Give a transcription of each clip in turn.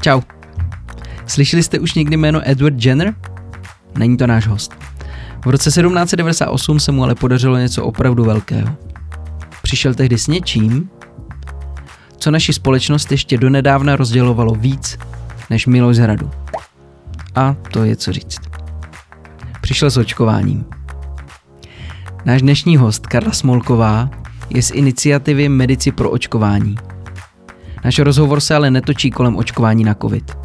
Čau. Slyšeli jste už někdy jméno Edward Jenner? Není to náš host. V roce 1798 se mu ale podařilo něco opravdu velkého. Přišel tehdy s něčím, co naši společnost ještě donedávna rozdělovalo víc než milost hradu. A to je co říct. Přišel s očkováním. Náš dnešní host Karla Smolková je z iniciativy Medici pro očkování. Náš rozhovor se ale netočí kolem očkování na COVID.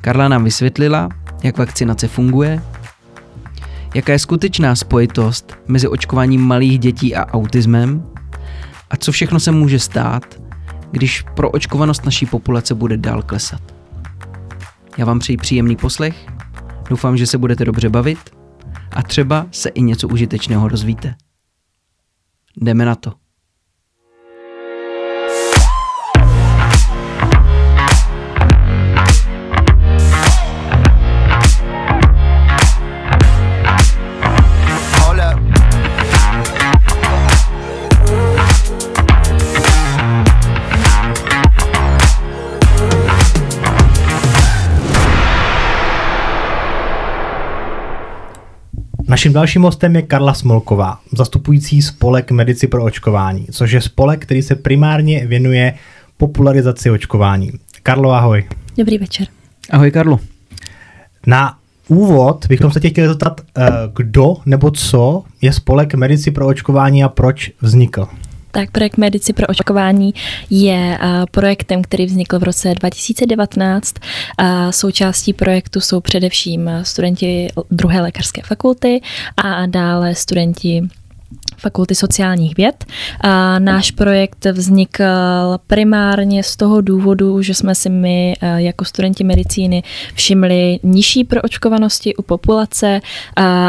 Karla nám vysvětlila, jak vakcinace funguje, jaká je skutečná spojitost mezi očkováním malých dětí a autismem a co všechno se může stát, když pro očkovanost naší populace bude dál klesat. Já vám přeji příjemný poslech, doufám, že se budete dobře bavit a třeba se i něco užitečného dozvíte. Jdeme na to. Naším dalším hostem je Karla Smolková, zastupující spolek Medici pro očkování, což je spolek, který se primárně věnuje popularizaci očkování. Karlo, ahoj. Dobrý večer. Ahoj, Karlo. Na úvod bychom se tě chtěli zeptat, eh, kdo nebo co je spolek Medici pro očkování a proč vznikl? Tak projekt Medici pro očkování je projektem, který vznikl v roce 2019. Součástí projektu jsou především studenti druhé lékařské fakulty a dále studenti Fakulty sociálních věd. A náš projekt vznikl primárně z toho důvodu, že jsme si my jako studenti medicíny všimli nižší proočkovanosti u populace,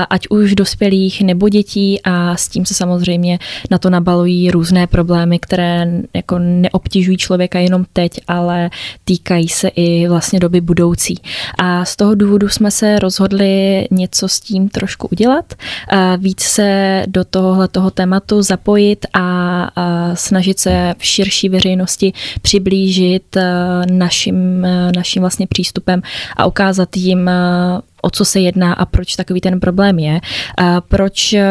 ať už dospělých nebo dětí a s tím se samozřejmě na to nabalují různé problémy, které jako neobtěžují člověka jenom teď, ale týkají se i vlastně doby budoucí. A z toho důvodu jsme se rozhodli něco s tím trošku udělat, víc se do tohohle toho tématu zapojit a, a snažit se v širší veřejnosti přiblížit e, naším, e, naším vlastně přístupem a ukázat jim e, o co se jedná a proč takový ten problém je. A proč eh,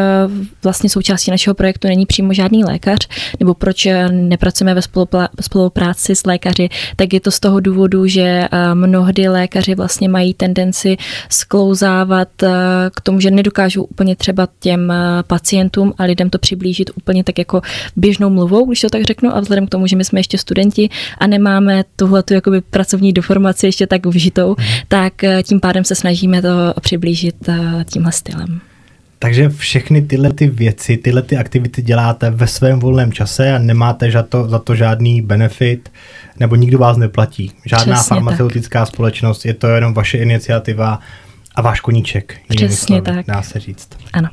vlastně součástí našeho projektu není přímo žádný lékař, nebo proč eh, nepracujeme ve spolupráci s lékaři, tak je to z toho důvodu, že eh, mnohdy lékaři vlastně mají tendenci sklouzávat k tomu, že nedokážou úplně třeba těm pacientům a lidem to přiblížit úplně tak jako běžnou mluvou, když to tak řeknu, a vzhledem k tomu, že my jsme ještě studenti a nemáme tuhle tu jakoby pracovní deformaci ještě tak vžitou, mhm. tak tím pádem se snažíme to přiblížit eh, tímhle stylem. Takže všechny tyhle ty věci, tyhle ty aktivity děláte ve svém volném čase a nemáte za to, za to žádný benefit, nebo nikdo vás neplatí. Žádná Přesně farmaceutická tak. společnost, je to jenom vaše iniciativa a váš koníček. Přesně slovy, tak. Dá se říct. Ano.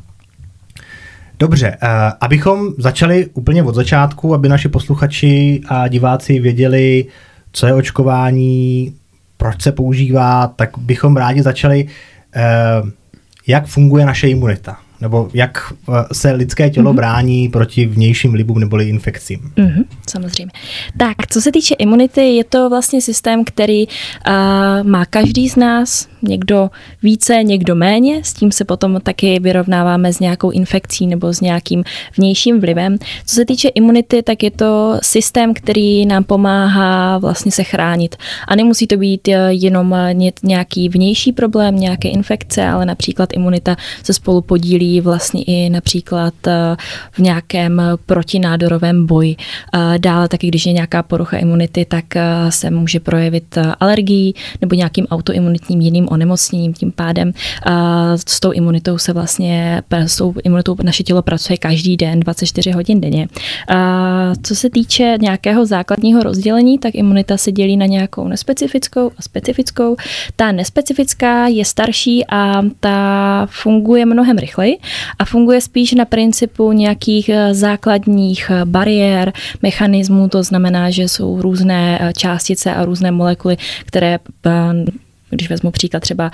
Dobře, uh, abychom začali úplně od začátku, aby naši posluchači a diváci věděli, co je očkování, proč se používá, tak bychom rádi začali, eh, jak funguje naše imunita nebo jak eh, se lidské tělo mm-hmm. brání proti vnějším vlivům neboli infekcím. Mm-hmm, samozřejmě. Tak, co se týče imunity, je to vlastně systém, který uh, má každý z nás, někdo více, někdo méně, s tím se potom taky vyrovnáváme s nějakou infekcí nebo s nějakým vnějším vlivem. Co se týče imunity, tak je to systém, který nám pomáhá vlastně se chránit. A nemusí to být eh, jenom nějaký vnější problém, nějaké infekce, ale například imunita se spolu podílí vlastně i například eh, v nějakém protinádorovém boji. Eh, dále taky, když je nějaká porucha imunity, tak eh, se může projevit alergií nebo nějakým autoimunitním jiným onemocněním. Tím pádem s tou imunitou se vlastně, s tou imunitou naše tělo pracuje každý den, 24 hodin denně. Co se týče nějakého základního rozdělení, tak imunita se dělí na nějakou nespecifickou a specifickou. Ta nespecifická je starší a ta funguje mnohem rychleji a funguje spíš na principu nějakých eh, základních eh, bariér, mechanismů, to znamená, že jsou různé eh, částice a různé molekuly, které když vezmu příklad třeba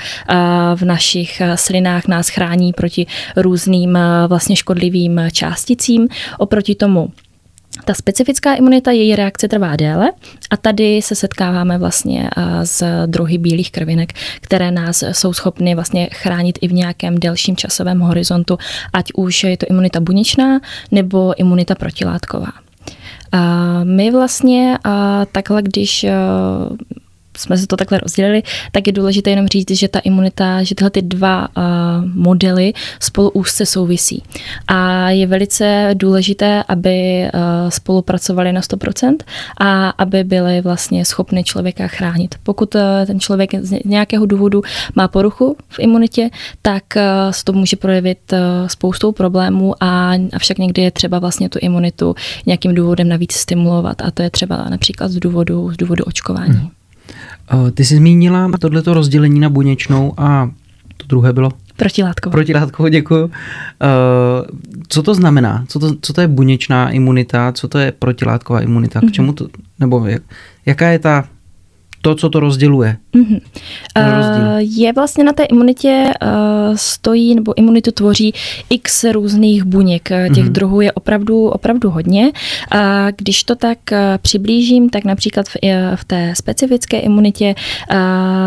v našich slinách nás chrání proti různým vlastně škodlivým částicím. Oproti tomu Ta specifická imunita, její reakce trvá déle a tady se setkáváme vlastně s druhy bílých krvinek, které nás jsou schopny vlastně chránit i v nějakém delším časovém horizontu, ať už je to imunita buněčná nebo imunita protilátková. My vlastně takhle, když jsme se to takhle rozdělili, tak je důležité jenom říct, že ta imunita, že tyhle ty dva uh, modely spolu úzce souvisí. A je velice důležité, aby uh, spolupracovali na 100% a aby byli vlastně schopni člověka chránit. Pokud uh, ten člověk z nějakého důvodu má poruchu v imunitě, tak uh, se to může projevit uh, spoustou problémů a avšak někdy je třeba vlastně tu imunitu nějakým důvodem navíc stimulovat a to je třeba například z důvodu, z důvodu očkování. Hmm. Eh, ty jsi zmínila tohleto rozdělení na buněčnou a to druhé bylo? Protilátkovou. Protilátkovou, děkuji. Uh, co to znamená? Co to, co to je buněčná imunita? Co to je protilátková imunita? K mhm. čemu to, nebo jak, jaká je ta to, co to rozděluje. Mm-hmm. Uh, je vlastně na té imunitě uh, stojí, nebo imunitu tvoří x různých buněk. Těch mm-hmm. druhů je opravdu, opravdu hodně. Uh, když to tak uh, přiblížím, tak například v, v té specifické imunitě uh,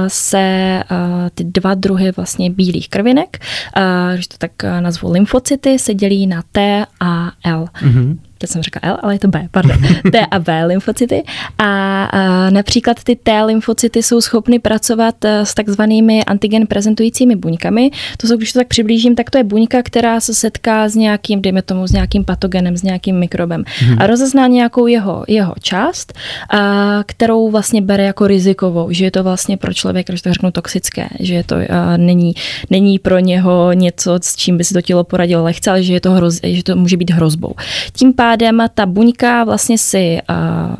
se uh, ty dva druhy vlastně bílých krvinek, uh, když to tak uh, nazvu lymfocyty, se dělí na T a L. Mm-hmm teď jsem řekla L, ale je to B, pardon, T a B lymfocyty. A, a například ty T lymfocyty jsou schopny pracovat e, s takzvanými antigen prezentujícími buňkami. To jsou, když to tak přiblížím, tak to je buňka, která se setká s nějakým, dejme tomu, s nějakým patogenem, s nějakým mikrobem hmm. a rozezná nějakou jeho, jeho část, a, kterou vlastně bere jako rizikovou, že je to vlastně pro člověka, když to řeknu, toxické, že to a, není, není pro něho něco, s čím by si to tělo poradilo lehce, ale že, je to hroz, že to může být hrozbou. Tím pádem pádem ta buňka vlastně si uh,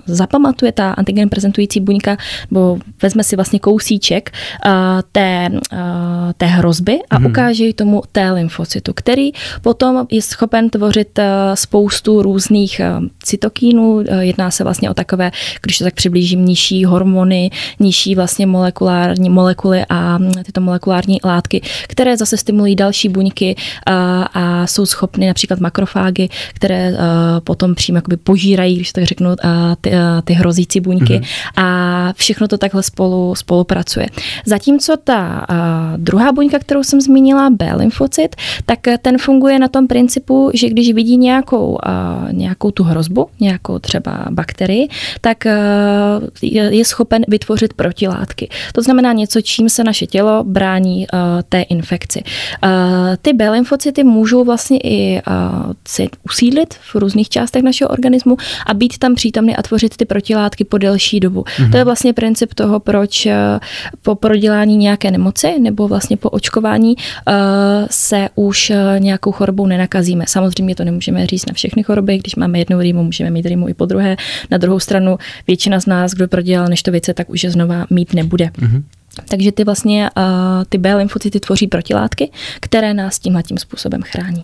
zapamatuje, ta antigen prezentující buňka, nebo vezme si vlastně kousíček uh, té, uh, té hrozby a mm. ukáže ji tomu T lymfocytu, který potom je schopen tvořit uh, spoustu různých uh, cytokínů. Uh, jedná se vlastně o takové, když to tak přiblížím, nižší hormony, nižší vlastně molekulární molekuly a tyto molekulární látky, které zase stimulují další buňky uh, a jsou schopny například makrofágy, které uh, potom přímo jakoby požírají, když tak řeknu, ty, ty hrozící buňky mm-hmm. a všechno to takhle spolu spolupracuje. Zatímco ta druhá buňka, kterou jsem zmínila, B lymfocyt, tak ten funguje na tom principu, že když vidí nějakou, nějakou tu hrozbu, nějakou třeba bakterii, tak je schopen vytvořit protilátky. To znamená něco, čím se naše tělo brání té infekci. Ty B lymfocyty můžou vlastně i se usídlit v různých částech našeho organismu a být tam přítomný a tvořit ty protilátky po delší dobu. Mm-hmm. To je vlastně princip toho, proč eh, po prodělání nějaké nemoci nebo vlastně po očkování uh, se už eh, nějakou chorobou nenakazíme. Samozřejmě to nemůžeme říct na všechny choroby, když máme jednou rýmu, můžeme mít rýmu i po druhé. Na druhou stranu většina z nás, kdo prodělal neštovice, tak už je znova mít nebude. Mm-hmm. Takže ty vlastně uh, ty B lymfocyty tvoří protilátky, které nás tímhle tím způsobem chrání.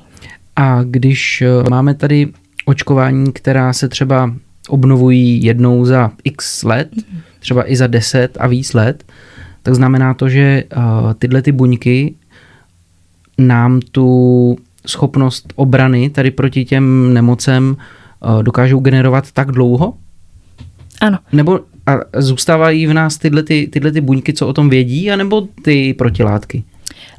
A když máme tady očkování, která se třeba obnovují jednou za x let, třeba i za 10 a víc let, tak znamená to, že uh, tyhle ty buňky nám tu schopnost obrany tady proti těm nemocem uh, dokážou generovat tak dlouho? Ano. Nebo a zůstávají v nás tyhle, ty, tyhle ty buňky, co o tom vědí, anebo ty protilátky?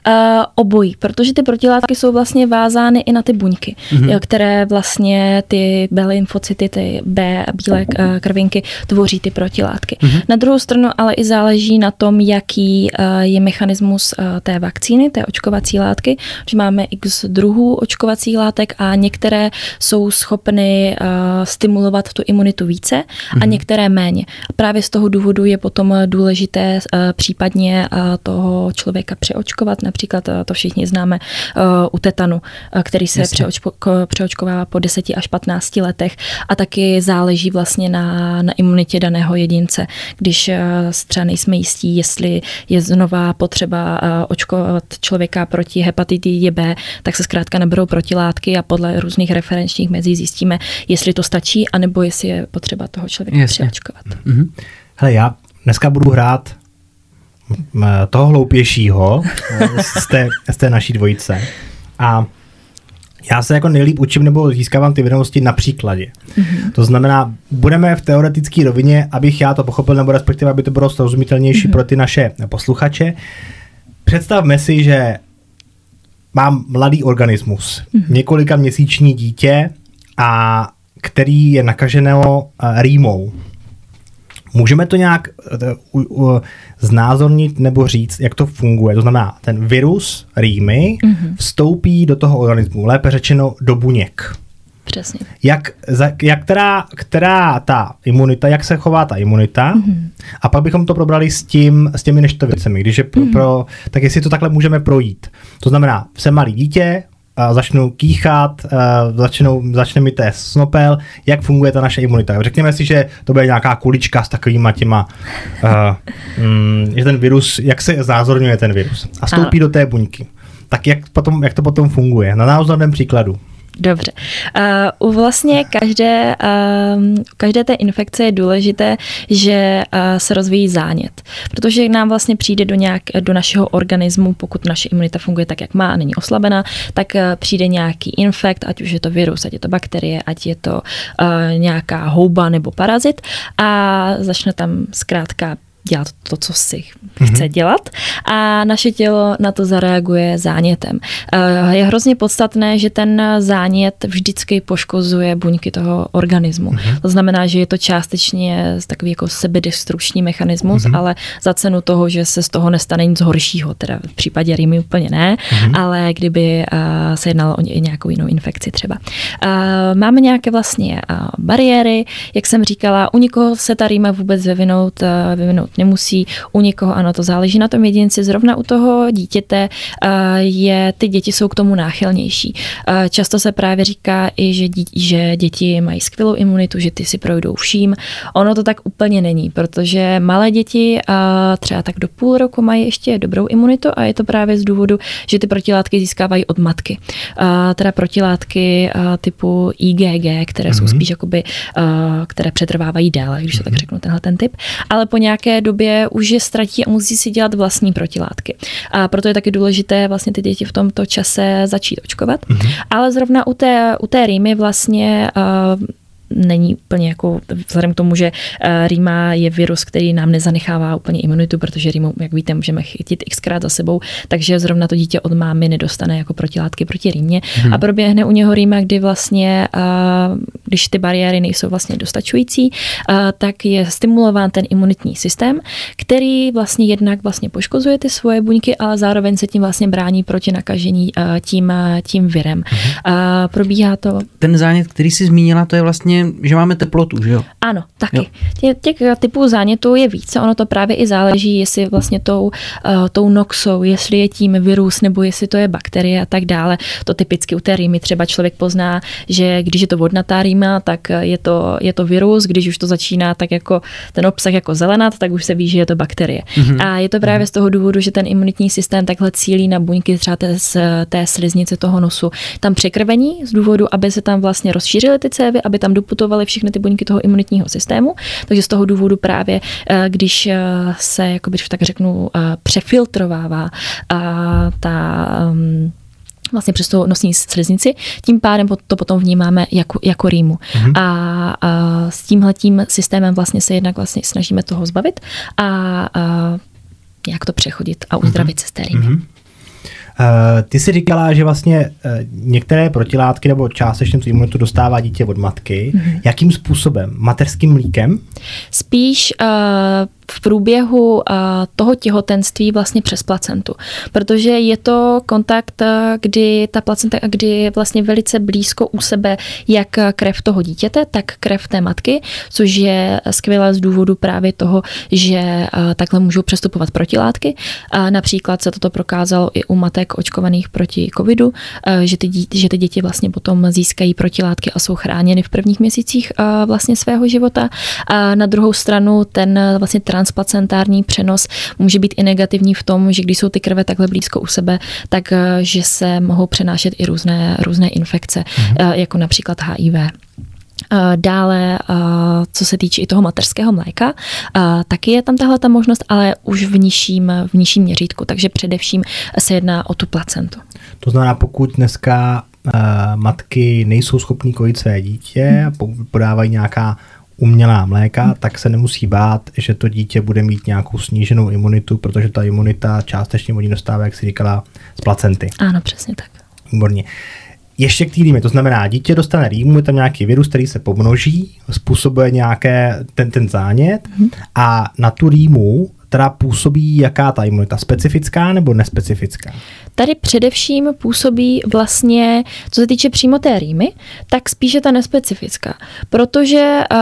Uh, obojí, protože ty protilátky jsou vlastně vázány i na ty buňky, mm-hmm. které vlastně ty B lymfocyty, ty B a bílé uh, krvinky tvoří ty protilátky. Mm-hmm. Na druhou stranu ale i záleží na tom, jaký uh, je mechanismus uh, té vakcíny, té očkovací látky, že máme x druhů očkovacích látek a některé jsou schopny uh, stimulovat tu imunitu více mm-hmm. a mhm. některé méně. Právě z toho důvodu je potom důležité uh, případně uh, toho člověka přeočkovat, Například eh, to všichni známe uh, u tetanu, uh, který se přeočko, přeočkovává po 10 až 15 letech a taky záleží vlastně na, na imunitě daného jedince. Když třeba nejsme jistí, jestli je znova potřeba očkovat člověka proti hepatitidě B, tak se zkrátka neberou protilátky a podle různých referenčních mezí zjistíme, jestli to stačí, anebo jestli je potřeba toho člověka Jasně. přeočkovat. Mm-hmm. Hele, já dneska budu hrát toho hloupějšího z té, z té naší dvojice. A já se jako nejlíp učím nebo získávám ty vědomosti na příkladě. Mm-hmm. To znamená, budeme v teoretické rovině, abych já to pochopil, nebo respektive, aby to bylo srozumitelnější mm-hmm. pro ty naše posluchače. Představme si, že mám mladý organismus, mm-hmm. několika měsíční dítě, a který je nakaženo rýmou. Můžeme to nějak uh, znázornit nebo říct, jak to funguje. To znamená, ten virus rýmy mm-hmm. vstoupí do toho organismu, lépe řečeno do buněk. Přesně. Jak, za, jak která, která ta imunita, jak se chová ta imunita mm-hmm. a pak bychom to probrali s, tím, s těmi neštovicemi, když je pro, mm-hmm. pro, tak jestli to takhle můžeme projít. To znamená, jsem malý dítě, začnu kýchat, začnou, začne mi té snopel, jak funguje ta naše imunita. Řekněme si, že to bude nějaká kulička s takovýma těma, uh, um, že ten virus, jak se zázorňuje ten virus a vstoupí do té buňky. Tak jak, potom, jak to potom funguje? Na názorném příkladu. Dobře. U vlastně každé, uh, každé té infekce je důležité, že uh, se rozvíjí zánět, protože nám vlastně přijde do, nějak, do našeho organismu, pokud naše imunita funguje tak, jak má a není oslabená, tak uh, přijde nějaký infekt, ať už je to virus, ať je to bakterie, ať je to uh, nějaká houba nebo parazit a začne tam zkrátka dělat to, co si mm-hmm. chce dělat a naše tělo na to zareaguje zánětem. Eh, je hrozně podstatné, že ten zánět vždycky poškozuje buňky toho organismu. Mm-hmm. To znamená, že je to částečně takový jako sebedestrukční mechanismus, mm-hmm. ale za cenu toho, že se z toho nestane nic horšího, teda v případě rýmy úplně ne, mm-hmm. ale kdyby uh, se jednalo o nějakou jinou infekci třeba. Uh, máme nějaké vlastně bariéry, jak jsem říkala, u nikoho se ta rýma vůbec vyvinout, uh, vyvinout nemusí, u někoho ano, to záleží na tom jedinci. Zrovna u toho dítěte eh, je, ty děti jsou k tomu náchylnější. Eh, často se právě říká i, že, dí, že děti mají skvělou imunitu, že ty si projdou vším. Ono to tak úplně není, protože malé děti eh, třeba tak do půl roku mají ještě dobrou imunitu a je to právě z důvodu, že ty protilátky získávají od matky. Teda protilátky typu IgG, které mm-hmm. jsou mhm. spíš jakoby, které přetrvávají déle, když to tak mhm. řeknu, tenhle ten typ. Ale po nějaké době už je ztratí a musí si dělat vlastní protilátky. A proto je taky důležité vlastně ty děti v tomto čase začít očkovat. Mm-hmm. Ale zrovna u té, u té rýmy vlastně uh, není úplně jako, vzhledem k tomu, že eh, rýma je virus, který nám nezanechává úplně imunitu, protože rýmu, jak víte, můžeme chytit xkrát za sebou, takže zrovna to dítě od mámy nedostane jako protilátky proti rýmě hmm. a proběhne u něho rýma, kdy vlastně, eh, když ty bariéry nejsou vlastně dostačující, eh, tak je stimulován ten imunitní systém, který vlastně jednak vlastně poškozuje ty svoje buňky, ale zároveň se tím vlastně brání proti nakažení tím, tím virem. Hmm. Probíhá to. Ten zánět, který jsi zmínila, to je vlastně vlastně, že máme teplotu, že jo? Ano, taky. Jo. Tě, těch typů zánětů je více, ono to právě i záleží, jestli vlastně tou, uh, tou noxou, jestli je tím virus nebo jestli to je bakterie a tak dále. To typicky u té rýmy třeba člověk pozná, že když je to vodnatá rýma, tak je to, je to virus, když už to začíná tak jako ten obsah jako zelenat, tak už se ví, že je to bakterie. Mm-hmm. A je to právě mm-hmm. z toho důvodu, že ten imunitní systém takhle cílí na buňky třeba té, té sliznice toho nosu. Tam překrvení z důvodu, aby se tam vlastně rozšířily ty cévy, aby tam doputovaly všechny ty buňky toho imunitního systému. Takže z toho důvodu právě, eh, když eh, se, jako bych tak řeknu, eh, přefiltrovává ta mm, vlastně přes tu nosní sliznici, tím pádem to potom vnímáme jako, jako rýmu. Mm-hmm. A, a s tímhletím systémem vlastně se jednak vlastně snažíme toho zbavit a, a jak to přechodit a uzdravit mm-hmm. se z té rýmy. Mm-hmm. Uh, ty si říkala, že vlastně uh, některé protilátky nebo částečně tu imunitu dostává dítě od matky. Mm-hmm. Jakým způsobem? Mateřským mlíkem? Spíš uh, v průběhu toho těhotenství vlastně přes placentu. Protože je to kontakt, kdy ta placenta, kdy je vlastně velice blízko u sebe jak krev toho dítěte, tak krev té matky, což je skvělé z důvodu právě toho, že takhle můžou přestupovat protilátky. Například se toto prokázalo i u matek očkovaných proti covidu, že ty, děti, že ty děti vlastně potom získají protilátky a jsou chráněny v prvních měsících vlastně svého života. A na druhou stranu ten vlastně transplacentární přenos může být i negativní v tom, že když jsou ty krve takhle blízko u sebe, tak eh, že se mohou přenášet i různé, různé infekce, mm-hmm. jako například HIV. Eh, dále, co se týče i toho materského mléka, taky je tam tahle ta možnost, ale už v nižším, v nižším měřítku, takže především se jedná o tu placentu. To znamená, pokud dneska matky nejsou schopní kojit své dítě a podávají nějaká umělá mléka, tak se nemusí bát, že to dítě bude mít nějakou sníženou imunitu, protože ta imunita částečně oni dostává, jak si říkala, z placenty. Ano, přesně tak. Výborně. Ještě k té rýmě, to znamená, dítě dostane rýmu, je tam nějaký virus, který se pomnoží, způsobuje nějaké ten, ten zánět hmm. a na tu rýmu teda působí jaká ta imunita? Specifická nebo nespecifická? Tady především působí vlastně, co se týče přímo té rýmy, tak spíše ta nespecifická. Protože uh,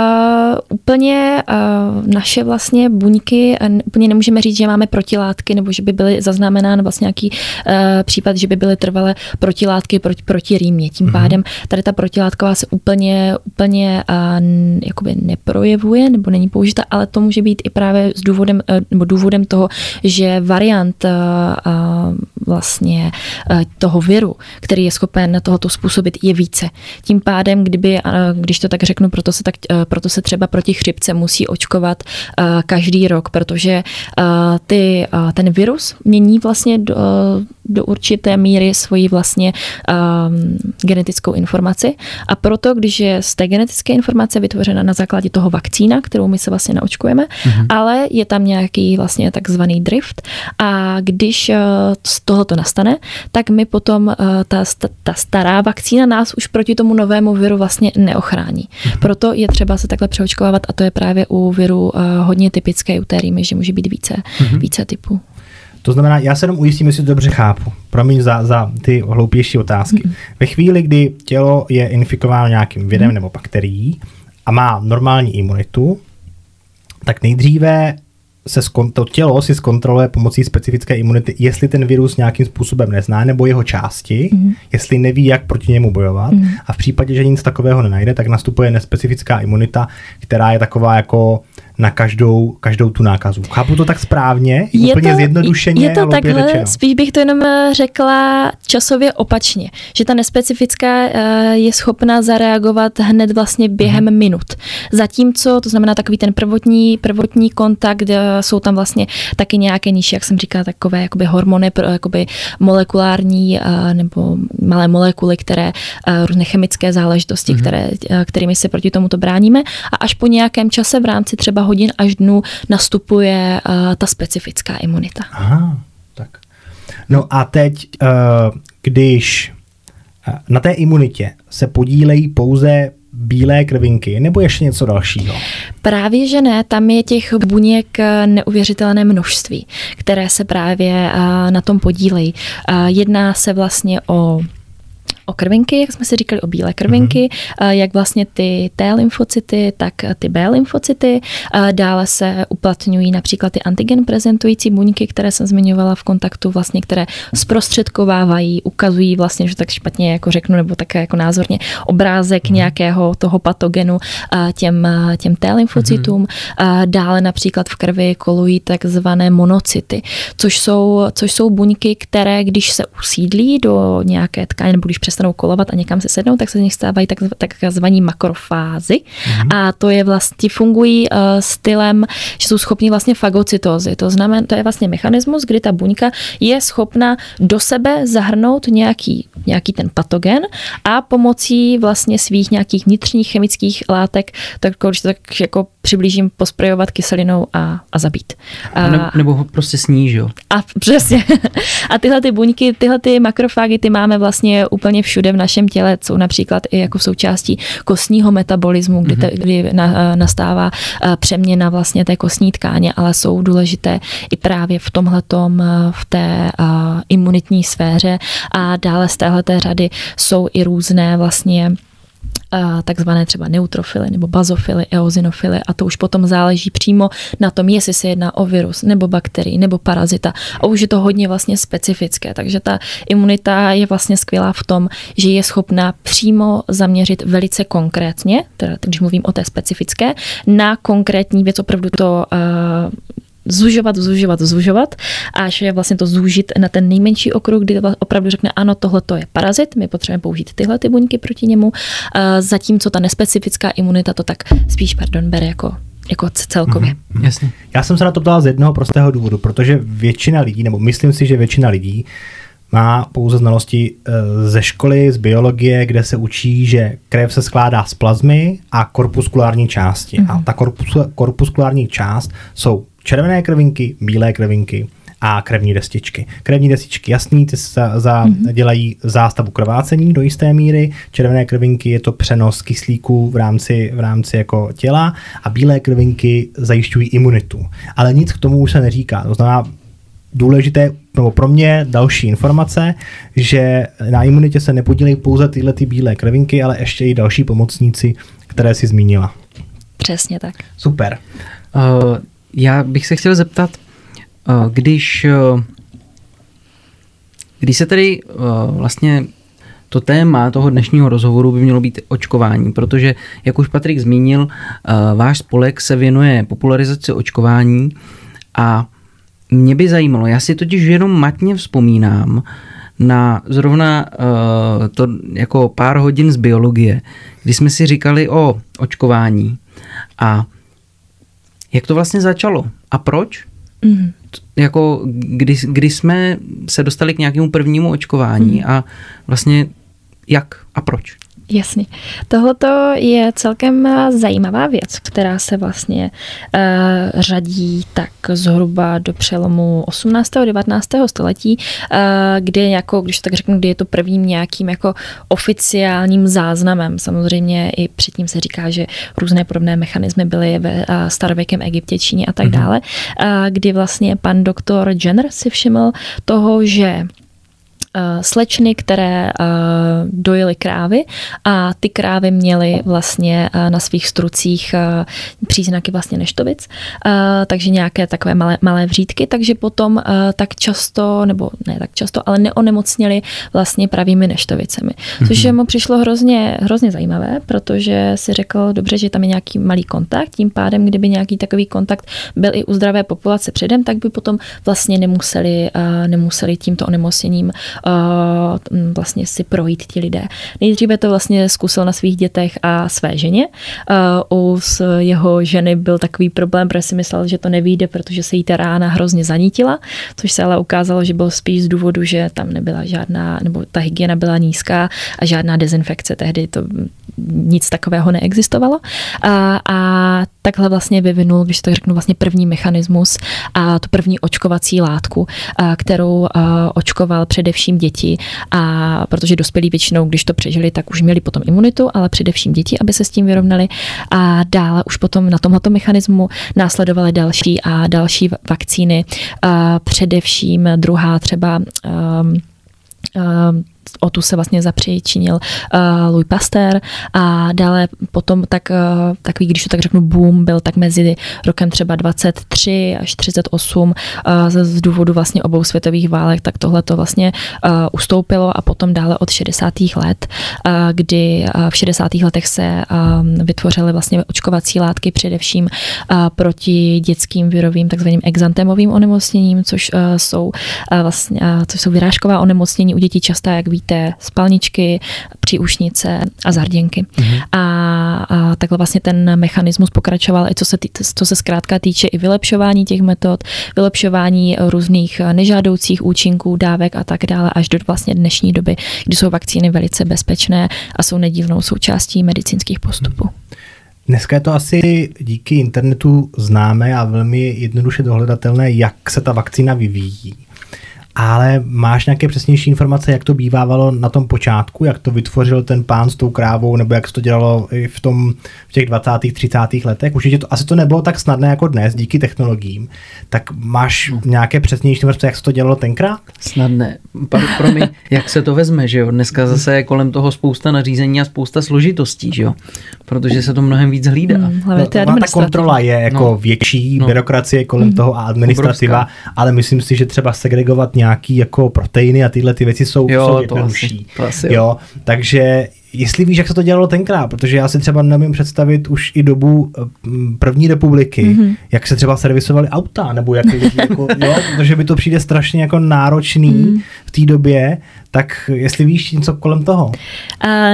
úplně uh, naše vlastně buňky, uh, úplně nemůžeme říct, že máme protilátky, nebo že by byly zaznamenán vlastně nějaký uh, případ, že by byly trvalé protilátky proti, proti rýmě. Tím mm-hmm. pádem tady ta protilátková se úplně, úplně uh, jakoby neprojevuje, nebo není použita, ale to může být i právě s důvodem, uh, nebo důvodem toho, že variant uh, uh, vlastně uh, toho viru, který je schopen tohoto způsobit, je více. Tím pádem, kdyby, uh, když to tak řeknu, proto se, tak, uh, proto se třeba proti chřipce musí očkovat každý rok, protože ty, ten virus mění vlastně do, do určité míry svoji vlastně um, genetickou informaci a proto, když je z té genetické informace vytvořena na základě toho vakcína, kterou my se vlastně naočkujeme, mm-hmm. ale je tam nějaký vlastně takzvaný drift a když uh, z tohoto nastane, tak my potom uh, ta, ta stará vakcína nás už proti tomu novému viru vlastně neochrání. Mm-hmm. Proto je třeba se takhle přeočkovávat a to je právě u viru uh, hodně typické u té rýmy, že může být více, mm-hmm. více typů. To znamená, já se jenom ujistím, jestli to dobře chápu. Promiň za, za ty hloupější otázky. Mm-hmm. Ve chvíli, kdy tělo je infikováno nějakým virem mm-hmm. nebo bakterií a má normální imunitu, tak nejdříve se skon, to tělo si zkontroluje pomocí specifické imunity, jestli ten virus nějakým způsobem nezná, nebo jeho části, mm-hmm. jestli neví, jak proti němu bojovat. Mm-hmm. A v případě, že nic takového nenajde, tak nastupuje nespecifická imunita, která je taková jako na každou, každou tu nákazu. Chápu to tak správně? Je úplně to, zjednodušeně Je to takhle, řečeno. spíš bych to jenom eh, řekla časově opačně, že ta nespecifická eh, je schopná zareagovat hned vlastně během hmm. minut. Zatímco, to znamená takový ten prvotní, prvotní kontakt, eh, jsou tam vlastně taky nějaké nižší, jak jsem říkala, takové jakoby hormony, jakoby molekulární nebo malé molekuly, které různé chemické záležitosti, hmm. které, kterými se proti tomuto bráníme a až po nějakém čase v rámci třeba hodin až dnů nastupuje uh, ta specifická imunita. Aha, tak. No a teď, uh, když uh, na té imunitě se podílejí pouze bílé krvinky nebo ještě něco dalšího? Právě, že ne, tam je těch buněk neuvěřitelné množství, které se právě na tom podílejí. Jedná se vlastně o o krvinky, jak jsme si říkali, o bílé krvinky, mm-hmm. jak vlastně ty T lymfocyty, tak ty B lymfocyty. Dále se uplatňují například ty antigen prezentující buňky, které jsem zmiňovala v kontaktu, vlastně, které zprostředkovávají, ukazují vlastně, že tak špatně jako řeknu, nebo tak jako názorně obrázek mm-hmm. nějakého toho patogenu těm, těm T lymfocytům. Mm-hmm. Dále například v krvi kolují takzvané monocyty, což jsou, což jsou buňky, které když se usídlí do nějaké tkáně, nebo když přestanou kolovat a někam se sednou, tak se z nich stávají tak, takzvaní makrofázy. Mm-hmm. A to je vlastně, fungují uh, stylem, že jsou schopni vlastně fagocytózy. To znamená, to je vlastně mechanismus, kdy ta buňka je schopna do sebe zahrnout nějaký, nějaký ten patogen a pomocí vlastně svých nějakých vnitřních chemických látek, tak když to tak jako přiblížím, posprejovat kyselinou a, a zabít. A, nebo, nebo ho prostě sníží, A přesně. A tyhle ty buňky, tyhle ty makrofágy, ty máme vlastně úplně všude v našem těle, jsou například i jako součástí kostního metabolismu, kdy, te, kdy na, nastává přeměna vlastně té kostní tkáně, ale jsou důležité i právě v tomhletom, v té imunitní sféře. A dále z téhleté řady jsou i různé vlastně takzvané třeba neutrofily nebo bazofily, eozinofily a to už potom záleží přímo na tom, jestli se jedná o virus nebo bakterii nebo parazita. A už je to hodně vlastně specifické, takže ta imunita je vlastně skvělá v tom, že je schopná přímo zaměřit velice konkrétně, teda když mluvím o té specifické, na konkrétní věc, opravdu to uh, zužovat, zužovat, zužovat, až je vlastně to zúžit na ten nejmenší okruh, kdy opravdu řekne, ano, tohle to je parazit, my potřebujeme použít tyhle ty buňky proti němu, zatímco ta nespecifická imunita to tak spíš, pardon, bere jako jako celkově. Mm, jasně. Já jsem se na to ptal z jednoho prostého důvodu, protože většina lidí, nebo myslím si, že většina lidí má pouze znalosti eh, ze školy, z biologie, kde se učí, že krev se skládá z plazmy a korpuskulární části. Mm-hmm. A ta korpus, korpuskulární část jsou červené krvinky, bílé krvinky, a krevní destičky. Krevní destičky jasný, ty za, za, mm-hmm. dělají zástavu krvácení do jisté míry, červené krvinky je to přenos kyslíků v rámci, v rámci jako těla a bílé krvinky zajišťují imunitu. Ale nic k tomu už se neříká. To znamená, důležité, nebo pro mě další informace, že na imunitě se nepodílejí pouze tyhle ty bílé krvinky, ale ještě i další pomocníci, které si zmínila. Přesně tak. Super. Uh, já bych se chtěl zeptat, uh, když, uh, když se tedy uh, vlastně to téma toho dnešního rozhovoru by mělo být očkování, protože, jak už Patrik zmínil, váš spolek se věnuje popularizaci očkování a mě by zajímalo, já si totiž jenom matně vzpomínám na zrovna to jako pár hodin z biologie, kdy jsme si říkali o očkování a jak to vlastně začalo a proč? Mm. Jako kdy, kdy jsme se dostali k nějakému prvnímu očkování mm. a vlastně jak a proč? Jasně. Tohle je celkem eh, zajímavá věc, která se vlastně uh, řadí tak zhruba do přelomu 18. a 19. století, uh, kdy jako, když tak řeknu, kdy je to prvním nějakým jako oficiálním záznamem. Samozřejmě i předtím se říká, že různé podobné mechanismy byly ve uh, starověkém Egyptě, Číně a tak mm-hmm. dále, uh, kdy vlastně pan doktor Jenner si všiml toho, že Eh, slečny, které eh, dojily krávy a ty krávy měly vlastně eh, na svých strucích příznaky vlastně neštovic, takže nějaké takové malé, malé vřídky, takže potom tak často, nebo ne tak často, ale neonemocněli vlastně pravými neštovicemi. Což mm-hmm. mu přišlo hrozně, hrozně zajímavé, protože si řekl, dobře, že tam je nějaký malý kontakt, tím pádem, kdyby nějaký takový kontakt byl i u zdravé populace předem, tak by potom vlastně nemuseli, nemuseli tímto onemocněním uh, vlastně si projít ti lidé. Nejdříve to vlastně zkusil na svých dětech a své ženě. Uh, u jeho ženy byl takový problém, protože si myslel, že to nevíde, protože se jí ta rána hrozně zanítila, což se ale ukázalo, že bylo spíš z důvodu, že tam nebyla žádná, nebo ta hygiena byla nízká a žádná dezinfekce. Tehdy to nic takového neexistovalo. A, a takhle vlastně vyvinul, když to řeknu, vlastně první mechanismus a tu první očkovací látku, kterou očkoval především děti, a protože dospělí většinou, když to přežili, tak už měli potom imunitu, ale především děti, aby se s tím vyrovnali. A dále už potom na tomto mechanismu následovaly další a další vakcíny, především druhá třeba um, um, o tu se vlastně zapříčinil uh, Louis Pasteur a dále potom tak, uh, takový, když to tak řeknu, boom byl tak mezi rokem třeba 23 až 38 uh, z, z důvodu vlastně obou světových válek, tak tohle to vlastně uh, ustoupilo a potom dále od 60. let, uh, kdy uh, v 60. letech se uh, vytvořily vlastně očkovací látky především uh, proti dětským virovým takzvaným exantémovým onemocněním, což uh, jsou uh, vlastně, uh, což jsou vyrážková onemocnění u dětí častá, jak víte, spalničky, příušnice a zarděnky. Mm-hmm. A, a takhle vlastně ten mechanismus pokračoval, i co se, tý, co se zkrátka týče i vylepšování těch metod, vylepšování různých nežádoucích účinků, dávek a tak dále, až do vlastně dnešní doby, kdy jsou vakcíny velice bezpečné a jsou nedílnou součástí medicínských postupů. Dneska je to asi díky internetu známé a velmi jednoduše dohledatelné, jak se ta vakcína vyvíjí ale máš nějaké přesnější informace, jak to bývávalo na tom počátku, jak to vytvořil ten pán s tou krávou, nebo jak se to dělalo i v, tom, v těch 20. 30. letech? Určitě to, asi to nebylo tak snadné jako dnes díky technologiím. Tak máš nějaké přesnější informace, jak se to dělalo tenkrát? Snadné. Pro mě, jak se to vezme, že jo? Dneska zase je kolem toho spousta nařízení a spousta složitostí, že jo? Protože se to mnohem víc hlídá. Hmm, no, ta kontrola je jako no. větší, no. byrokracie kolem hmm. toho a administrativa, Obrovská. ale myslím si, že třeba segregovat nějaký jako proteiny a tyhle ty věci jsou, jo, jsou jednodušší. To asi, to asi jo. jo. Takže jestli víš, jak se to dělalo tenkrát, protože já si třeba nemím představit už i dobu eh, první republiky, mm-hmm. jak se třeba servisovaly auta, nebo jak lidi, jako, jo, protože by to přijde strašně jako náročný mm. v té době, tak jestli víš něco kolem toho? Uh,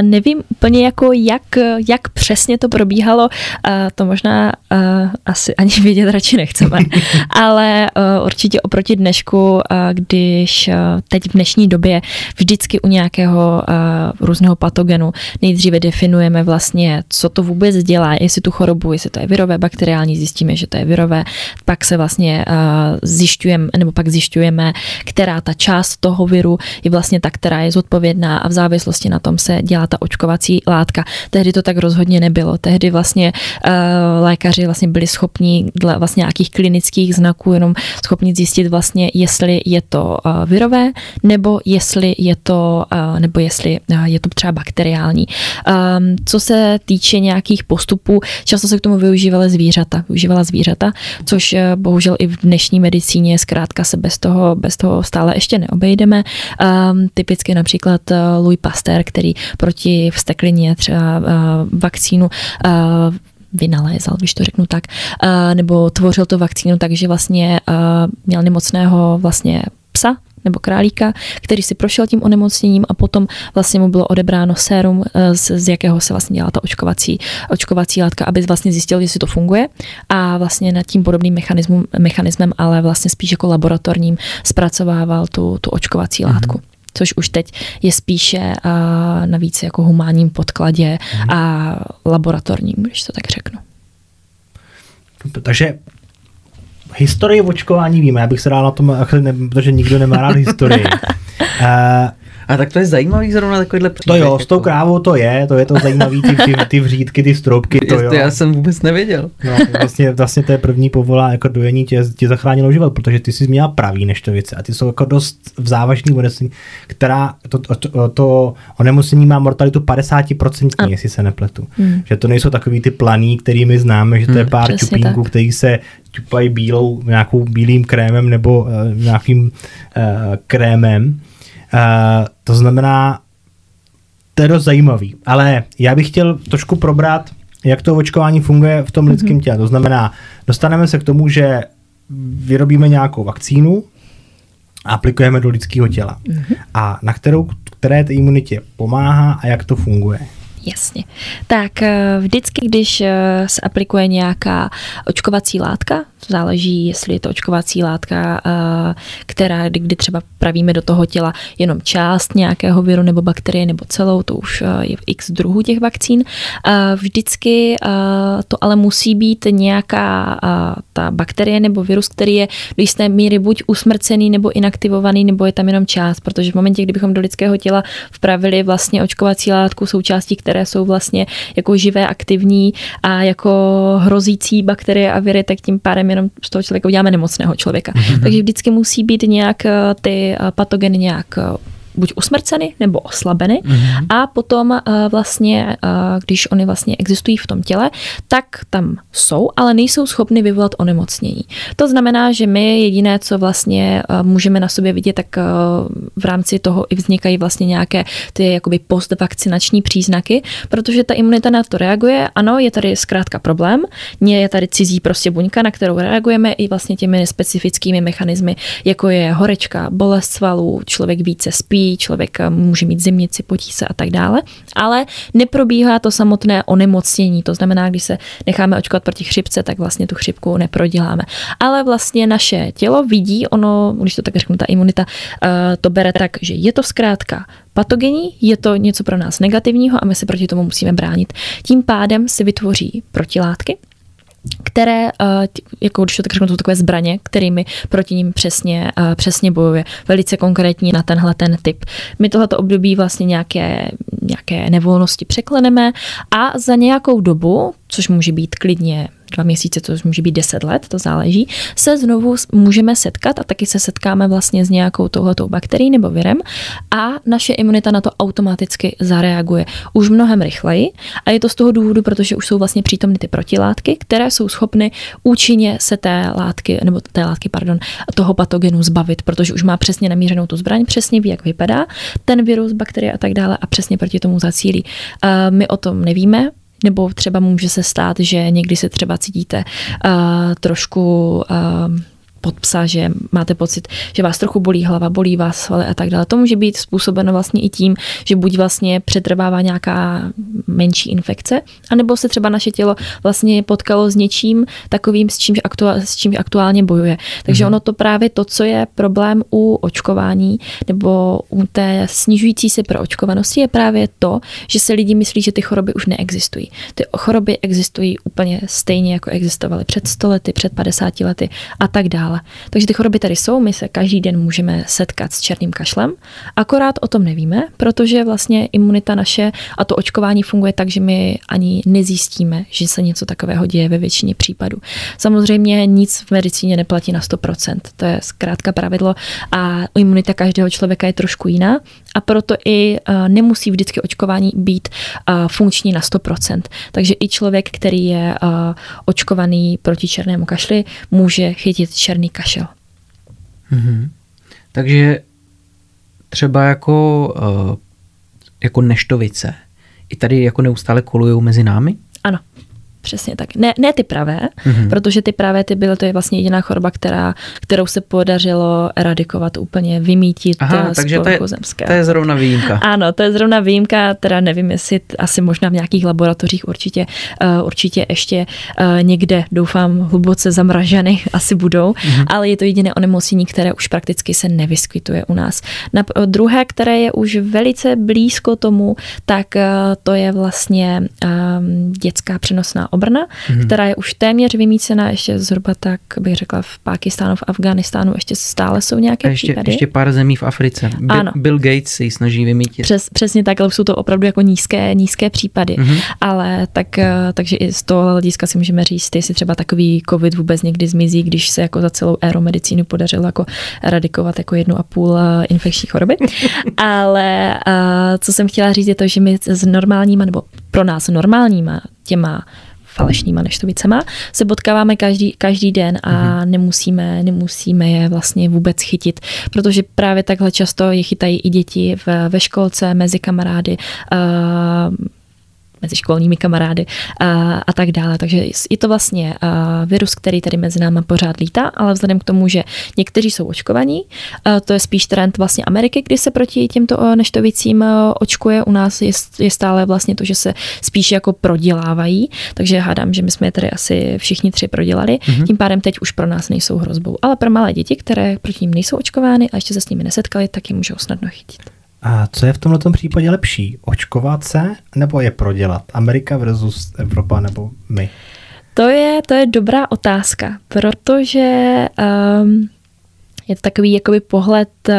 nevím úplně jako jak, jak přesně to probíhalo, uh, to možná uh, asi ani vědět radši nechceme, ale uh, určitě oproti dnešku, když teď v dnešní době vždycky u nějakého různého patogenu nejdříve definujeme vlastně, co to vůbec dělá, jestli tu chorobu, jestli to je virové, bakteriální, zjistíme, že to je virové, pak se vlastně uh, zjišťujeme, nebo pak zjišťujeme, která ta část toho viru je vlastně ta, která je zodpovědná a v závislosti na tom se dělá ta očkovací látka. Tehdy to tak rozhodně nebylo. Tehdy vlastně uh, lékaři vlastně byli schopni dle vlastně nějakých klinických znaků jenom schopni zjistit vlastně, jestli je to uh, virové, nebo jestli je to, nebo jestli je to třeba bakteriální. Um, co se týče nějakých postupů, často se k tomu využívaly zvířata, využívala zvířata, což uh, bohužel i v dnešní medicíně zkrátka se bez toho, bez toho stále ještě neobejdeme. Um, typicky například uh, Louis Pasteur, který proti vsteklině třeba uh, vakcínu uh, vynalézal, když to řeknu tak, nebo tvořil to vakcínu tak, že vlastně měl nemocného vlastně psa, nebo králíka, který si prošel tím onemocněním a potom vlastně mu bylo odebráno sérum, z, z jakého se vlastně dělá ta očkovací, očkovací látka, aby vlastně zjistil, jestli to funguje a vlastně nad tím podobným mechanismem, mechanismem ale vlastně spíš jako laboratorním zpracovával tu, tu očkovací mm-hmm. látku což už teď je spíše uh, navíc jako humánním podkladě mm. a laboratorním, když to tak řeknu. Takže historii očkování víme, já bych se dal na tom, protože nikdo nemá rád historii. uh, A tak to je zajímavý zrovna takovýhle příběh. To jo, s tou jako. krávou to je, to je to zajímavý, ty, ty, ty vřídky, ty stroupky, to jo. Já jsem vůbec nevěděl. No, vlastně, vlastně to je první povolá, jako dojení tě, tě zachránilo život, protože ty jsi měla pravý neštovice a ty jsou jako dost v závažný onemocnění, která, to, to, to, to onemocnění má mortalitu 50%, jestli se nepletu. Hmm. Že to nejsou takový ty planý, který my známe, že to je hmm, pár čupínků, který se čupají bílou, nějakou bílým krémem nebo uh, nějakým uh, krémem to znamená, to je dost zajímavý, ale já bych chtěl trošku probrat, jak to očkování funguje v tom lidském mm-hmm. těle. To znamená, dostaneme se k tomu, že vyrobíme nějakou vakcínu, aplikujeme do lidského těla. Mm-hmm. A na kterou, které té imunitě pomáhá a jak to funguje. Jasně. Tak eh, vždycky, když eh, se aplikuje nějaká očkovací látka, záleží, jestli je to očkovací látka, eh, která, kdy třeba pravíme do toho těla jenom část nějakého viru nebo bakterie nebo celou, to už je v x druhů těch vakcín. Vždycky to ale musí být nějaká ta bakterie nebo virus, který je do jisté míry buď usmrcený nebo inaktivovaný, nebo je tam jenom část, protože v momentě, kdybychom do lidského těla vpravili vlastně očkovací látku součástí, které jsou vlastně jako živé, aktivní a jako hrozící bakterie a viry, tak tím pádem jenom z toho člověka uděláme nemocného člověka. Mm-hmm. Takže vždycky musí být nějak eh, ty eh, patogeny nějak eh, buď usmrceny nebo oslabeny mm-hmm. a potom uh, vlastně, uh, když oni vlastně existují v tom těle, tak tam jsou, ale nejsou schopny vyvolat onemocnění. To znamená, že my jediné, co vlastně uh, můžeme na sobě vidět, tak uh, v rámci toho i vznikají vlastně nějaké ty jakoby postvakcinační příznaky, protože ta imunita na to reaguje. Ano, je tady zkrátka problém, je tady cizí prostě buňka, na kterou reagujeme i vlastně těmi specifickými mechanismy, jako je horečka, bolest svalů, člověk více spí, člověk může mít zimnici, potí se a tak dále, ale neprobíhá to samotné onemocnění. To znamená, když se necháme očkovat proti chřipce, tak vlastně tu chřipku neproděláme. Ale vlastně naše tělo vidí, ono, když to tak řeknu, ta imunita eh, to bere tak, že je to zkrátka patogenní, je to něco pro nás negativního a my se proti tomu musíme bránit. Tím pádem si vytvoří protilátky, které, eh, jako když to tak řeknu, jsou takové zbraně, kterými proti ním přesně, eh, přesně bojuje. Velice konkrétní na tenhle ten typ. My tohleto období vlastně nějaké, nějaké nevolnosti překleneme a za nějakou dobu, což může být klidně dva měsíce, to může být deset let, to záleží, se znovu můžeme setkat a taky se setkáme vlastně s nějakou touhletou bakterií nebo virem a naše imunita na to automaticky zareaguje už mnohem rychleji a je to z toho důvodu, protože už jsou vlastně přítomny ty protilátky, které jsou schopny účinně se té látky, nebo té látky, pardon, toho patogenu zbavit, protože už má přesně namířenou tu zbraň, přesně ví, jak vypadá ten virus, bakterie a tak dále a přesně proti tomu zacílí. My o tom nevíme, nebo třeba může se stát, že někdy se třeba cítíte uh, trošku uh, pod psa, že máte pocit, že vás trochu bolí hlava, bolí vás svaly a tak dále. To může být způsobeno vlastně i tím, že buď vlastně přetrvává nějaká menší infekce, anebo se třeba naše tělo vlastně potkalo s něčím takovým, s čím, aktuál, s čím aktuálně bojuje. Takže mm-hmm. ono to právě to, co je problém u očkování nebo u té snižující se proočkovanosti, je právě to, že se lidi myslí, že ty choroby už neexistují. Ty choroby existují úplně stejně, jako existovaly před 100 lety, před 50 lety a tak dále dále. Takže ty choroby tady jsou, my se každý den můžeme setkat s černým kašlem, akorát o tom nevíme, protože vlastně imunita naše a to očkování funguje tak, že my ani nezjistíme, že se něco takového děje ve většině případů. Samozřejmě nic v medicíně neplatí na 100%, to je zkrátka pravidlo a imunita každého člověka je trošku jiná a proto i uh, nemusí vždycky očkování být uh, funkční na 100%. Takže i člověk, který je uh, očkovaný proti černému kašli, může chytit černý kašel. Mm-hmm. Takže třeba jako, uh, jako neštovice, i tady jako neustále kolují mezi námi? Ano. Přesně tak. Ne, ne ty pravé, mm-hmm. protože ty pravé ty byly, to je vlastně jediná choroba, která, kterou se podařilo eradikovat úplně, vymítit Aha, z takže to je, to je zrovna výjimka. Ano, to je zrovna výjimka, teda nevím, jestli asi možná v nějakých laboratořích určitě, uh, určitě ještě uh, někde, doufám, hluboce zamraženy asi budou, mm-hmm. ale je to jediné onemocnění, které už prakticky se nevyskytuje u nás. Na, uh, druhé, které je už velice blízko tomu, tak uh, to je vlastně uh, dětská přenosná obrna, mm-hmm. která je už téměř vymícená, ještě zhruba tak bych řekla v Pákistánu, v Afganistánu ještě stále jsou nějaké a ještě, případy. ještě pár zemí v Africe. Bill, ano. Bill Gates se ji snaží vymítit. Přes, přesně tak, ale jsou to opravdu jako nízké, nízké případy. Mm-hmm. Ale tak, eh, takže i z toho hlediska si můžeme říct, jestli třeba takový covid vůbec někdy zmizí, když se jako za celou éru medicínu podařilo jako eradikovat jako jednu a půl eh, infekční choroby. ale eh, co jsem chtěla říct je to, že my s normálníma, nebo pro nás normálníma těma falešnýma neštovicema, se potkáváme každý, každý den a mm-hmm. nemusíme, nemusíme je vlastně vůbec chytit, protože právě takhle často je chytají i děti v, ve školce, mezi kamarády, uh, mezi školními kamarády a, a tak dále. Takže je to vlastně virus, který tady mezi náma pořád lítá, ale vzhledem k tomu, že někteří jsou očkovaní, to je spíš trend vlastně Ameriky, kdy se proti těmto neštovicím očkuje. U nás je, je stále vlastně to, že se spíš jako prodělávají, takže hádám, že my jsme je tady asi všichni tři prodělali. Mm-hmm. Tím pádem teď už pro nás nejsou hrozbou. Ale pro malé děti, které proti ním nejsou očkovány a ještě se s nimi nesetkali, tak je můžou snadno chytit. A co je v tomto případě lepší? Očkovat se nebo je prodělat? Amerika versus Evropa nebo my? To je, to je dobrá otázka, protože um, je to takový jakoby pohled uh,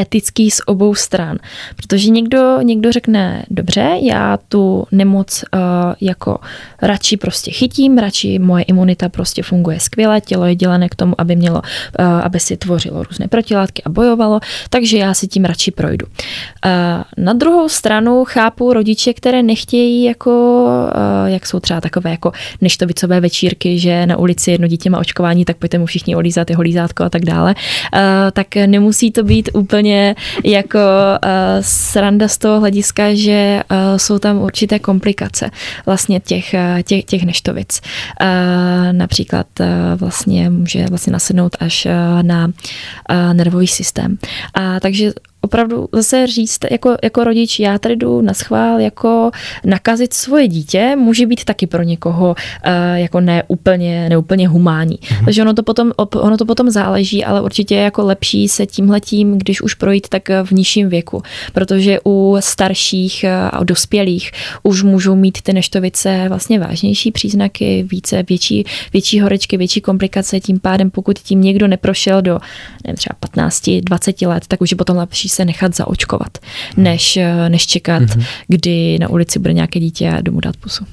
etický z obou stran. Protože někdo, někdo řekne, dobře, já tu nemoc uh, jako radši prostě chytím, radši moje imunita prostě funguje skvěle, tělo je dělané k tomu, aby mělo, uh, aby si tvořilo různé protilátky a bojovalo, takže já si tím radši projdu. Uh, na druhou stranu chápu rodiče, které nechtějí jako, uh, jak jsou třeba takové jako neštovicové večírky, že na ulici jedno dítě má očkování, tak pojďte mu všichni olízat jeho lízátko a tak dále, uh, tak nemusí to být úplně úplně jako uh, sranda z toho hlediska, že uh, jsou tam určité komplikace vlastně těch, uh, těch, těch neštovic. Uh, například uh, vlastně může vlastně nasednout až uh, na uh, nervový systém. A takže opravdu zase říct jako, jako rodič, já tady jdu na schvál jako nakazit svoje dítě, může být taky pro někoho uh, jako neúplně, neúplně humánní. Mm-hmm. Takže ono to, potom, ono to potom záleží, ale určitě je jako lepší se tímhletím, když už projít, tak v nižším věku, protože u starších a dospělých už můžou mít ty neštovice vlastně vážnější příznaky, více, větší, větší horečky, větší komplikace, tím pádem pokud tím někdo neprošel do nevím, třeba 15, 20 let, tak už je potom lepší se nechat zaočkovat, než, než čekat, mm-hmm. kdy na ulici bude nějaké dítě a domů dát pusu.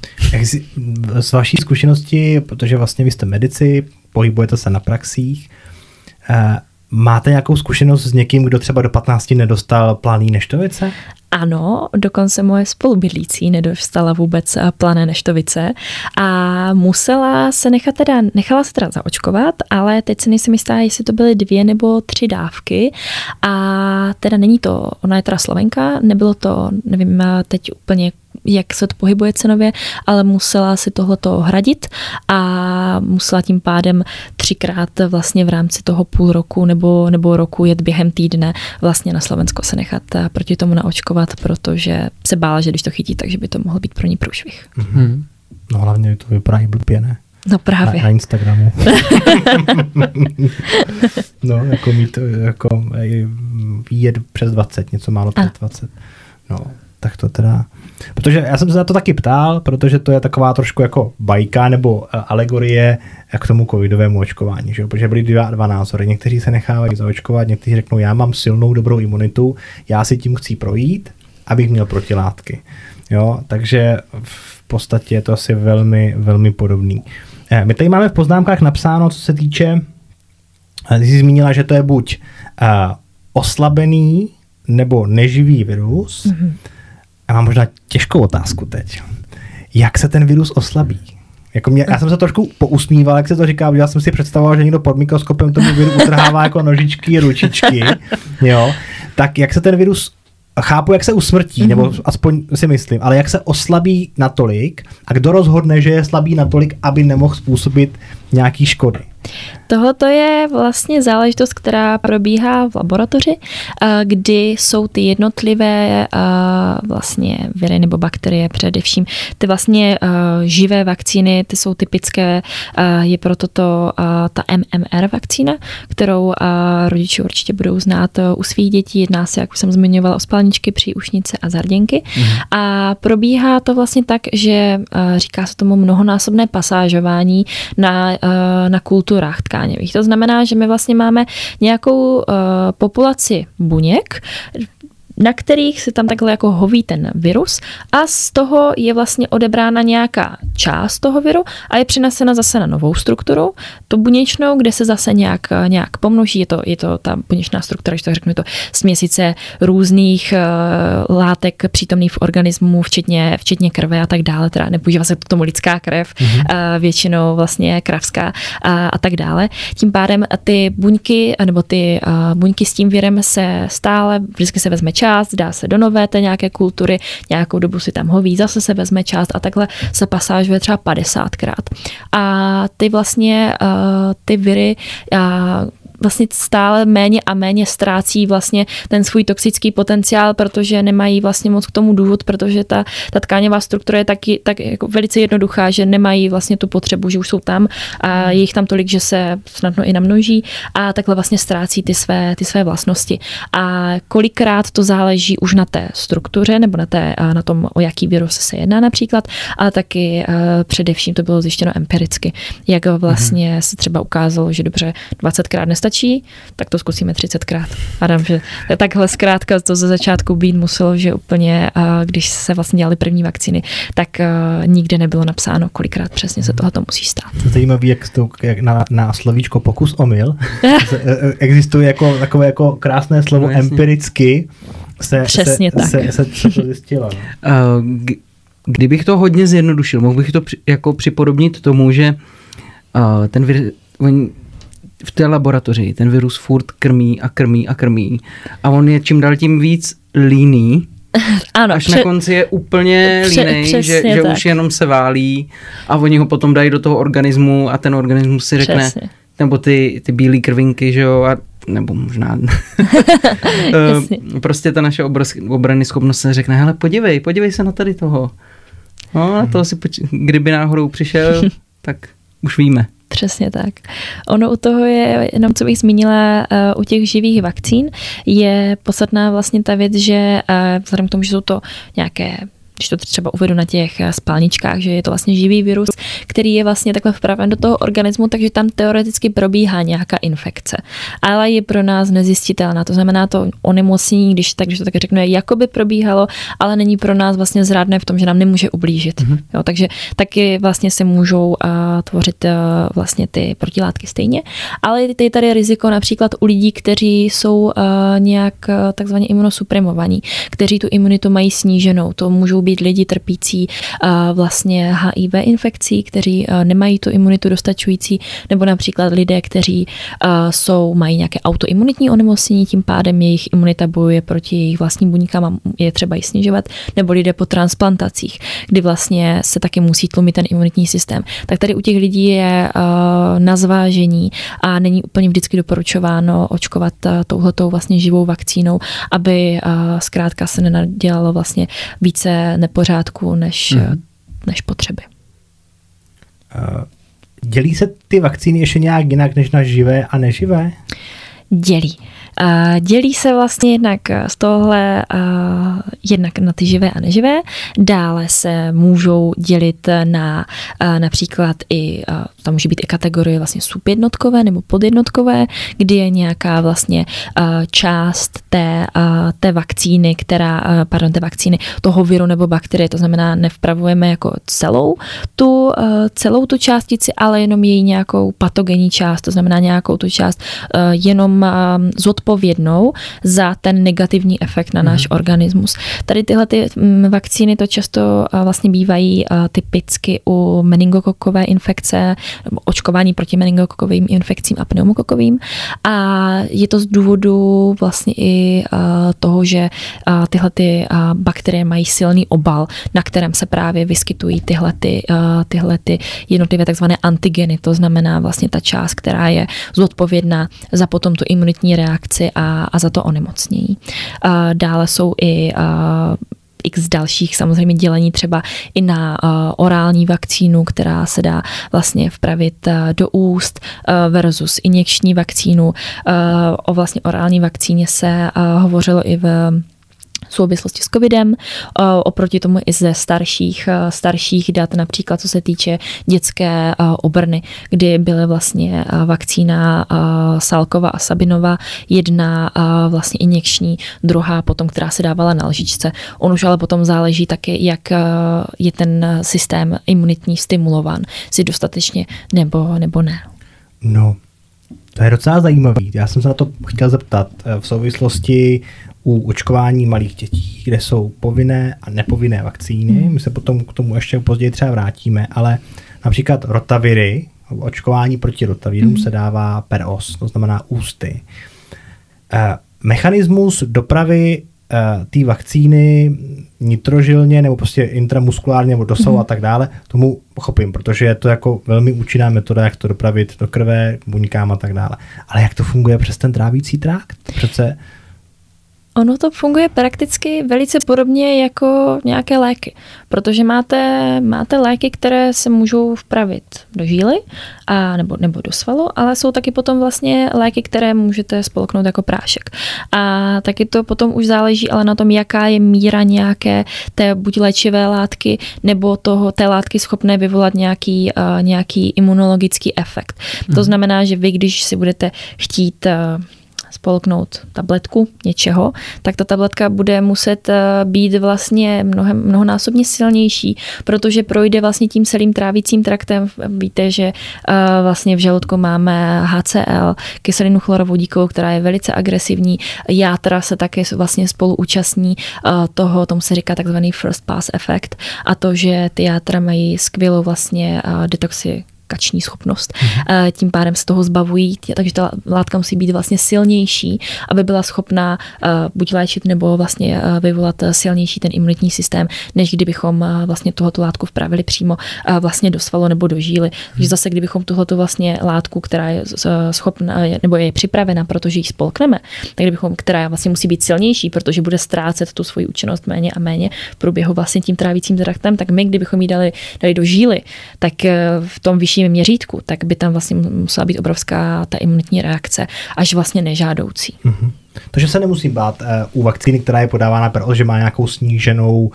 Z vaší zkušenosti, protože vlastně vy jste medici, pohybujete se na praxích, eh, máte nějakou zkušenost s někým, kdo třeba do 15 nedostal planý neštovice? Ano, dokonce moje spolubydlící nedostala vůbec eh, plané neštovice a musela se nechat teda, nechala se teda zaočkovat, ale teď se nejsem jistá, jestli to byly dvě nebo tři dávky a teda není to, ona je teda Slovenka, nebylo to, nevím eh, teď úplně jak se to pohybuje cenově, ale musela si tohleto hradit a musela tím pádem třikrát vlastně v rámci toho půl roku nebo, nebo roku jet během týdne vlastně na Slovensko se nechat eh, proti tomu naočkovat, protože se bála, že když to chytí, takže by to mohl být pro ní průšvih. Mm-hmm. No hlavně to vypadá i blbě, ne? No právě. Na, na Instagramu. no, jako mít, jako jet přes 20, něco málo přes 20. No, tak to teda... Protože já jsem se na to taky ptal, protože to je taková trošku jako bajka nebo eh, alegorie k tomu covidovému očkování, že? protože byly dva, dva názory. Někteří se nechávají zaočkovat, někteří řeknou, já mám silnou dobrou imunitu, já si tím chci projít, abych měl protilátky. Jo? Takže v podstatě je to asi velmi, velmi podobný. Eh, my tady máme v poznámkách napsáno, co se týče, eh, ty jsi zmínila, že to je buď uh, oslabený nebo neživý virus. Mm-hmm já mám možná těžkou otázku teď. Jak se ten virus oslabí? Jako mě, já jsem se trošku pousmíval, jak se to říká, já jsem si představoval, že někdo pod mikroskopem tomu viru utrhává jako nožičky, ručičky, jo. Tak jak se ten virus chápu, jak se usmrtí, mm-hmm. nebo mhm. aspoň si myslím, ale jak se oslabí natolik a kdo rozhodne, že je slabý natolik, aby nemohl způsobit nějaký škody? Tohle je vlastně záležitost, která probíhá v laboratoři, kdy jsou ty jednotlivé vlastně viry nebo bakterie především. Ty vlastně živé vakcíny, ty jsou typické, je proto to ta MMR vakcína, kterou rodiče určitě budou znát u svých dětí. Jedná se, jak už jsem zmiňovala, o spalničky, příušnice a zarděnky. Mm. A probíhá to vlastně tak, že říká se tomu mnohonásobné pasážování na, na kulturách tkáňových. To znamená, že my vlastně máme nějakou uh, populaci buněk, na kterých se tam takhle jako hoví ten virus a z toho je vlastně odebrána nějaká část toho viru a je přinesena zase na novou strukturu, to buněčnou, kde se zase nějak, nějak pomnoží, je to, je to ta buněčná struktura, když to řeknu, to směsice různých uh, látek přítomných v organismu, včetně, včetně krve a tak dále, teda nepoužívá se k tomu lidská krev, mm-hmm. uh, většinou vlastně kravská uh, a tak dále. Tím pádem ty buňky, nebo ty uh, buňky s tím virem se stále, vždycky se vezme čas, část, dá se do nové té nějaké kultury, nějakou dobu si tam hoví, zase se vezme část a takhle se pasážuje třeba 50krát. A ty vlastně, uh, ty viry, uh, vlastně stále méně a méně ztrácí vlastně ten svůj toxický potenciál, protože nemají vlastně moc k tomu důvod, protože ta, ta tkáňová struktura je taky tak jako velice jednoduchá, že nemají vlastně tu potřebu, že už jsou tam a je jich tam tolik, že se snadno i namnoží a takhle vlastně ztrácí ty své, ty své vlastnosti. A kolikrát to záleží už na té struktuře nebo na, té, na tom, o jaký virus se jedná například, ale taky především to bylo zjištěno empiricky, jak vlastně mm-hmm. se třeba ukázalo, že dobře 20krát nestačí nestačí, tak to zkusíme 30krát. Adam, že takhle zkrátka to ze začátku být muselo, že úplně, když se vlastně dělali první vakcíny, tak nikde nebylo napsáno, kolikrát přesně se tohle musí stát. Zajímavé, jak, to, jak na, na slovíčko pokus omyl e, e, existuje jako takové jako krásné slovo no, empiricky, se, Přesně se, tak. Se, se, se to zjistilo. No. Kdybych to hodně zjednodušil, mohl bych to při, jako připodobnit tomu, že uh, ten vir, oni v té laboratoři ten virus furt krmí a krmí a krmí a on je čím dál tím víc líný, ano, až pře- na konci je úplně pře- línej, že, že už jenom se válí a oni ho potom dají do toho organismu a ten organismus si řekne, přesně. nebo ty, ty bílé krvinky, že jo, a nebo možná eh, prostě ta naše obrany schopnost se řekne, hele podívej, podívej se na tady toho. No, na toho si, poč- kdyby náhodou přišel, tak už víme. Přesně tak. Ono u toho je, jenom co bych zmínila, uh, u těch živých vakcín, je podstatná vlastně ta věc, že uh, vzhledem k tomu, že jsou to nějaké když to třeba uvedu na těch spálničkách, že je to vlastně živý virus, který je vlastně takhle vpraven do toho organismu, takže tam teoreticky probíhá nějaká infekce. Ale je pro nás nezjistitelná. To znamená, to onemocnění, když tak, když to tak řeknu, je jakoby probíhalo, ale není pro nás vlastně zrádné v tom, že nám nemůže ublížit. Mm-hmm. Jo, takže taky vlastně se můžou uh, tvořit uh, vlastně ty protilátky stejně. Ale je tady riziko například u lidí, kteří jsou uh, nějak takzvaně imunosuprimovaní, kteří tu imunitu mají sníženou. To můžou být lidi trpící uh, vlastně HIV infekcí, kteří uh, nemají tu imunitu dostačující, nebo například lidé, kteří uh, jsou, mají nějaké autoimunitní onemocnění, tím pádem jejich imunita bojuje proti jejich vlastním buňkám a je třeba ji snižovat, nebo lidé po transplantacích, kdy vlastně se taky musí tlumit ten imunitní systém. Tak tady u těch lidí je na zvážení a není úplně vždycky doporučováno očkovat uh, touhletou vlastně živou vakcínou, aby zkrátka se nenadělalo vlastně více nepořádků než, mm. než potřeby. Uh, dělí se ty vakcíny ještě nějak jinak než na živé a neživé? Dělí. Dělí se vlastně jednak z tohle jednak na ty živé a neživé, dále se můžou dělit na například i, tam může být i kategorie vlastně subjednotkové nebo podjednotkové, kdy je nějaká vlastně část té, té vakcíny, která, pardon, té vakcíny toho viru nebo bakterie, to znamená nevpravujeme jako celou tu, celou tu částici, ale jenom její nějakou patogenní část, to znamená nějakou tu část jenom zodpovědnou zodpovědnou za ten negativní efekt na náš mm. organismus. Tady tyhle ty mm, vakcíny to často vlastně bývají typicky u meningokokové infekce, očkování proti meningokokovým infekcím a pneumokokovým. A je to z důvodu vlastně i toho, že tyhle ty bakterie mají silný obal, na kterém se právě vyskytují tyhle, ty, tyhle ty jednotlivé takzvané antigeny, to znamená vlastně ta část, která je zodpovědná za potom tu imunitní reakci infekci a, a za to onemocnění. A dále jsou i x dalších samozřejmě dělení třeba i na uh, orální vakcínu, která se dá vlastně vpravit uh, do úst uh, versus injekční vakcínu. O vlastně orální vakcíně se hovořilo i v v souvislosti s covidem, eh, oproti tomu i ze starších, eh, starších dat, například co se týče dětské eh, obrny, kdy byly vlastně vakcína Salkova a Sabinova, jedna vlastně injekční, druhá potom, která se dávala na lžičce. On už ale potom záleží taky, jak je ten systém imunitní stimulován, si dostatečně nebo, nebo ne. No, to je docela zajímavý. Já jsem se na to chtěl zeptat v souvislosti u očkování malých dětí, kde jsou povinné a nepovinné vakcíny. Hmm. My se potom k tomu ještě později třeba vrátíme, ale například rotaviry, očkování proti rotavírům mm. se dává per os, to znamená ústy. E, mechanismus dopravy té vakcíny nitrožilně nebo prostě intramuskulárně nebo dosahu mm. a tak dále, tomu pochopím, protože je to jako velmi účinná metoda, jak to dopravit do krve, buňkám a tak dále. Ale jak to funguje přes ten trávící trakt? Přece Ono to funguje prakticky velice podobně jako nějaké léky, protože máte, máte léky, které se můžou vpravit do žíly a, nebo, nebo do svalu, ale jsou taky potom vlastně léky, které můžete spolknout jako prášek. A taky to potom už záleží ale na tom, jaká je míra nějaké té buď léčivé látky nebo toho, té látky schopné vyvolat nějaký, uh, nějaký imunologický efekt. Hmm. To mhm. znamená, že vy, když si budete chtít uh, spolknout tabletku něčeho, tak ta tabletka bude muset eh, být vlastně mnohem, mnohonásobně silnější, protože projde vlastně tím celým trávicím traktem. Víte, že eh, vlastně v žaludku máme HCl, kyselinu chlorovodíkovou, která je velice agresivní. Játra se také vlastně spolu účastní eh, toho, tomu se říká takzvaný first pass efekt a to, že ty játra mají skvělou vlastně detoxi kační schopnost. Mm-hmm. Tím pádem se toho zbavují, takže ta látka musí být vlastně silnější, aby byla schopná eh, buď léčit nebo vlastně eh, vyvolat silnější ten imunitní systém, než kdybychom vlastně tohoto látku vpravili přímo vlastně do svalu nebo do žíly. Takže zase, kdybychom tohoto vlastně látku, která je schopná nebo je připravena, protože ji spolkneme, tak kdybychom, která vlastně musí být silnější, protože bude ztrácet tu svoji účinnost méně a méně v průběhu vlastně tím trávicím traktem, tak my, kdybychom ji dali, dali do žíly, tak v tom vyšší vyšším měřítku, tak by tam vlastně musela být obrovská ta imunitní reakce, až vlastně nežádoucí. Mm-hmm. Takže se nemusím bát uh, u vakcíny, která je podávána, protože má nějakou sníženou uh,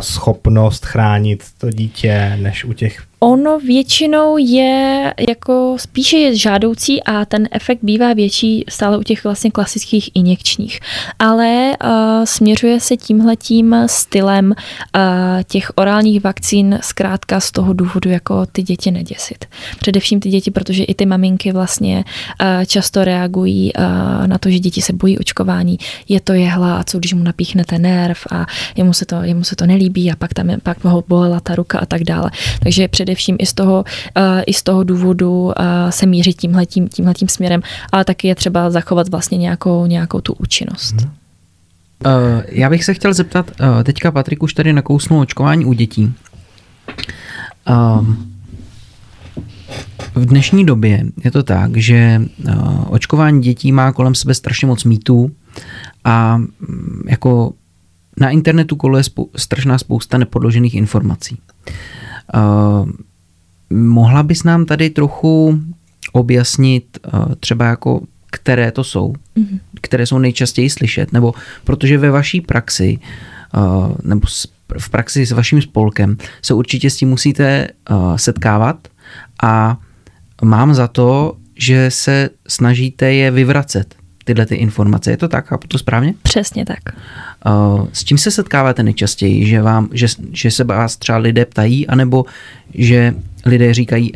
schopnost chránit to dítě, než u těch Ono většinou je jako spíše je žádoucí a ten efekt bývá větší stále u těch vlastně klasických injekčních. Ale uh, směřuje se tímhletím stylem uh, těch orálních vakcín zkrátka z toho důvodu jako ty děti neděsit. Především ty děti, protože i ty maminky vlastně uh, často reagují uh, na to, že děti se bojí očkování. Je to jehla a co když mu napíchnete nerv a jemu se to, jemu se to nelíbí a pak tam je, pak ho bolela ta ruka a tak dále. Takže před především i z toho, uh, i z toho důvodu uh, se mířit tímhletím, tímhletím směrem, ale taky je třeba zachovat vlastně nějakou, nějakou tu účinnost. Hmm. Uh, já bych se chtěl zeptat, uh, teďka Patrik už tady nakousnul očkování u dětí. Uh, v dnešní době je to tak, že očkování dětí má kolem sebe strašně moc mýtů a um, jako na internetu koluje spou- strašná spousta nepodložených informací. Uh, mohla bys nám tady trochu objasnit uh, třeba jako které to jsou, mm-hmm. které jsou nejčastěji slyšet, nebo protože ve vaší praxi uh, nebo v praxi s vaším spolkem se určitě s tím musíte uh, setkávat. A mám za to, že se snažíte je vyvracet, tyhle ty informace. Je to tak? Chápu to správně? Přesně tak. Uh, s čím se setkáváte nejčastěji? Že, vám, že, že se vás třeba lidé ptají, anebo že lidé říkají,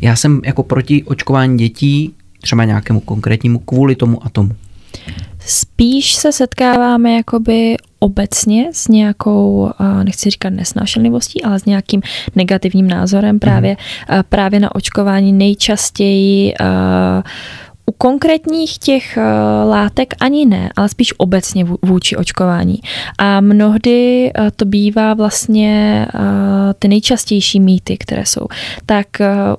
já jsem jako proti očkování dětí, třeba nějakému konkrétnímu, kvůli tomu a tomu? Spíš se setkáváme jakoby obecně s nějakou, nechci říkat nesnášenlivostí, ale s nějakým negativním názorem právě, mm. právě na očkování nejčastěji u konkrétních těch eh, látek ani ne, ale spíš obecně vůči očkování. A mnohdy eh, to bývá vlastně eh, ty nejčastější mýty, které jsou, tak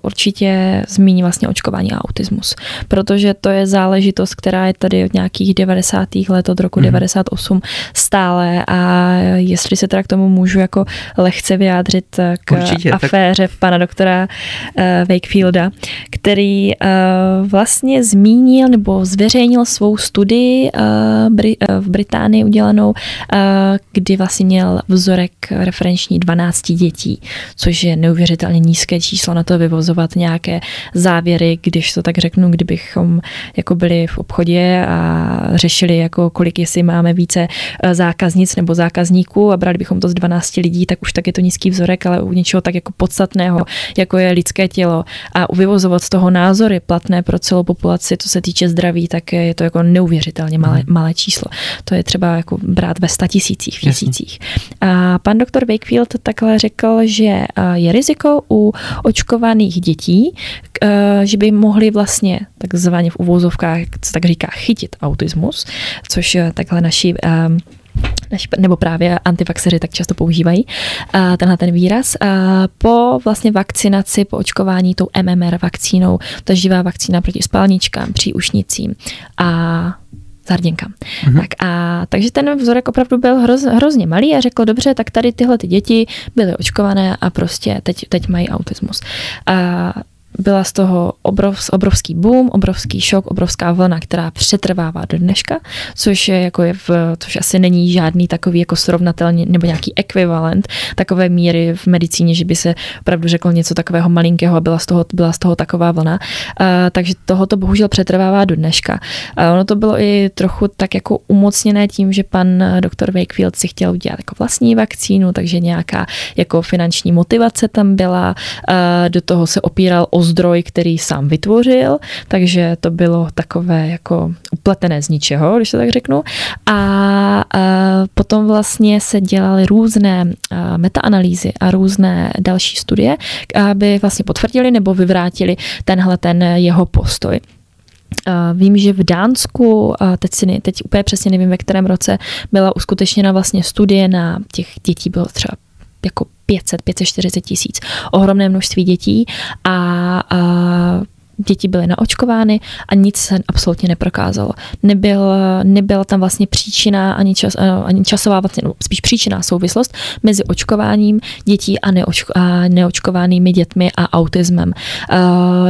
určitě zmíní vlastně očkování a autismus. Protože to je záležitost, která je tady od nějakých 90. let, od roku mm. 98 stále a jestli se teda k tomu můžu jako lehce vyjádřit k určitě, aféře tak... pana doktora Wakefielda, který vlastně zmíní zmínil nebo zveřejnil svou studii eh, eh, v Británii udělanou, eh, kdy vlastně měl vzorek referenční 12 dětí, což je neuvěřitelně nízké číslo na to vyvozovat nějaké závěry, když to tak řeknu, kdybychom jako byli v obchodě a řešili, jako kolik jestli máme více zákaznic nebo zákazníků a brali bychom to z 12 lidí, tak už tak je to nízký vzorek, ale u něčeho tak jako podstatného, jako je lidské tělo. A vyvozovat z toho názory platné pro celou populaci situaci, co se týče zdraví, tak je to jako neuvěřitelně malé, mhm. malé číslo. To je třeba jako brát ve statisících, v tisících. A pan doktor Wakefield takhle řekl, že je riziko u očkovaných dětí, že by mohli vlastně takzvaně v uvozovkách, co tak říká, chytit autismus, což takhle naši nebo právě antivaxeři tak často používají tenhle ten výraz. Po vlastně vakcinaci, po očkování tou MMR vakcínou, to je živá vakcína proti spalničkám, příušnicím a zarděnkám. Mm-hmm. Tak a, takže ten vzorek opravdu byl hroz, hrozně malý a řekl, dobře, tak tady tyhle ty děti byly očkované a prostě teď, teď mají autismus. A byla z toho obrov, obrovský boom, obrovský šok, obrovská vlna, která přetrvává do dneška, což je jako je v, což asi není žádný takový jako srovnatelný nebo nějaký ekvivalent takové míry v medicíně, že by se opravdu řekl něco takového malinkého a byla z toho, byla z toho taková vlna. Uh, takže tohoto bohužel přetrvává do dneška. Uh, ono to bylo i trochu tak jako umocněné tím, že pan doktor Wakefield si chtěl udělat jako vlastní vakcínu, takže nějaká jako finanční motivace tam byla. Uh, do toho se opíral o zdroj, který sám vytvořil, takže to bylo takové jako upletené z ničeho, když to tak řeknu. A, potom vlastně se dělaly různé metaanalýzy a různé další studie, aby vlastně potvrdili nebo vyvrátili tenhle ten jeho postoj. Vím, že v Dánsku, teď, si, teď úplně přesně nevím, ve kterém roce, byla uskutečněna vlastně studie na těch dětí, bylo třeba jako 500, 540 tisíc, ohromné množství dětí a, a děti byly naočkovány a nic se absolutně neprokázalo. Nebyl, nebyla tam vlastně příčina ani, čas, eh, ani časová, vlastně, no, spíš příčina souvislost mezi očkováním dětí a, neočko, a neočkovanými dětmi a autismem. Uh,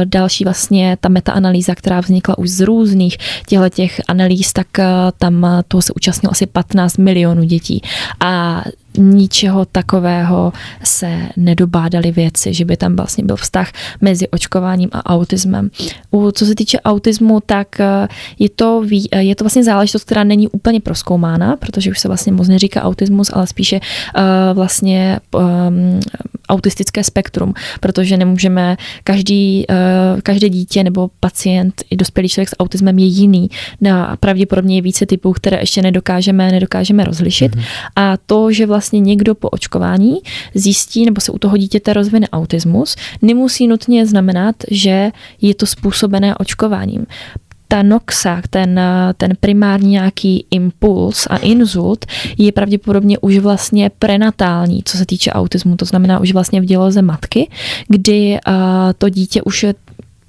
další vlastně ta metaanalýza, která vznikla už z různých těchto těch analýz, tak uh, tam toho se účastnilo asi 15 milionů dětí. A ničeho takového se nedobádaly věci, že by tam vlastně byl vztah mezi očkováním a autismem. U, co se týče autismu, tak eh, je to, eh, je to vlastně záležitost, která není úplně proskoumána, protože už se vlastně moc neříká autismus, ale spíše uh, vlastně um, autistické spektrum, protože nemůžeme, každý, uh, každé dítě nebo pacient, i dospělý člověk s autismem je jiný. A pravděpodobně je více typů, které ještě nedokážeme, nedokážeme rozlišit. Mm-hmm. A to, že vlastně vlastně někdo po očkování zjistí nebo se u toho dítěte rozvine autismus, nemusí nutně znamenat, že je to způsobené očkováním. Ta noxa, ten, ten primární nějaký impuls a inzult je pravděpodobně už vlastně prenatální, co se týče autismu, to znamená už vlastně v děloze matky, kdy uh, to dítě už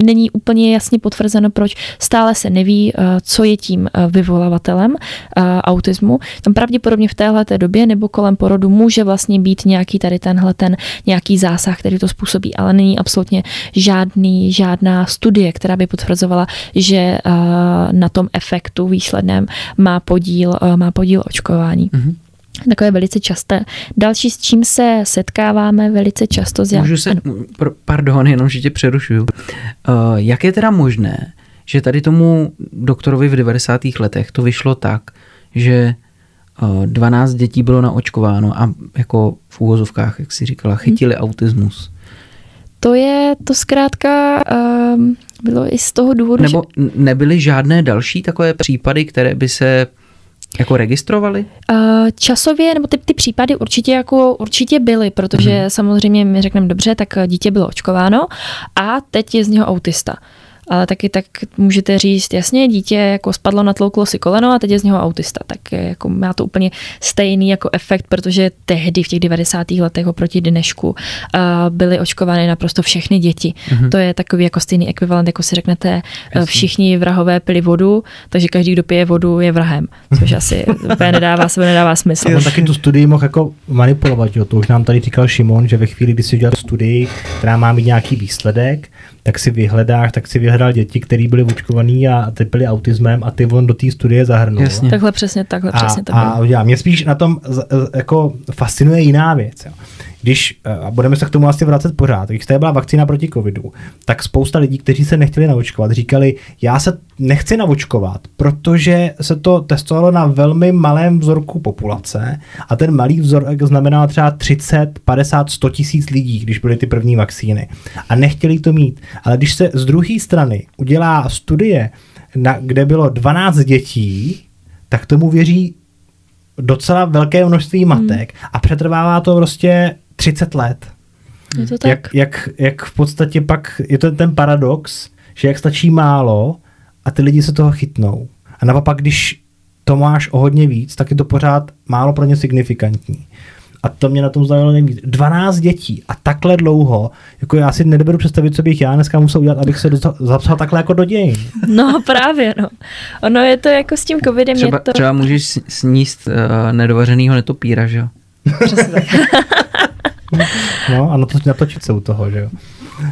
není úplně jasně potvrzeno, proč stále se neví, eh, co je tím eh, vyvolavatelem eh, autismu. Tam pravděpodobně v téhle době nebo kolem porodu může vlastně být nějaký tady tenhle ten nějaký zásah, který to způsobí, ale není absolutně žádný, žádná studie, která by potvrzovala, že na tom efektu výsledném má podíl, má podíl očkování. Mm-hmm takové velice časté. Další, s čím se setkáváme velice často. Z Můžu se, pardon, jenom, že tě přerušuju. Uh, jak je teda možné, že tady tomu doktorovi v 90. letech to vyšlo tak, že 12 eh, dětí bylo naočkováno a jako v úvozovkách, jak si říkala, chytili hmm. autismus. To je, to zkrátka um, bylo i z toho důvodu, Nebo že... nebyly žádné další takové případy, které by se jako registrovali? Uh, časově, nebo ty, ty případy určitě jako určitě byly, protože mm. samozřejmě my řekneme dobře, tak dítě bylo očkováno a teď je z něho autista ale taky tak můžete říct, jasně, dítě jako spadlo, natlouklo si koleno a teď je z něho autista. Tak jako má to úplně stejný jako efekt, protože tehdy v těch 90. letech oproti dnešku uh, byly očkovány naprosto všechny děti. Mm-hmm. To je takový jako stejný ekvivalent, jako si řeknete, uh, všichni vrahové pili vodu, takže každý, kdo pije vodu, je vrahem, což asi úplně nedává, sebe nedává smysl. On taky tu studii mohl jako manipulovat, jo. to už nám tady říkal Šimon, že ve chvíli, kdy si udělal studii, která má mít nějaký výsledek, tak si vyhledáš, tak si vyhledal děti, které byly očkovaný a trpěli autismem a ty on do té studie zahrnul. Jasně. Takhle přesně, takhle a, přesně. A, a mě spíš na tom jako fascinuje jiná věc. Jo když, eh, a budeme se k tomu asi vracet pořád, když tady byla vakcína proti covidu, tak spousta lidí, kteří se nechtěli naočkovat, říkali, já se nechci naočkovat, protože se to testovalo na velmi malém vzorku populace a ten malý vzorek znamenal třeba 30, 50, 100 tisíc lidí, když byly ty první vakcíny. A nechtěli to mít. Ale když se z druhé strany udělá studie, na, kde bylo 12 dětí, tak tomu věří docela velké množství matek hmm. a přetrvává to prostě 30 let. Je to tak. Jak, jak, jak v podstatě pak je to ten paradox, že jak stačí málo a ty lidi se toho chytnou. A naopak, když to máš o hodně víc, tak je to pořád málo pro ně signifikantní. A to mě na tom zaujalo nejvíc. 12 dětí a takhle dlouho, jako já si nedovedu představit, co bych já dneska musel udělat, abych se zapsal takhle jako do dějin. No právě, no. Ono je to jako s tím covidem. Třeba, je to... třeba můžeš sníst uh, nedovařenýho netopíra, že jo? Přesně No a natočit se u toho, že jo.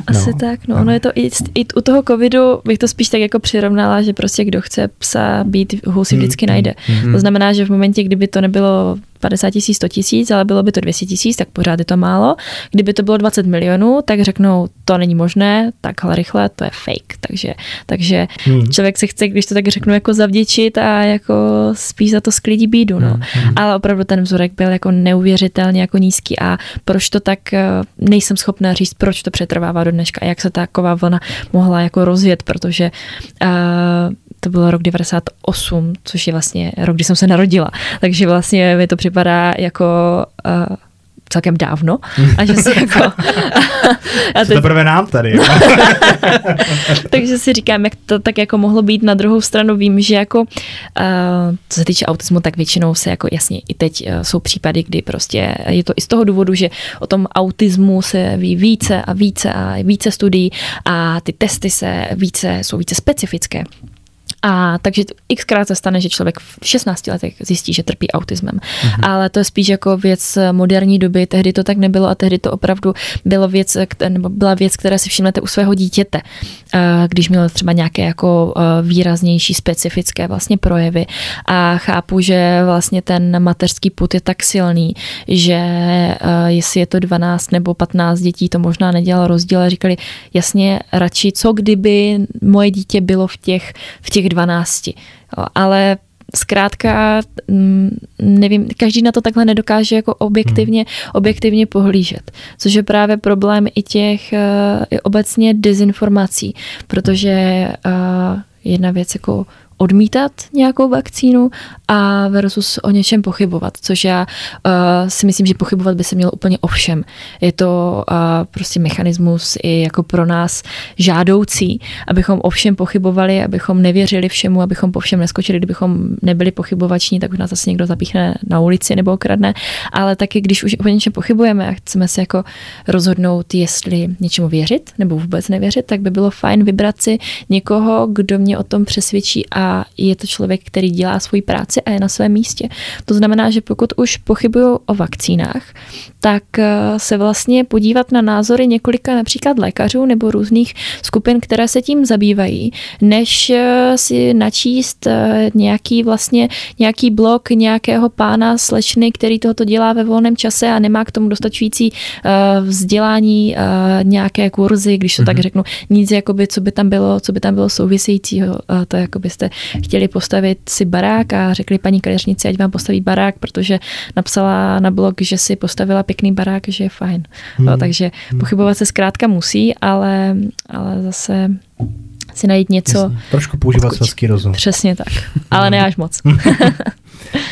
Asi no, tak, no. no. Ono je to i, i u toho covidu, bych to spíš tak jako přirovnala, že prostě kdo chce psa být hůl si vždycky hmm, najde. Mm, to znamená, že v momentě, kdyby to nebylo 50 tisíc, 100 tisíc, ale bylo by to 200 tisíc, tak pořád je to málo. Kdyby to bylo 20 milionů, tak řeknou, to není možné, takhle rychle, to je fake. Takže, takže hmm. člověk se chce, když to tak řeknu, jako zavděčit a jako spíš za to sklidí bídu. No. Hmm. Ale opravdu ten vzorek byl jako neuvěřitelně jako nízký a proč to tak, eh, nejsem schopná říct, proč to přetrvává do dneška, jak se taková vlna mohla jako rozjet, protože uh, to byl rok 98, což je vlastně rok, kdy jsem se narodila. Takže vlastně mi to připadá jako uh, celkem dávno a že si jako... a teď, teprve nám tady. takže si říkám, jak to tak jako mohlo být. Na druhou stranu vím, že jako uh, co se týče autismu, tak většinou se jako jasně i teď uh, jsou případy, kdy prostě je to i z toho důvodu, že o tom autismu se ví více a více a více studií a ty testy se více, jsou více specifické. A takže xkrát se stane, že člověk v 16 letech zjistí, že trpí autismem. Mm-hmm. Ale to je spíš jako věc moderní doby, tehdy to tak nebylo a tehdy to opravdu bylo věc, nebo byla věc, která si všimnete u svého dítěte, když měl třeba nějaké jako výraznější specifické vlastně projevy. A chápu, že vlastně ten mateřský put je tak silný, že jestli je to 12 nebo 15 dětí, to možná nedělalo rozdíl. Říkali, jasně, radši co kdyby moje dítě bylo v těch, v těch 12. Ale zkrátka, mm, nevím, každý na to takhle nedokáže jako objektivně, hmm. objektivně pohlížet, což je právě problém i těch uh, i obecně dezinformací, protože uh, jedna věc jako odmítat nějakou vakcínu a versus o něčem pochybovat, což já uh, si myslím, že pochybovat by se mělo úplně o všem. Je to uh, prostě mechanismus i jako pro nás žádoucí, abychom o všem pochybovali, abychom nevěřili všemu, abychom po všem neskočili, kdybychom nebyli pochybovační, tak už nás zase někdo zapíchne na ulici nebo okradne, ale taky když už o něčem pochybujeme a chceme se jako rozhodnout, jestli něčemu věřit nebo vůbec nevěřit, tak by bylo fajn vybrat si někoho, kdo mě o tom přesvědčí a je to člověk, který dělá svoji práci a je na svém místě. To znamená, že pokud už pochybuju o vakcínách, tak eh, se vlastně podívat na názory několika například lékařů nebo různých skupin, které se tím zabývají, než eh, si načíst eh, nějaký vlastně nějaký blok nějakého pána slečny, který tohoto dělá ve volném čase a nemá k tomu dostačující vzdělání, nějaké kurzy, když to mm-hmm. tak mhm. řeknu, nic jakoby, co by tam bylo, co by tam bylo souvisejícího, to jako byste chtěli postavit si barák a řekli paní kadeřnici, ať vám postaví barák, protože napsala na blog, že si postavila pěkný barák, že je fajn. Hmm. No, takže hmm. pochybovat se zkrátka musí, ale, ale zase si najít něco. Jasně. Trošku používat selský rozum. Přesně tak, ale ne až moc.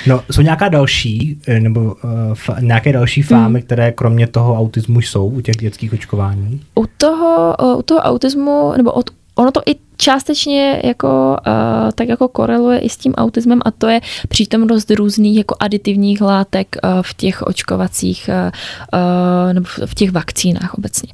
no, jsou nějaká další, eh, nebo uh, f- nějaké další fámy, hmm. které kromě toho autismu jsou u těch dětských očkování? U toho, u toho autismu, nebo od, ono to i částečně jako, uh, tak jako koreluje i s tím autismem a to je přítomnost různých jako aditivních látek uh, v těch očkovacích uh, nebo v těch vakcínách obecně.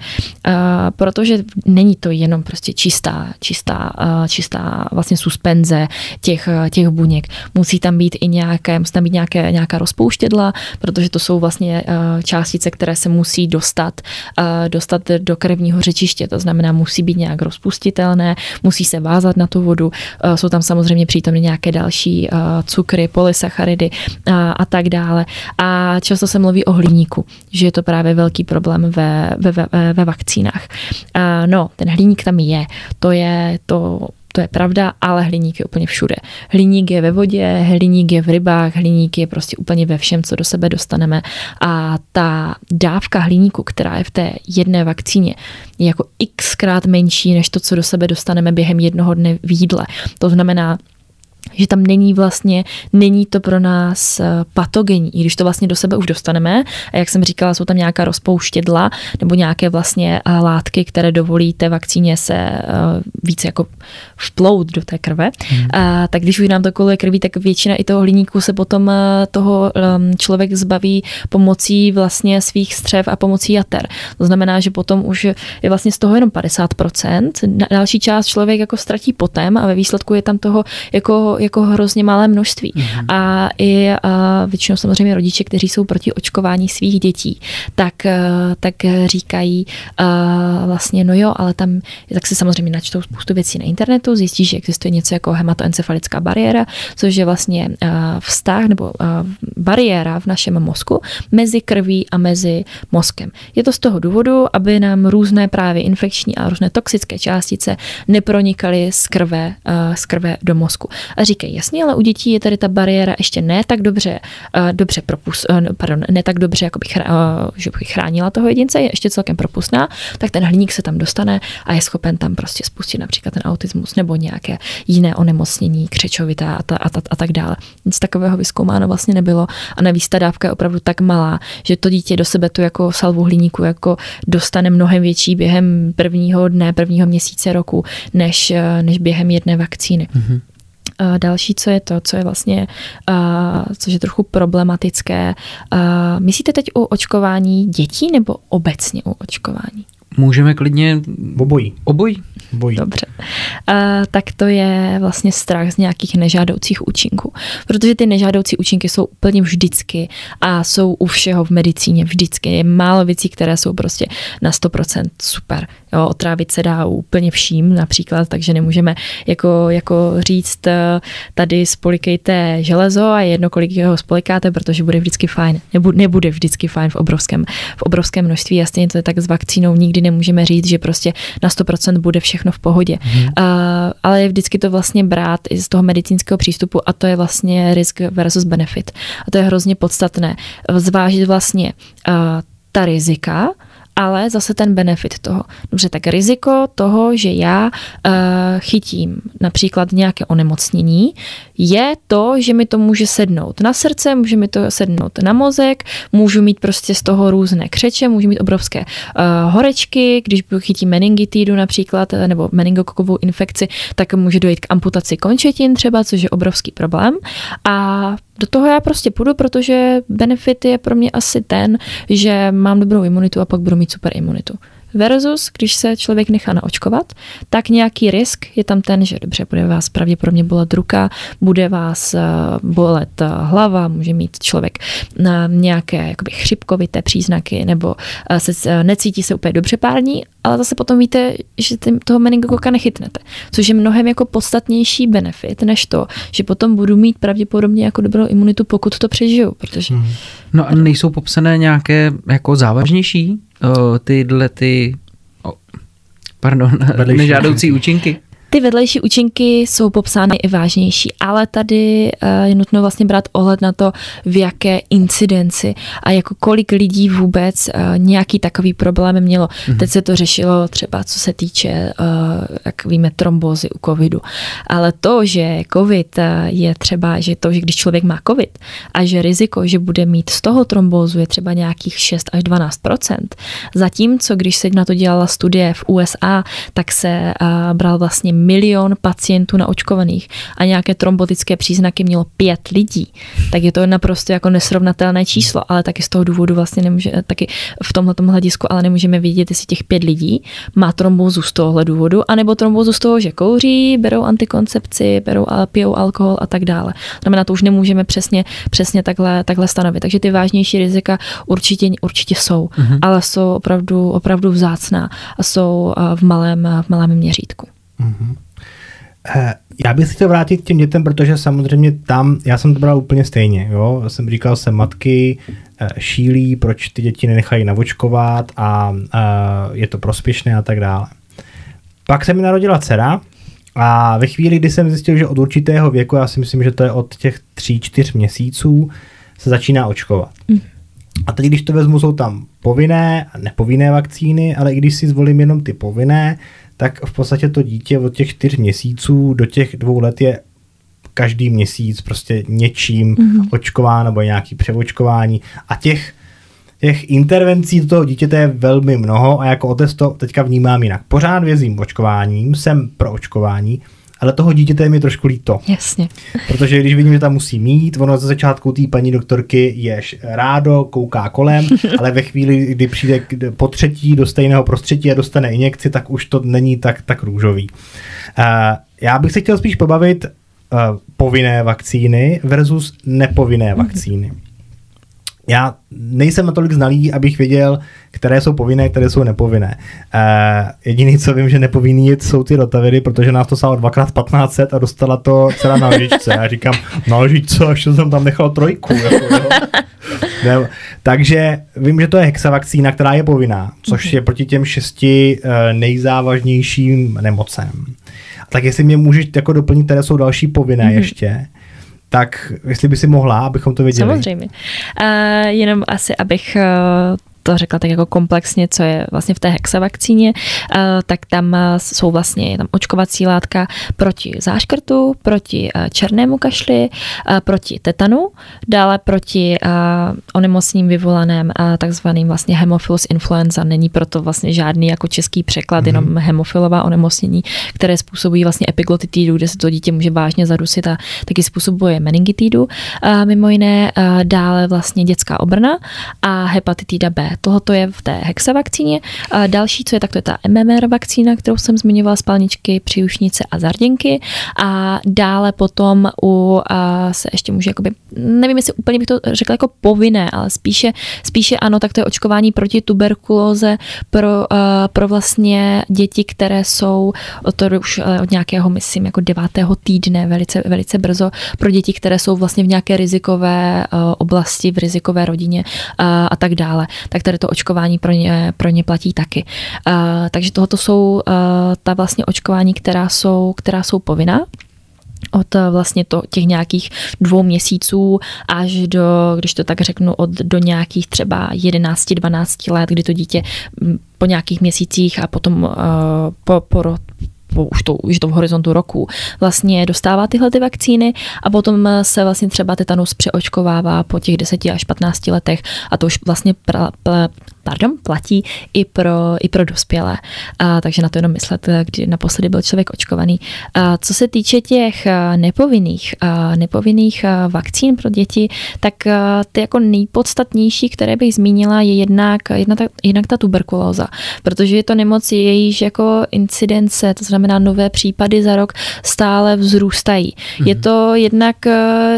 Uh, protože není to jenom prostě čistá, čistá, uh, čistá vlastně suspenze těch, těch buněk. Musí tam být i nějaké, musí tam být nějaké, nějaká rozpouštědla, protože to jsou vlastně uh, částice, které se musí dostat, uh, dostat do krevního řečiště. To znamená, musí být nějak rozpustitelné, musí se vázat na tu vodu. Eh, jsou tam samozřejmě přítomny nějaké další eh, cukry, polysacharidy a, a tak dále. A často se mluví o hliníku, že je to právě velký problém ve, ve, ve, ve vakcínách. No, ten hliník tam je. To je to to je pravda, ale hliník je úplně všude. Hliník je ve vodě, hliník je v rybách, hliník je prostě úplně ve všem, co do sebe dostaneme. A ta dávka hliníku, která je v té jedné vakcíně, je jako xkrát menší než to, co do sebe dostaneme během jednoho dne v jídle. To znamená, že tam není vlastně, není to pro nás eh, patogenní, i když to vlastně do sebe už dostaneme. A jak jsem říkala, jsou tam nějaká rozpouštědla nebo nějaké vlastně eh, látky, které dovolí té vakcíně se eh, více jako vplout do té krve. Hmm. A, tak když už nám to koluje krví, tak většina i toho hliníku se potom toho ehm, člověk zbaví pomocí vlastně svých střev a pomocí jater. To znamená, že potom už je vlastně z toho jenom 50%. Další část člověk jako ztratí potem a ve výsledku je tam toho jako jako hrozně malé množství. Mm-hmm. A i a většinou samozřejmě rodiče, kteří jsou proti očkování svých dětí, tak, eh, tak říkají a eh, vlastně, no jo, ale tam, tak si samozřejmě načtou spoustu věcí na internetu, zjistí, že existuje něco jako hematoencefalická bariéra, což je vlastně eh, vztah nebo bariéra v našem mozku mezi krví a mezi mozkem. Je to z toho důvodu, aby nám různé právě infekční a různé toxické částice nepronikaly z krve, z krve do mozku. A říkají, jasně, ale u dětí je tady ta bariéra ještě ne tak dobře, uh, dobře propus, uh, pardon, ne tak dobře, jako bych, uh, že bych chránila toho jedince, je ještě celkem propustná, tak ten hliník se tam dostane a je schopen tam prostě spustit například ten autismus nebo nějaké jiné onemocnění, křečovitá a, ta, a, ta, a tak dále. Nic takového vyskoumáno vlastně nebylo a navíc ta dávka je opravdu tak malá, že to dítě do sebe tu jako salvu hliníku jako dostane mnohem větší během prvního dne, prvního měsíce roku, než, než během jedné vakcíny. Mm-hmm. Další, co je to, co je vlastně, což je trochu problematické. Myslíte teď o očkování dětí nebo obecně o očkování? Můžeme klidně obojí. Obojí. Bojí. Dobře. Uh, tak to je vlastně strach z nějakých nežádoucích účinků. Protože ty nežádoucí účinky jsou úplně vždycky a jsou u všeho v medicíně vždycky. Je málo věcí, které jsou prostě na 100% super. Jo, otrávit se dá úplně vším například, takže nemůžeme jako, jako říct eh, tady spolikejte železo a jedno, kolik ho spolikáte, protože bude vždycky fajn. Nebude, nebude vždycky fajn v obrovském, v obrovském množství. Jasně to je tak s vakcínou, nikdy nemůžeme říct, že prostě na 100% bude všechno v pohodě. Hmm. Uh, ale je vždycky to vlastně brát i z toho medicínského přístupu a to je vlastně risk versus benefit. A to je hrozně podstatné. Zvážit vlastně uh, ta rizika, ale zase ten benefit toho. Dobře, tak riziko toho, že já uh, chytím například nějaké onemocnění, je to, že mi to může sednout na srdce, může mi to sednout na mozek, můžu mít prostě z toho různé křeče, můžu mít obrovské uh, horečky, když chytím meningitidu například, eh, nebo meningokokovou infekci, tak může dojít k amputaci končetin třeba, což je obrovský problém. A do toho já prostě půjdu, protože benefit je pro mě asi ten, že mám dobrou imunitu a pak budu mít super imunitu. Versus, když se člověk nechá naočkovat, tak nějaký risk je tam ten, že dobře, bude vás pravděpodobně bolet ruka, bude vás eh, bolet eh, hlava, může mít člověk eh, nějaké jakoby chřipkovité příznaky nebo se, necítí se úplně dobře pár dní, ale zase potom víte, že toho meningokoka nechytnete, což je mnohem jako podstatnější benefit, než to, že potom budu mít pravděpodobně jako dobrou imunitu, pokud to přežiju, protože... Hmm. No a nejsou popsané nějaké jako závažnější tyhle ty, pardon, nežádoucí účinky? Ty vedlejší účinky jsou popsány i vážnější, ale tady eh, je nutno vlastně brát ohled na to, v jaké incidenci a jako kolik lidí vůbec eh, nějaký takový problém mělo. Mm-hmm. Teď se to řešilo třeba, co se týče, eh, jak víme, trombozy u covidu. Ale to, že covid je třeba, že to, že když člověk má covid a že riziko, že bude mít z toho trombózu je třeba nějakých 6 až 12% zatímco když se na to dělala studie v USA, tak se bral vlastně milion pacientů naočkovaných a nějaké trombotické příznaky mělo pět lidí, tak je to naprosto jako nesrovnatelné číslo, ale taky z toho důvodu vlastně nemůže, taky v tomhle hledisku, ale nemůžeme vidět, jestli těch pět lidí má trombózu z tohohle důvodu, anebo trombózu z toho, že kouří, berou antikoncepci, berou, pijou alkohol a tak dále. Znamená, to už nemůžeme přesně, přesně takhle, takhle stanovit. Takže ty vážnější rizika určitě, určitě jsou, mm-hmm. ale jsou opravdu, opravdu vzácná a jsou v malém, v malém měřítku. Mm-hmm. Já bych se chtěl vrátit k těm dětem, protože samozřejmě tam, já jsem to bral úplně stejně, jo, já jsem říkal se matky eh, šílí, proč ty děti nenechají navočkovat a, a je to prospěšné a tak dále. Pak se mi narodila dcera a ve chvíli, kdy jsem zjistil, že od určitého věku, já si myslím, že to je od těch tří, čtyř měsíců, se začíná očkovat. Mm. A teď, když to vezmu, jsou tam povinné a nepovinné vakcíny, ale i když si zvolím jenom ty povinné, tak v podstatě to dítě od těch čtyř měsíců do těch dvou let je každý měsíc prostě něčím mm-hmm. očkován nebo nějaký převočkování a těch těch intervencí do toho dítěte je velmi mnoho a jako otec to teďka vnímám jinak. Pořád vězím očkováním, jsem pro očkování, ale toho dítěte je mi trošku líto. Jasně. Protože když vidím, že tam musí mít, ono za začátku té paní doktorky je rádo, kouká kolem, ale ve chvíli, kdy přijde po třetí do stejného prostředí a dostane injekci, tak už to není tak, tak růžový. Uh, já bych se chtěl spíš pobavit uh, povinné vakcíny versus nepovinné mhm. vakcíny. Mm-hmm. Já nejsem natolik znalý, abych věděl, které jsou povinné, které jsou nepovinné. Uh, jediný, co vím, že nepovinný jsou ty rotaviry, protože nás to stálo dvakrát 1500 a dostala to celá na lžičce. Já říkám, na lžičce, až jsem tam nechal trojku. Jako, ne, takže vím, že to je hexavakcína, která je povinná, což je proti těm šesti uh, nejzávažnějším nemocem. tak jestli mě můžeš jako doplnit, které jsou další povinné mm-hmm. ještě, tak jestli by si mohla, abychom to věděli. Samozřejmě. Uh, jenom asi, abych uh, to řekla tak jako komplexně, co je vlastně v té hexavakcíně, eh, tak tam eh, jsou vlastně tam očkovací látka proti záškrtu, proti eh, černému kašli, proti tetanu, dále proti onemocněním vyvolaném takzvaným vlastně hemophilus influenza. Není proto vlastně žádný jako český překlad, mm-hmm. jenom hemofilová onemocnění, které způsobují vlastně epiglotitidu, kde se to dítě může vážně zadusit a taky způsobuje meningitidu. Mimo jiné dále vlastně dětská obrna a hepatitida B. Tohoto je v té hexavakcíně. A další, co je, tak to je ta MMR vakcína, kterou jsem zmiňovala, spalničky, přiušnice a zarděnky. A dále potom u, a se ještě může, jakoby, nevím, jestli úplně bych to řekla jako povinné, ale spíše, spíše ano, tak to je očkování proti tuberkulóze pro, pro vlastně děti, které jsou, to už od nějakého, myslím, jako devátého týdne, velice, velice brzo, pro děti, které jsou vlastně v nějaké rizikové oblasti, v rizikové rodině a, a tak dále. Tak tady to očkování pro ně, pro ně platí taky. Uh, takže tohoto jsou uh, ta vlastně očkování, která jsou, která jsou povinná od vlastně to, těch nějakých dvou měsíců až do, když to tak řeknu, od do nějakých třeba 11-12 let, kdy to dítě po nějakých měsících a potom uh, po, po, už to, už to v horizontu roku, vlastně dostává tyhle ty vakcíny a potom se vlastně třeba tetanus přeočkovává po těch 10 až 15 letech a to už vlastně pra, pra, pardon, platí i pro, i pro dospělé. A, takže na to jenom myslet, kdy naposledy byl člověk očkovaný. A, co se týče těch nepovinných, a, nepovinných vakcín pro děti, tak a, ty jako nejpodstatnější, které bych zmínila, je jednak, jednak, ta, jednak ta tuberkulóza, protože je to nemoc, jejíž jako incidence, to znamená nové případy za rok, stále vzrůstají. Mm-hmm. Je to jednak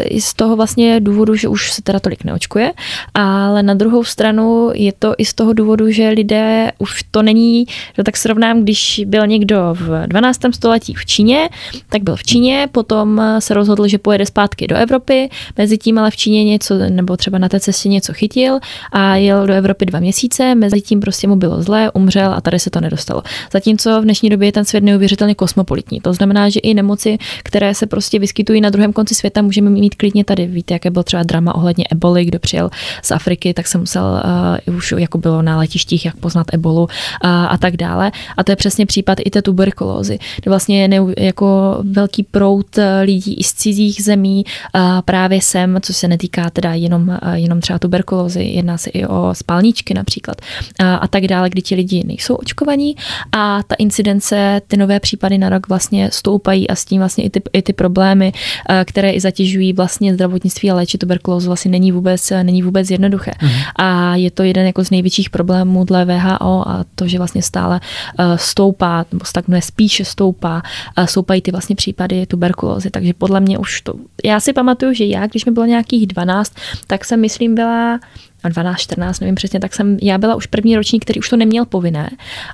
i z toho vlastně důvodu, že už se teda tolik neočkuje, ale na druhou stranu je to i z toho důvodu, že lidé už to není, že tak srovnám, když byl někdo v 12. století v Číně, tak byl v Číně, potom se rozhodl, že pojede zpátky do Evropy, mezi tím ale v Číně něco, nebo třeba na té cestě něco chytil a jel do Evropy dva měsíce, mezi tím prostě mu bylo zlé, umřel a tady se to nedostalo. Zatímco v dnešní době je ten svět neuvěřitelně kosmopolitní. To znamená, že i nemoci, které se prostě vyskytují na druhém konci světa, můžeme mít klidně tady. Víte, jaké bylo třeba drama ohledně eboli, kdo přijel z Afriky, tak se musel uh, už jako bylo na letištích, jak poznat ebolu a, a tak dále. A to je přesně případ i té tuberkulózy, kde vlastně je ne, jako velký prout eh, lidí i z cizích zemí a právě sem, co se netýká teda jenom, eh, jenom třeba tuberkulózy, jedná se i o spalničky například a, a tak dále, kdy ti lidi nejsou očkovaní a ta incidence, ty nové případy na rok vlastně stoupají a s tím vlastně i ty, i ty problémy, eh, které i zatěžují vlastně zdravotnictví a léčit tuberkulózu vlastně není vůbec, není vůbec jednoduché. Mm. A je to jeden jako z největších největších problémů dle VHO a to, že vlastně stále eh, stoupá, nebo stagnuje spíše stoupá, eh, stoupají ty vlastně případy tuberkulózy. Takže podle mě už to, já si pamatuju, že já, když mi bylo nějakých 12, tak jsem myslím byla 12, 14, nevím přesně, tak jsem, já byla už první ročník, který už to neměl povinné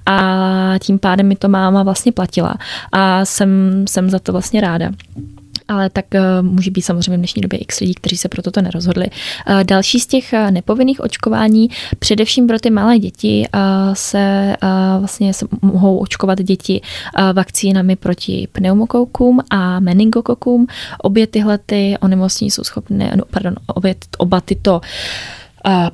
a tím pádem mi to máma vlastně platila a jsem, jsem za to vlastně ráda ale tak uh, může být samozřejmě v dnešní době x lidí, kteří se pro toto nerozhodli. Uh, další z těch uh, nepovinných očkování, především pro ty malé děti, se vlastně se mohou očkovat děti vakcínami proti pneumokoukům a meningokokům. Obě tyhle ty onemocnění jsou schopné, no, pardon, obě, oba tyto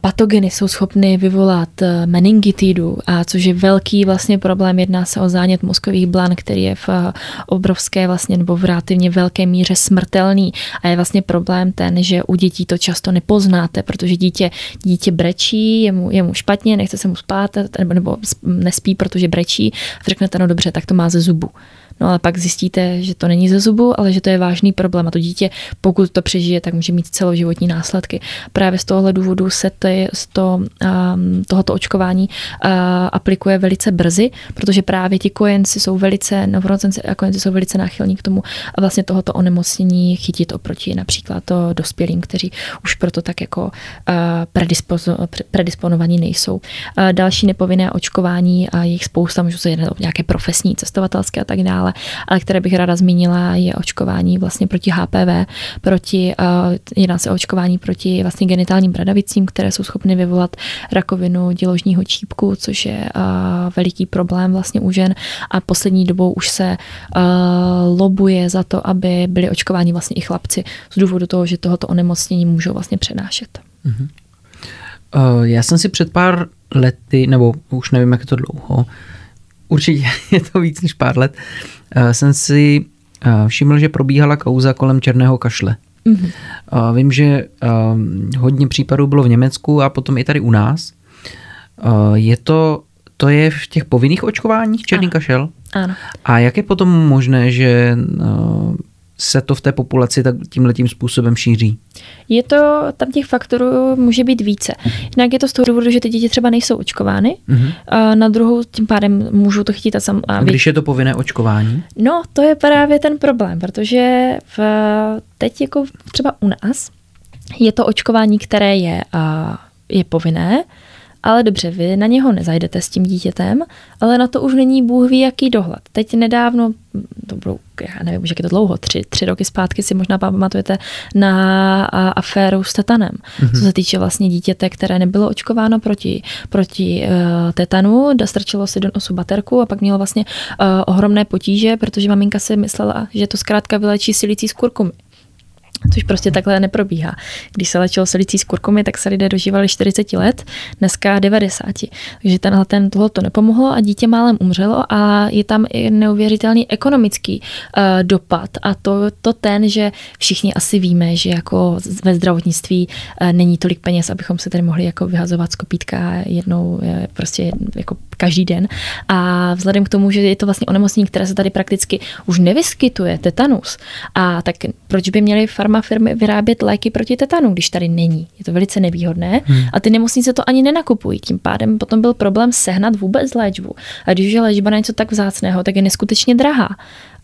patogeny jsou schopny vyvolat eh, meningitidu, a což je velký vlastně problém. Jedná se o zánět mozkových blan, který je v eh, obrovské vlastně nebo v relativně velké míře smrtelný. A je vlastně problém ten, že u dětí to často nepoznáte, protože dítě, dítě brečí, je mu, je mu špatně, nechce se mu spát, nebo, nebo nespí, protože brečí. A řeknete, no dobře, tak to má ze zubu. No ale pak zjistíte, že to není ze zubu, ale že to je vážný problém a to dítě, pokud to přežije, tak může mít celoživotní následky. Právě z tohohle důvodu se to, z to, um, tohoto očkování uh, aplikuje velice brzy, protože právě ti kojenci jsou velice, novorozenci a kojenci jsou velice náchylní k tomu a vlastně tohoto onemocnění chytit oproti například to dospělým, kteří už proto tak jako uh, predispozo, predisponovaní nejsou. Uh, další nepovinné očkování a jejich spousta, můžu se jednat o nějaké profesní, cestovatelské a tak dále, dále, ale které bych ráda zmínila, je očkování vlastně proti HPV, proti, uh, jedná se o očkování proti vlastně genitálním bradavicím, které jsou schopny vyvolat rakovinu děložního čípku, což je uh, veliký problém vlastně u žen a poslední dobou už se uh, lobuje za to, aby byli očkováni vlastně i chlapci z důvodu toho, že tohoto onemocnění můžou vlastně přenášet. Uh, já jsem si před pár lety, nebo už nevím, jak je to dlouho, určitě je to víc než pár let, uh, jsem si uh, všiml, že probíhala kauza kolem černého kašle. Mm-hmm. Vím, že uh, hodně případů bylo v Německu a potom i tady u nás. Je to, to je v těch povinných očkováních černý ano. kašel? Ano. A jak je potom možné, že se to v té populaci tak tímhletím způsobem šíří? Je to, tam těch faktorů může být více. Jinak je to z toho důvodu, že ty děti třeba nejsou očkovány, mm-hmm. a na druhou tím pádem můžou to chytit a sam. A když je to povinné očkování? No, to je právě ten problém, protože v, teď jako třeba u nás je to očkování, které je, je povinné, ale dobře, vy na něho nezajdete s tím dítětem, ale na to už není Bůh ví, jaký dohled. Teď nedávno, to budou, já nevím, už jak je to dlouho, tři, tři roky zpátky si možná pamatujete na aféru s tetanem, mm-hmm. co se týče vlastně dítěte, které nebylo očkováno proti, proti uh, tetanu, strčilo si do nosu baterku a pak mělo vlastně uh, ohromné potíže, protože maminka si myslela, že to zkrátka vylečí silicí z kurkumy což prostě takhle neprobíhá. Když se léčilo silicí s kurkumy, tak se lidé dožívali 40 let, dneska 90. Takže tenhle ten tohle to nepomohlo a dítě málem umřelo a je tam i neuvěřitelný ekonomický uh, dopad a to, to ten, že všichni asi víme, že jako ve zdravotnictví uh, není tolik peněz, abychom se tady mohli jako vyhazovat z kopítka jednou uh, prostě jako každý den. A vzhledem k tomu, že je to vlastně onemocnění, které se tady prakticky už nevyskytuje, tetanus, a tak proč by měli farmafirmy vyrábět léky proti tetanu, když tady není? Je to velice nevýhodné hmm. a ty nemocnice to ani nenakupují. Tím pádem potom byl problém sehnat vůbec léčbu. A když je léčba na něco tak vzácného, tak je neskutečně drahá.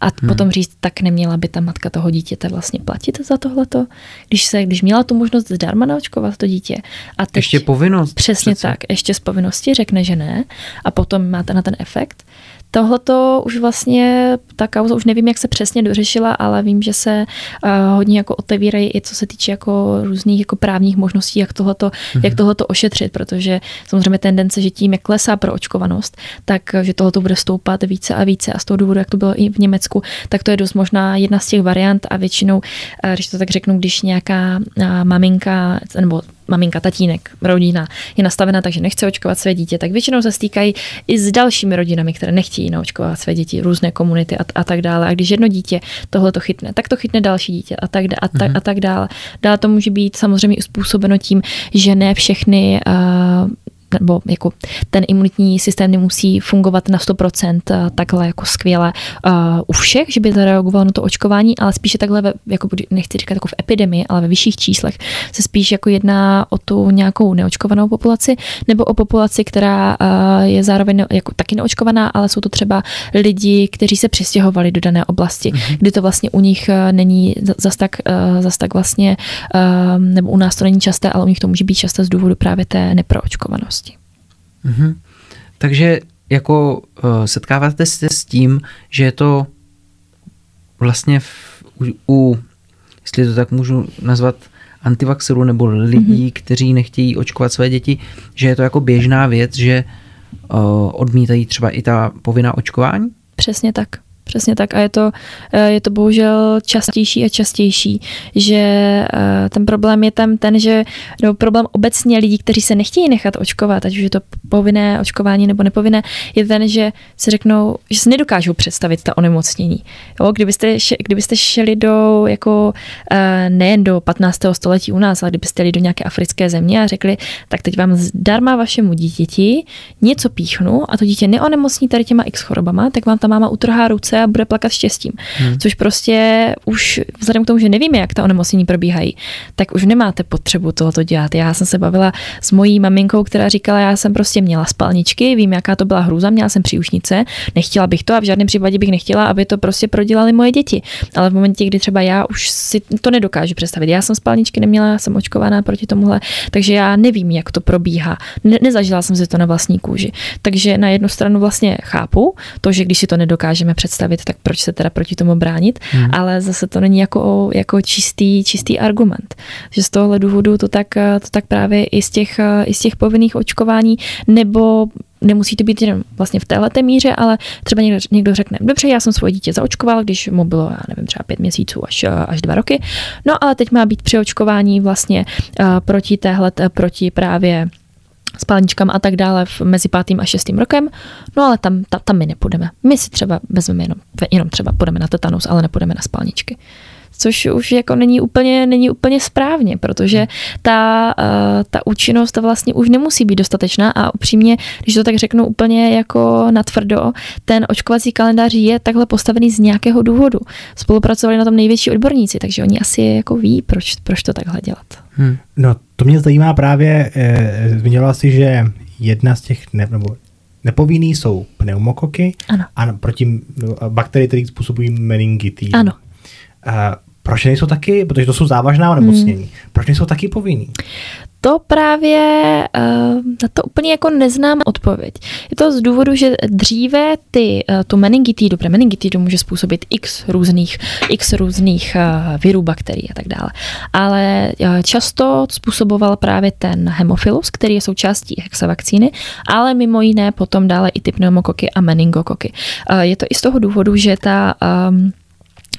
A hmm. potom říct, tak neměla by ta matka toho dítěte vlastně platit za tohleto, když se, když měla tu možnost zdarma naočkovat to dítě. A teď, ještě povinnost. Přesně přece. tak, ještě z povinnosti řekne, že ne a potom máte na ten efekt, Tohle to už vlastně, ta kauza už nevím, jak se přesně dořešila, ale vím, že se uh, hodně jako otevírají i co se týče jako různých jako právních možností, jak tohleto, mm-hmm. jak tohleto ošetřit, protože samozřejmě tendence, že tím, jak klesá pro očkovanost, tak že tohleto bude stoupat více a více a z toho důvodu, jak to bylo i v Německu, tak to je dost možná jedna z těch variant a většinou, uh, když to tak řeknu, když nějaká maminka nebo maminka, tatínek, rodina je nastavena tak, že nechce očkovat své dítě, tak většinou se stýkají i s dalšími rodinami, které nechtějí naočkovat své děti, různé komunity a, a tak dále. A když jedno dítě tohle to chytne, tak to chytne další dítě a tak, a, tak, mhm. a tak dále. Dále to může být samozřejmě uspůsobeno tím, že ne všechny uh, nebo jako ten imunitní systém nemusí fungovat na 100% eh, takhle jako skvěle uh, u všech, že by zareagovalo na to očkování, ale spíše takhle, ve, jako nechci říkat jako v epidemii, ale ve vyšších číslech se spíš jako jedná o tu nějakou neočkovanou populaci nebo o populaci, která uh, je zároveň jako taky neočkovaná, ale jsou to třeba lidi, kteří se přistěhovali do dané oblasti, mm-hmm. kdy to vlastně u nich není zas tak, uh, zas tak vlastně, uh, nebo u nás to není časté, ale u nich to může být časté z důvodu právě té neproočkovanosti. Mm-hmm. Takže jako uh, setkáváte se s tím, že je to vlastně v, u, u, jestli to tak můžu nazvat, antivaxerů nebo lidí, mm-hmm. kteří nechtějí očkovat své děti, že je to jako běžná věc, že uh, odmítají třeba i ta povinná očkování? Přesně tak. Přesně tak a je to, eh, je to bohužel častější a častější, že eh, ten problém je tam ten, že no, problém obecně lidí, kteří se nechtějí nechat očkovat, ať už je to povinné očkování nebo nepovinné, je ten, že se řeknou, že si nedokážou představit ta onemocnění. Jo, kdybyste, kdybyste šli do jako eh, nejen do 15. století u nás, ale kdybyste jeli do nějaké africké země a řekli, tak teď vám zdarma vašemu dítěti něco píchnu a to dítě neonemocní tady těma x chorobama, tak vám ta máma utrhá ruce a bude plakat štěstím. Hmm. Což prostě už vzhledem k tomu, že nevíme, jak ta onemocnění probíhají, tak už nemáte potřebu tohoto dělat. Já jsem se bavila s mojí maminkou, která říkala, já jsem prostě měla spalničky, vím, jaká to byla hrůza, měla jsem příušnice, nechtěla bych to a v žádném případě bych nechtěla, aby to prostě prodělali moje děti. Ale v momentě, kdy třeba já už si to nedokážu představit. Já jsem spalničky neměla, jsem očkovaná proti tomuhle, takže já nevím, jak to probíhá. Ne, nezažila jsem si to na vlastní kůži. Takže na jednu stranu vlastně chápu to, že když si to nedokážeme představit, postavit, tak proč se teda proti tomu bránit, hmm. ale zase to není jako, jako čistý, čistý argument. Že z tohohle důvodu to tak, to tak právě i z těch, i z těch povinných očkování nebo nemusí to být jen vlastně v této míře, ale třeba někdo, někdo řekne, dobře, já jsem svoje dítě zaočkoval, když mu bylo, já nevím, třeba pět měsíců až, až dva roky, no ale teď má být při očkování vlastně uh, proti téhle, proti právě spálničkám a tak dále v, mezi pátým a šestým rokem, no ale tam, ta, tam my nepůjdeme. My si třeba vezmeme jenom, jenom třeba půjdeme na tetanus, ale nepůjdeme na spálničky což už jako není úplně, není úplně správně, protože hmm. ta, uh, ta účinnost vlastně už nemusí být dostatečná a upřímně, když to tak řeknu úplně jako natvrdo, ten očkovací kalendář je takhle postavený z nějakého důvodu. Spolupracovali na tom největší odborníci, takže oni asi jako ví, proč, proč to takhle dělat. Hmm. No, to mě zajímá právě, eh, zmiňovala si, že jedna z těch, ne, nebo nepovinný jsou pneumokoky ano. a proti bakterie, které způsobují meningitis. Ano. A proč nejsou taky, protože to jsou závažná onemocnění, hmm. proč nejsou taky povinný? To právě uh, na to úplně jako neznám odpověď. Je to z důvodu, že dříve ty, uh, tu meningitidu, pre meningitidu může způsobit x různých, x různých virů, bakterií a tak dále. Ale často způsoboval právě ten hemofilus, který je součástí hexavakcíny, ale mimo jiné potom dále i ty pneumokoky a meningokoky. Je to i z toho důvodu, že ta um,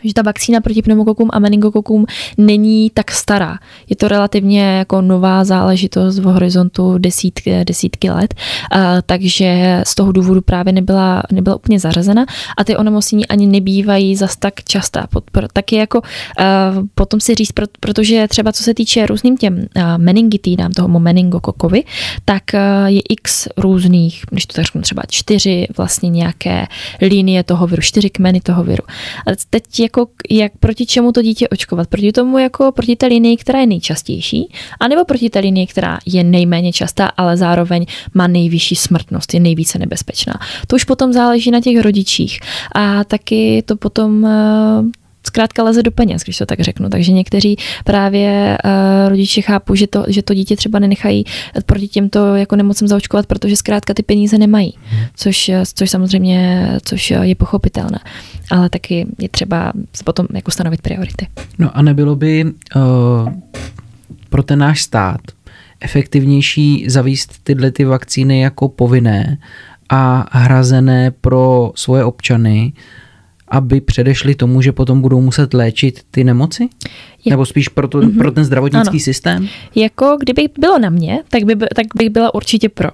že ta vakcína proti pneumokokům a meningokokům není tak stará. Je to relativně jako nová záležitost v horizontu desítky, desítky let, takže z toho důvodu právě nebyla, nebyla úplně zařazena a ty onemocnění ani nebývají zas tak častá. Taky jako potom si říct, protože třeba co se týče různým těm meningitidám, toho meningokokovi, tak je x různých, když to tak řeknu třeba čtyři vlastně nějaké linie toho viru, čtyři kmeny toho viru. A teď je jako jak proti čemu to dítě očkovat. Proti tomu jako proti té linii, která je nejčastější, anebo proti té linii, která je nejméně častá, ale zároveň má nejvyšší smrtnost, je nejvíce nebezpečná. To už potom záleží na těch rodičích. A taky to potom eh, zkrátka leze do peněz, když to tak řeknu. Takže někteří právě uh, rodiče chápou, že to, že to dítě třeba nenechají proti těmto jako nemocem zaočkovat, protože zkrátka ty peníze nemají, což, což samozřejmě což je pochopitelné. Ale taky je třeba potom jako stanovit priority. No a nebylo by uh, pro ten náš stát efektivnější zavíst tyhle ty vakcíny jako povinné a hrazené pro svoje občany, aby předešli tomu, že potom budou muset léčit ty nemoci? Je. Nebo spíš pro, to, mm-hmm. pro ten zdravotnický ano. systém? Jako kdyby bylo na mě, tak, by, tak bych byla určitě pro.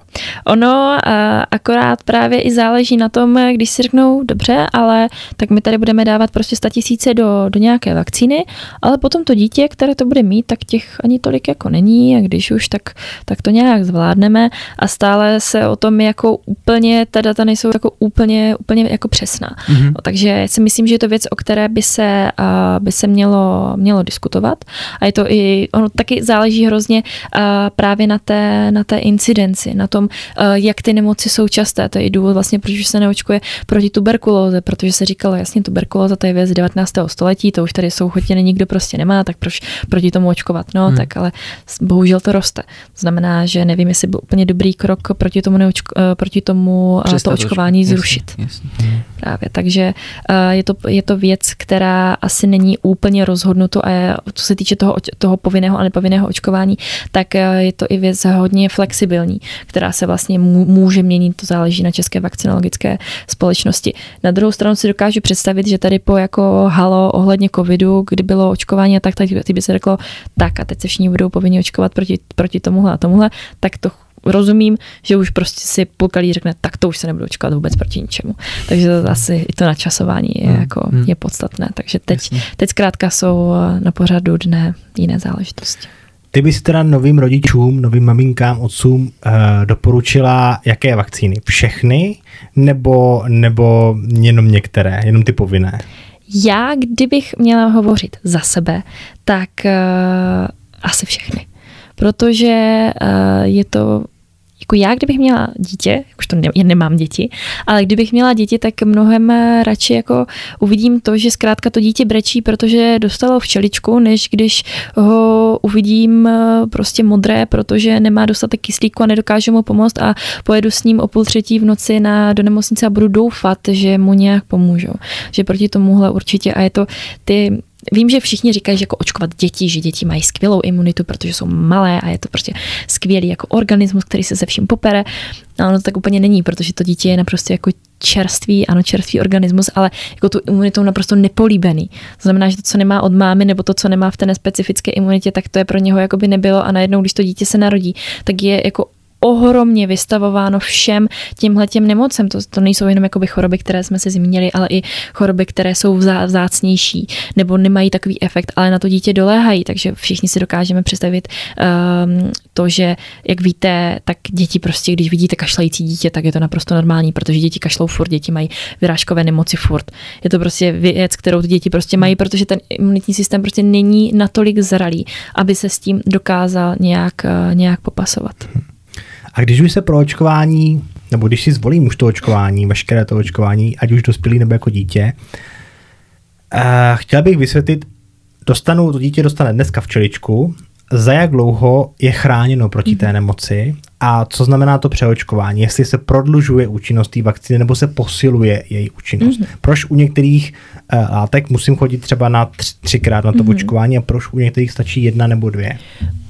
Ono a, akorát právě i záleží na tom, když si řeknou, dobře, ale tak my tady budeme dávat prostě tisíce do, do nějaké vakcíny, ale potom to dítě, které to bude mít, tak těch ani tolik jako není a když už, tak, tak to nějak zvládneme a stále se o tom jako úplně, ta data nejsou jako úplně, úplně jako přesná. Mm-hmm. No, takže si myslím, že je to věc, o které by se, a, by se mělo, mělo diskutovat diskutovat. A je to i, ono taky záleží hrozně uh, právě na té, na té incidenci, na tom, uh, jak ty nemoci jsou časté. To je i důvod vlastně, proč se neočkuje proti tuberkulóze, protože se říkalo, jasně, tuberkulóza to je věc 19. století, to už tady souchotěně nikdo prostě nemá, tak proč proti tomu očkovat? No, hmm. tak ale bohužel to roste. To znamená, že nevím, jestli byl úplně dobrý krok proti tomu, neočko, uh, proti tomu to očkování jasně, zrušit. Jasně, jasně. Právě, takže uh, je, to, je to věc, která asi není úplně rozhodnuto a je co se týče toho, toho povinného a nepovinného očkování, tak eh, je to i věc hodně flexibilní, která se vlastně může měnit, to záleží na české vakcinologické společnosti. Na druhou stranu si dokážu představit, že tady po jako halo ohledně covidu, kdy bylo očkování a tak, tak by se řeklo, tak a teď se všichni budou povinni očkovat proti, proti tomuhle a tomuhle, tak to rozumím, že už prostě si půlka řekne, tak to už se nebudu očkovat vůbec proti ničemu. Takže to asi i to načasování je, hmm. jako, hmm. je podstatné. Takže teď, teď zkrátka jsou eh, na pořadu dne jiné záležitosti. Ty bys teda novým rodičům, novým maminkám, otcům uh, doporučila jaké vakcíny? Všechny nebo, nebo jenom některé, jenom ty povinné? Já, kdybych měla hovořit za sebe, tak uh, asi všechny protože uh, je to jako já, kdybych měla dítě, už to ne, nemám děti, ale kdybych měla děti, tak mnohem radši jako uvidím to, že zkrátka to dítě brečí, protože dostalo včeličku, než když ho uvidím eh, prostě modré, protože nemá dostatek kyslíku a nedokážu mu pomoct a pojedu s ním o půl třetí v noci na, do nemocnice a budu doufat, že mu nějak pomůžou. Že proti tomuhle určitě a je to ty Vím, že všichni říkají, že jako očkovat děti, že děti mají skvělou imunitu, protože jsou malé a je to prostě skvělý jako organismus, který se se vším popere. A ono to tak úplně není, protože to dítě je naprosto jako čerstvý, ano, čerstvý organismus, ale jako tu imunitou naprosto nepolíbený. To znamená, že to, co nemá od mámy, nebo to, co nemá v té nespecifické imunitě, tak to je pro něho jako by nebylo a najednou, když to dítě se narodí, tak je jako ohromně vystavováno všem těmhle těm nemocem. To, to nejsou jenom jakoby choroby, které jsme se zmínili, ale i choroby, které jsou vzá, vzácnější nebo nemají takový efekt, ale na to dítě doléhají. Takže všichni si dokážeme představit um, to, že jak víte, tak děti prostě, když vidíte kašlající dítě, tak je to naprosto normální, protože děti kašlou furt, děti mají vyrážkové nemoci furt. Je to prostě věc, kterou ty děti prostě mají, protože ten imunitní systém prostě není natolik zralý, aby se s tím dokázal nějak, uh, nějak popasovat. A když už se pro očkování, nebo když si zvolím už to očkování, veškeré to očkování, ať už dospělý nebo jako dítě, uh, chtěl bych vysvětlit, dostanu, to dítě dostane dneska včeličku, za jak dlouho je chráněno proti té mhm. nemoci a co znamená to přeočkování, jestli se prodlužuje účinnost té vakcíny nebo se posiluje její účinnost. Mm-hmm. Proč u některých uh, látek musím chodit třeba na tři, třikrát na to mm-hmm. očkování a proč u některých stačí jedna nebo dvě?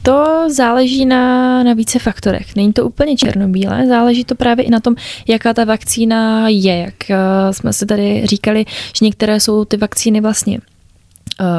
To záleží na, na více faktorech. Není to úplně černobílé, záleží to právě i na tom, jaká ta vakcína je. Jak uh, jsme se tady říkali, že některé jsou ty vakcíny vlastně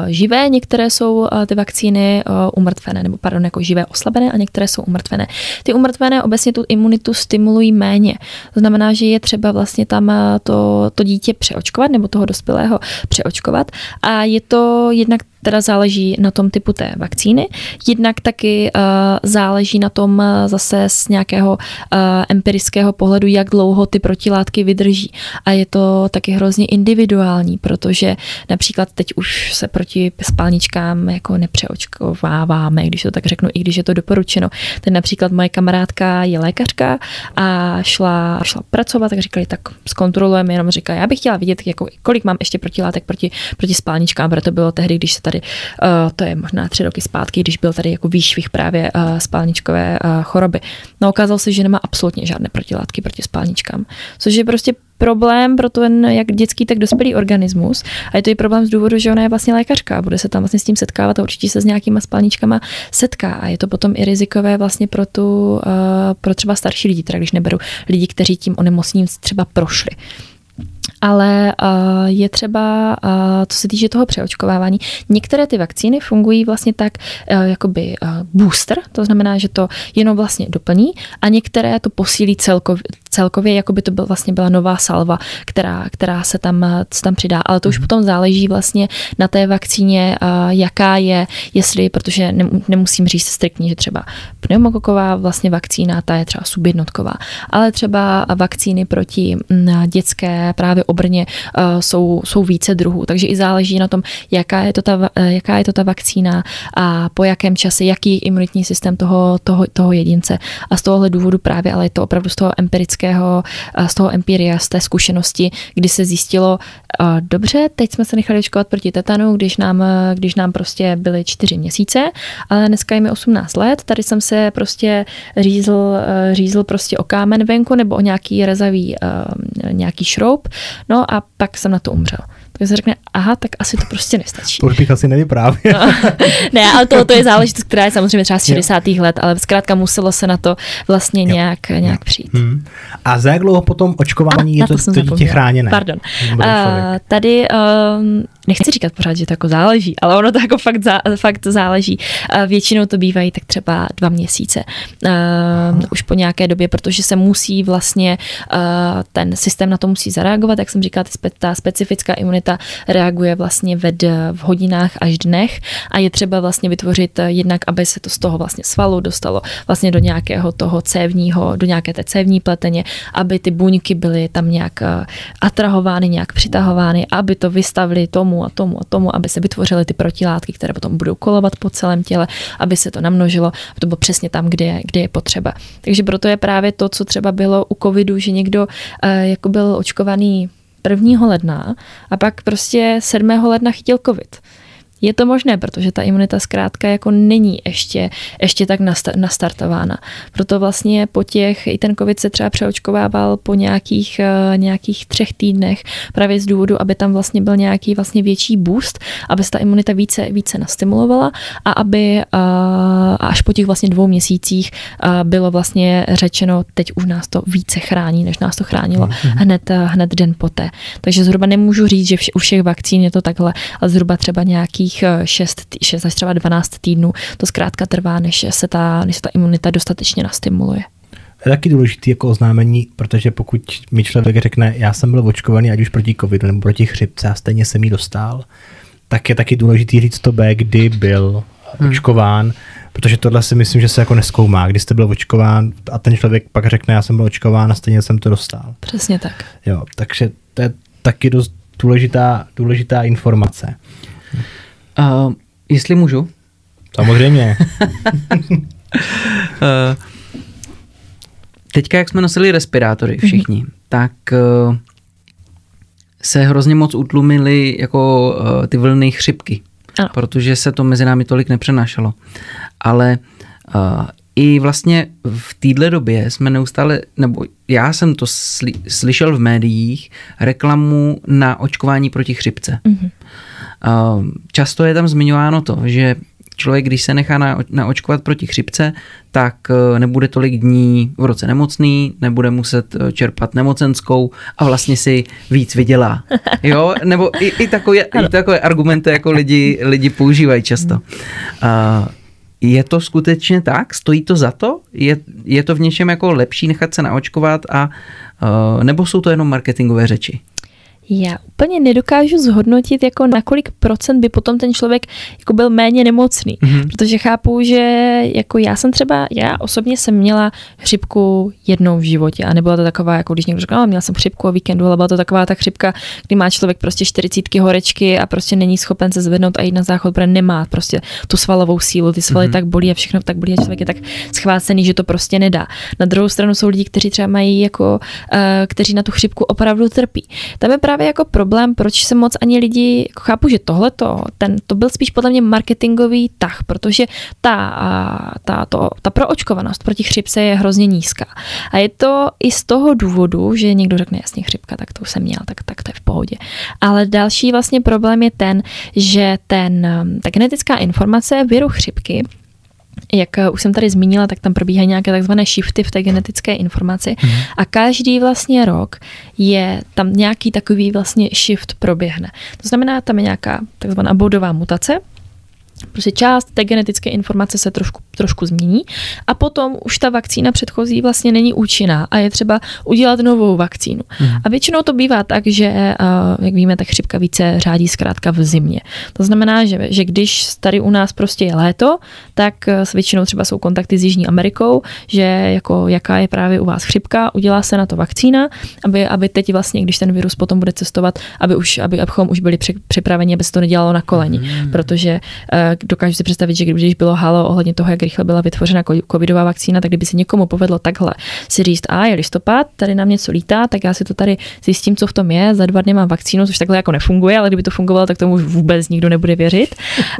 živé, některé jsou eh, ty vakcíny eh, umrtvené, nebo pardon, jako živé oslabené a některé jsou umrtvené. Ty umrtvené obecně tu imunitu stimulují méně. To znamená, že je třeba vlastně tam to, to dítě přeočkovat nebo toho dospělého přeočkovat a je to jednak teda záleží na tom typu té vakcíny. Jednak taky uh, záleží na tom zase z nějakého uh, empirického pohledu, jak dlouho ty protilátky vydrží. A je to taky hrozně individuální, protože například teď už se proti spálničkám jako nepřeočkováváme, když to tak řeknu, i když je to doporučeno. Ten například moje kamarádka je lékařka a šla, šla pracovat, tak říkali, tak zkontrolujeme, jenom říká, já bych chtěla vidět, jako, kolik mám ještě protilátek proti, proti spálničkám, protože to bylo tehdy, když se tady, uh, to je možná tři roky zpátky, když byl tady jako výšvih právě uh, spálničkové uh, choroby. No ukázalo se, že nemá absolutně žádné protilátky proti spálničkám, což je prostě problém pro ten jak dětský, tak dospělý organismus. A je to i problém z důvodu, že ona je vlastně lékařka, bude se tam vlastně s tím setkávat a určitě se s nějakýma spalničkama setká. A je to potom i rizikové vlastně pro tu, uh, pro třeba starší lidi, teda když neberu lidi, kteří tím onemocněním třeba prošli ale uh, je třeba, uh, co se týče toho přeočkovávání, některé ty vakcíny fungují vlastně tak, uh, jakoby uh, booster, to znamená, že to jenom vlastně doplní a některé to posílí celkově, celkově jako by to byl, vlastně byla nová salva, která, která se tam, se tam přidá. Ale to už mm. potom záleží vlastně na té vakcíně, uh, jaká je, jestli, protože nemusím říct striktně, že třeba pneumokoková vlastně vakcína, ta je třeba subjednotková, ale třeba vakcíny proti dětské právě obrně uh, jsou, jsou více druhů. Takže i záleží na tom, jaká je to ta, uh, jaká je to ta vakcína a po jakém čase, jaký je imunitní systém toho, toho, toho jedince. A z tohohle důvodu právě, ale je to opravdu z toho empirického, uh, z toho empiria, z té zkušenosti, kdy se zjistilo, dobře, teď jsme se nechali očkovat proti tetanu, když nám, když nám prostě byly čtyři měsíce, ale dneska je mi 18 let, tady jsem se prostě řízl, řízl prostě o kámen venku nebo o nějaký rezavý nějaký šroub No a pak jsem na to umřel. Tak se řekne, aha, tak asi to prostě nestačí. To už bych asi nevyprávěl. No, ne, ale to, to je záležitost, která je samozřejmě třeba z 60. let, ale zkrátka muselo se na to vlastně nějak, jo. nějak přijít. Hmm. A za jak dlouho potom očkování a, je to, to, to dítě chráněné? Pardon. Uh, tady um, nechci říkat pořád, že to jako záleží, ale ono to jako fakt, zá, fakt záleží. Uh, většinou to bývají tak třeba dva měsíce. Uh, už po nějaké době, protože se musí vlastně uh, ten systém na to musí zareagovat, jak jsem říkala, ta specifická imunita imunita reaguje vlastně ve d, v hodinách až dnech a je třeba vlastně vytvořit jednak, aby se to z toho vlastně svalu dostalo vlastně do nějakého toho cévního, do nějaké té cévní pleteně, aby ty buňky byly tam nějak atrahovány, nějak přitahovány, aby to vystavili tomu a tomu a tomu, aby se vytvořily ty protilátky, které potom budou kolovat po celém těle, aby se to namnožilo, to bylo přesně tam, kde je, kde je potřeba. Takže proto je právě to, co třeba bylo u covidu, že někdo uh, jako byl očkovaný 1. ledna a pak prostě 7. ledna chytil covid. Je to možné, protože ta imunita zkrátka jako není ještě, ještě tak nastartována. Proto vlastně po těch, i ten covid se třeba přeočkovával po nějakých, eh, nějakých třech týdnech právě z důvodu, aby tam vlastně byl nějaký vlastně větší boost, aby se ta imunita více, více nastimulovala a aby eh, až po těch vlastně dvou měsících eh, bylo vlastně řečeno, teď už nás to více chrání, než nás to chránilo mhm. hned, hned den poté. Takže zhruba nemůžu říct, že u všech vakcín je to takhle, ale zhruba třeba nějaký nějakých 6, 6 až třeba 12 týdnů to zkrátka trvá, než se ta, než se ta imunita dostatečně nastimuluje. Je taky důležité jako oznámení, protože pokud mi člověk řekne, já jsem byl očkovaný ať už proti covidu nebo proti chřipce a stejně jsem jí dostal, tak je taky důležité říct to B, kdy byl hmm. očkován, protože tohle si myslím, že se jako neskoumá, kdy jste byl očkován a ten člověk pak řekne, já jsem byl očkován a stejně jsem to dostal. Přesně tak. Jo, takže to je taky dost důležitá, důležitá informace. Uh, jestli můžu? Samozřejmě. uh, teďka, jak jsme nosili respirátory mhm. všichni, mm-hmm. tak uh, se hrozně moc utlumily jako uh, ty vlny chřipky, ano. protože se to mezi námi tolik nepřenášelo. Ale uh, i vlastně v téhle době jsme neustále, nebo já jsem to sli, slyšel v médiích, reklamu na očkování proti chřipce. Mm-hmm. Často je tam zmiňováno to, že člověk, když se nechá naočkovat proti chřipce, tak e, nebude tolik dní v roce nemocný, nebude muset e, čerpat nemocenskou a vlastně si víc vydělá. Jo? Nebo i, i, takové, i takové argumenty jako lidi, lidi používají často. Je to skutečně tak? Stojí to za to? Je, je to v něčem jako lepší nechat se naočkovat a uh, nebo jsou to jenom marketingové řeči? Já úplně nedokážu zhodnotit, jako na kolik procent by potom ten člověk jako byl méně nemocný, mm-hmm. protože chápu, že jako já jsem třeba, já osobně jsem měla chřipku jednou v životě a nebyla to taková, jako když někdo řekl, no, měla jsem chřipku o víkendu, ale byla to taková ta chřipka, kdy má člověk prostě 40 horečky a prostě není schopen se zvednout a jít na záchod, protože nemá prostě tu svalovou sílu, ty svaly mm-hmm. tak bolí a všechno tak bolí a člověk je tak schvácený, že to prostě nedá. Na druhou stranu jsou lidi, kteří třeba mají jako, uh, kteří na tu chřipku opravdu trpí. Tam je právě jako problém, proč se moc ani lidi, jako chápu, že tohle ten, to byl spíš podle mě marketingový tah, protože ta, ta, to, ta proočkovanost proti chřipce je hrozně nízká. A je to i z toho důvodu, že někdo řekne jasně chřipka, tak to už jsem měl, tak, tak to je v pohodě. Ale další vlastně problém je ten, že ten, ta genetická informace viru chřipky jak eh, už jsem tady zmínila, tak tam probíhají nějaké takzvané shifty v té genetické informaci mm. a každý vlastně rok je tam nějaký takový vlastně shift proběhne. To znamená, tam je nějaká takzvaná bodová mutace, Prostě část té genetické informace se trošku, trošku změní a potom už ta vakcína předchozí vlastně není účinná a je třeba udělat novou vakcínu. Hmm. A většinou to bývá tak, že, jak víme, tak chřipka více řádí zkrátka v zimě. To znamená, že, že když tady u nás prostě je léto, tak e, s většinou třeba jsou kontakty s Jižní Amerikou, že jako jaká je právě u vás chřipka, udělá se na to vakcína, aby, aby teď vlastně, když ten virus potom bude cestovat, aby už, aby, abychom už byli připraveni, aby se to nedělalo na koleni, hmm. protože e, dokážu si představit, že když bylo halo ohledně toho, jak rychle byla vytvořena covidová vakcína, tak kdyby se někomu povedlo takhle si říct, a je listopad, tady nám něco lítá, tak já si to tady zjistím, co v tom je, za dva dny mám vakcínu, což takhle jako nefunguje, ale kdyby to fungovalo, tak tomu vůbec nikdo nebude věřit.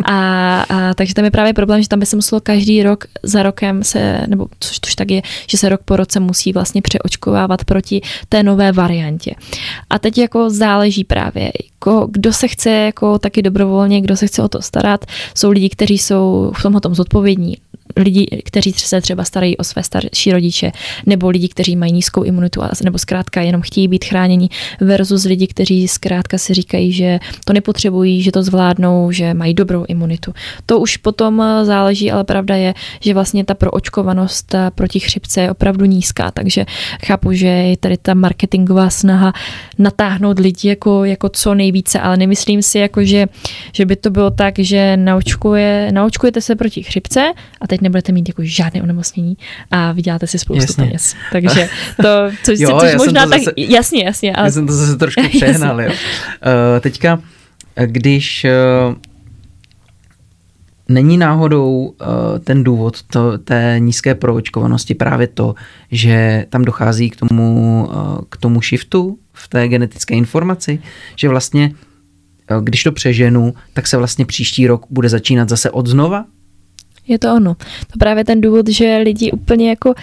A, a takže tam je právě problém, že tam by se muselo každý rok za rokem se, nebo což, což tak je, že se rok po roce musí vlastně přeočkovávat proti té nové variantě. A teď jako záleží právě, jako, kdo se chce jako taky dobrovolně, kdo se chce o to starat, jsou lidi, kteří jsou v tomhle tom zodpovědní lidi, kteří se třeba starají o své starší rodiče, nebo lidi, kteří mají nízkou imunitu, nebo zkrátka jenom chtějí být chráněni, versus lidi, kteří zkrátka si říkají, že to nepotřebují, že to zvládnou, že mají dobrou imunitu. To už potom eh, záleží, ale pravda je, že vlastně ta proočkovanost eh, proti chřipce je opravdu nízká, takže chápu, že je tady ta marketingová snaha natáhnout lidi jako, jako co nejvíce, ale nemyslím si, jako že, že by to bylo tak, že naočkuje, naočkujete se proti chřipce a teď nebudete mít jako žádné onemocnění a vyděláte si spoustu jasně. peněz. Takže to, což, jo, což možná tak, zase, jasně, jasně. Ale... Já jsem to zase trošku přehnal, jo. Uh, teďka, když uh, Není náhodou uh, ten důvod to, té nízké proočkovanosti právě to, že tam dochází k tomu, uh, k tomu shiftu v té genetické informaci, že vlastně, uh, když to přeženu, tak se vlastně příští rok bude začínat zase od znova? Je to ono. To právě ten důvod, že lidi úplně jako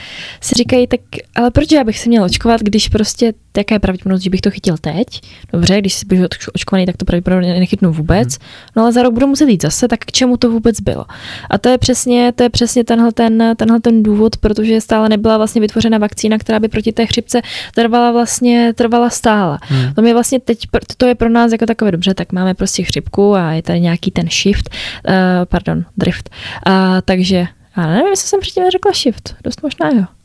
si říkají, tak ale proč já bych se měl očkovat, když prostě jaká je pravděpodobnost, že bych to chytil teď? Dobře, když jsi byl očkovaný, tak to pravděpodobně nechytnu vůbec. Hmm. No ale za rok budu muset jít zase, tak k čemu to vůbec bylo? A to je přesně, to je přesně tenhle ten, tenhle ten důvod, protože stále nebyla vlastně vytvořena vakcína, která by proti té chřipce trvala vlastně, trvala stále. Hmm. To je vlastně teď, to je pro nás jako takové dobře, tak máme prostě chřipku a je tady nějaký ten shift, uh, pardon, drift. Uh, takže já nevím, jestli jsem předtím řekla shift, dost možná jo.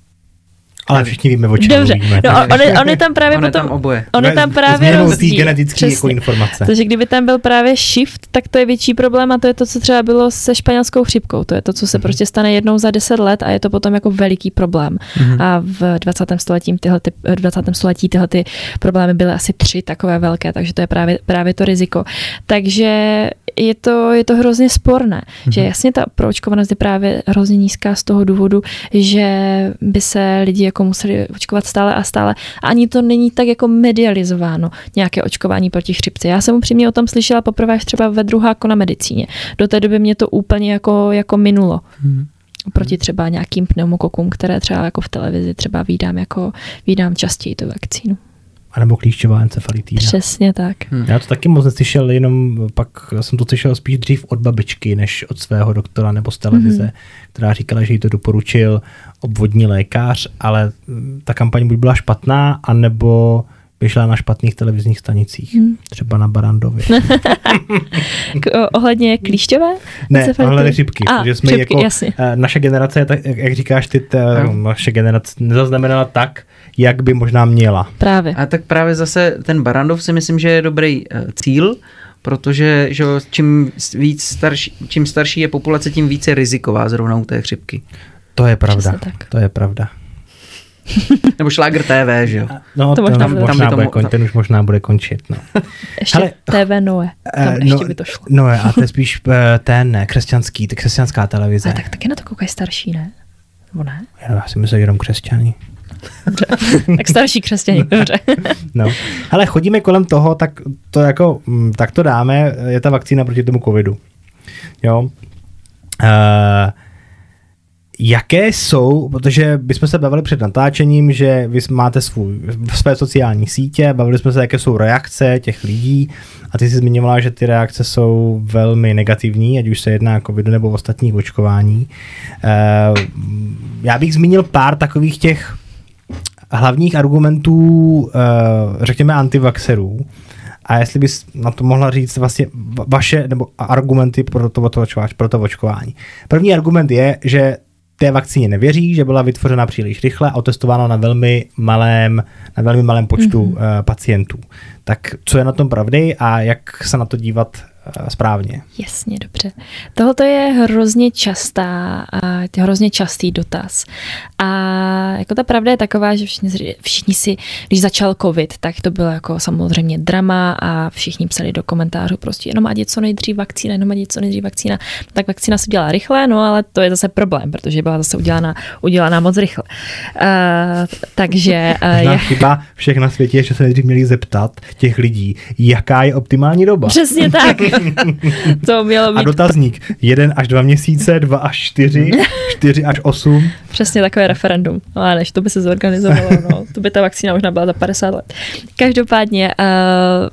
Ale všichni víme, o čem Dobře. mluvíme. No, on, je, on je tam právě on potom... tam oboje. On je tam právě rozdíl. genetický jako informace. Takže kdyby tam byl právě shift, tak to je větší problém a to je to, co třeba bylo se španělskou chřipkou. To je to, co se mm-hmm. prostě stane jednou za deset let a je to potom jako veliký problém. Mm-hmm. A v 20. století tyhle, ty, 20. století tyhle ty problémy byly asi tři takové velké, takže to je právě, právě to riziko. Takže je to, je to hrozně sporné, mm-hmm. že jasně ta proočkovanost je právě hrozně nízká z toho důvodu, že by se lidi jako museli očkovat stále a stále. A ani to není tak jako medializováno, nějaké očkování proti chřipce. Já jsem upřímně o tom slyšela poprvé až třeba ve druháku na medicíně. Do té doby mě to úplně jako, jako minulo. Hmm proti třeba nějakým pneumokokům, které třeba jako v televizi třeba vídám jako vídám častěji tu vakcínu. A nebo klíšťová encefalitída. Přesně tak. Hmm. Já to taky moc neslyšel, jenom pak jsem to slyšel spíš dřív od babičky, než od svého doktora nebo z televize, hmm. která říkala, že jí to doporučil obvodní lékař, ale ta kampaň buď byla špatná, anebo vyšla na špatných televizních stanicích, hmm. třeba na Barandově. K, ohledně klíšťové? Ne, ohledně chřipky. A, že jsme chřipky, jako, jasně. Eh, naše generace, tak, jak říkáš ty, ta, no. naše generace nezaznamenala tak, jak by možná měla. Právě. A tak právě zase ten Barandov si myslím, že je dobrý uh, cíl, protože že čím, víc starší, čím starší je populace, tím více riziková zrovna u té chřipky. To je pravda. To je pravda. Nebo Šláger TV, že jo? No, to možná, tam, možná tam bude končit, ten už možná bude končit. No. Ještě Ale, TV Noe, tam uh, ještě no, by to šlo. Noe, a to je spíš uh, ten křesťanský, křesťanská televize. A tak taky na to koukají starší, ne? Nebo ne? Já, já si myslím, že jenom křesťaní. Dobře. tak starší křesťaní, dobře. no. Ale chodíme kolem toho, tak to jako, mm, tak to dáme, je ta vakcína proti tomu covidu. Jo. Uh, Jaké jsou, protože bychom se bavili před natáčením, že vy máte svůj, své sociální sítě, bavili jsme se, jaké jsou reakce těch lidí a ty jsi zmiňovala, že ty reakce jsou velmi negativní, ať už se jedná o covidu nebo o ostatní očkování. Uh, já bych zmínil pár takových těch hlavních argumentů, uh, řekněme, antivaxerů. A jestli bys na to mohla říct vlastně vaše nebo argumenty pro to, pro to očkování. První argument je, že té vakcíně nevěří, že byla vytvořena příliš rychle a otestována na velmi malém, na velmi malém počtu mm-hmm. pacientů. Tak co je na tom pravdy a jak se na to dívat správně. Jasně, dobře. Tohle je hrozně častá, hrozně častý dotaz. A jako ta pravda je taková, že všichni, všichni si, když začal covid, tak to bylo jako samozřejmě drama a všichni psali do komentářů prostě jenom ať je co nejdřív vakcína, jenom ať je co nejdřív vakcína. Tak vakcína se udělala rychle, no ale to je zase problém, protože byla zase udělaná, udělaná moc rychle. Uh, takže... Uh, je... chyba všech na světě že se nejdřív měli zeptat těch lidí, jaká je optimální doba. Přesně tak. to mělo být... A dotazník. Jeden až dva měsíce, dva až čtyři, čtyři až osm. Přesně takové referendum. No a než to by se zorganizovalo, no. To by ta vakcína možná byla za 50 let. Každopádně, uh,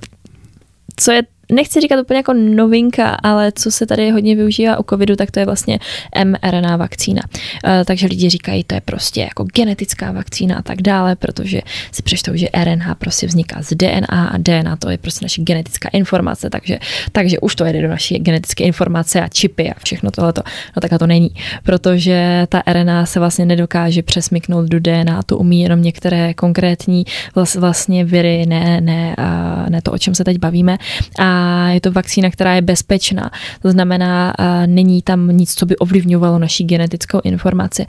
co je nechci říkat úplně jako novinka, ale co se tady hodně využívá u covidu, tak to je vlastně mRNA vakcína. Uh, takže lidi říkají, to je prostě jako genetická vakcína a tak dále, protože si přečtou, že RNA prostě vzniká z DNA a DNA to je prostě naše genetická informace, takže, takže už to jede do naší genetické informace a čipy a všechno tohleto. No takhle to není, protože ta RNA se vlastně nedokáže přesmyknout do DNA, to umí jenom některé konkrétní vlastně viry, ne, ne, ne to, o čem se teď bavíme. A je to vakcína, která je bezpečná. To znamená, není tam nic, co by ovlivňovalo naší genetickou informaci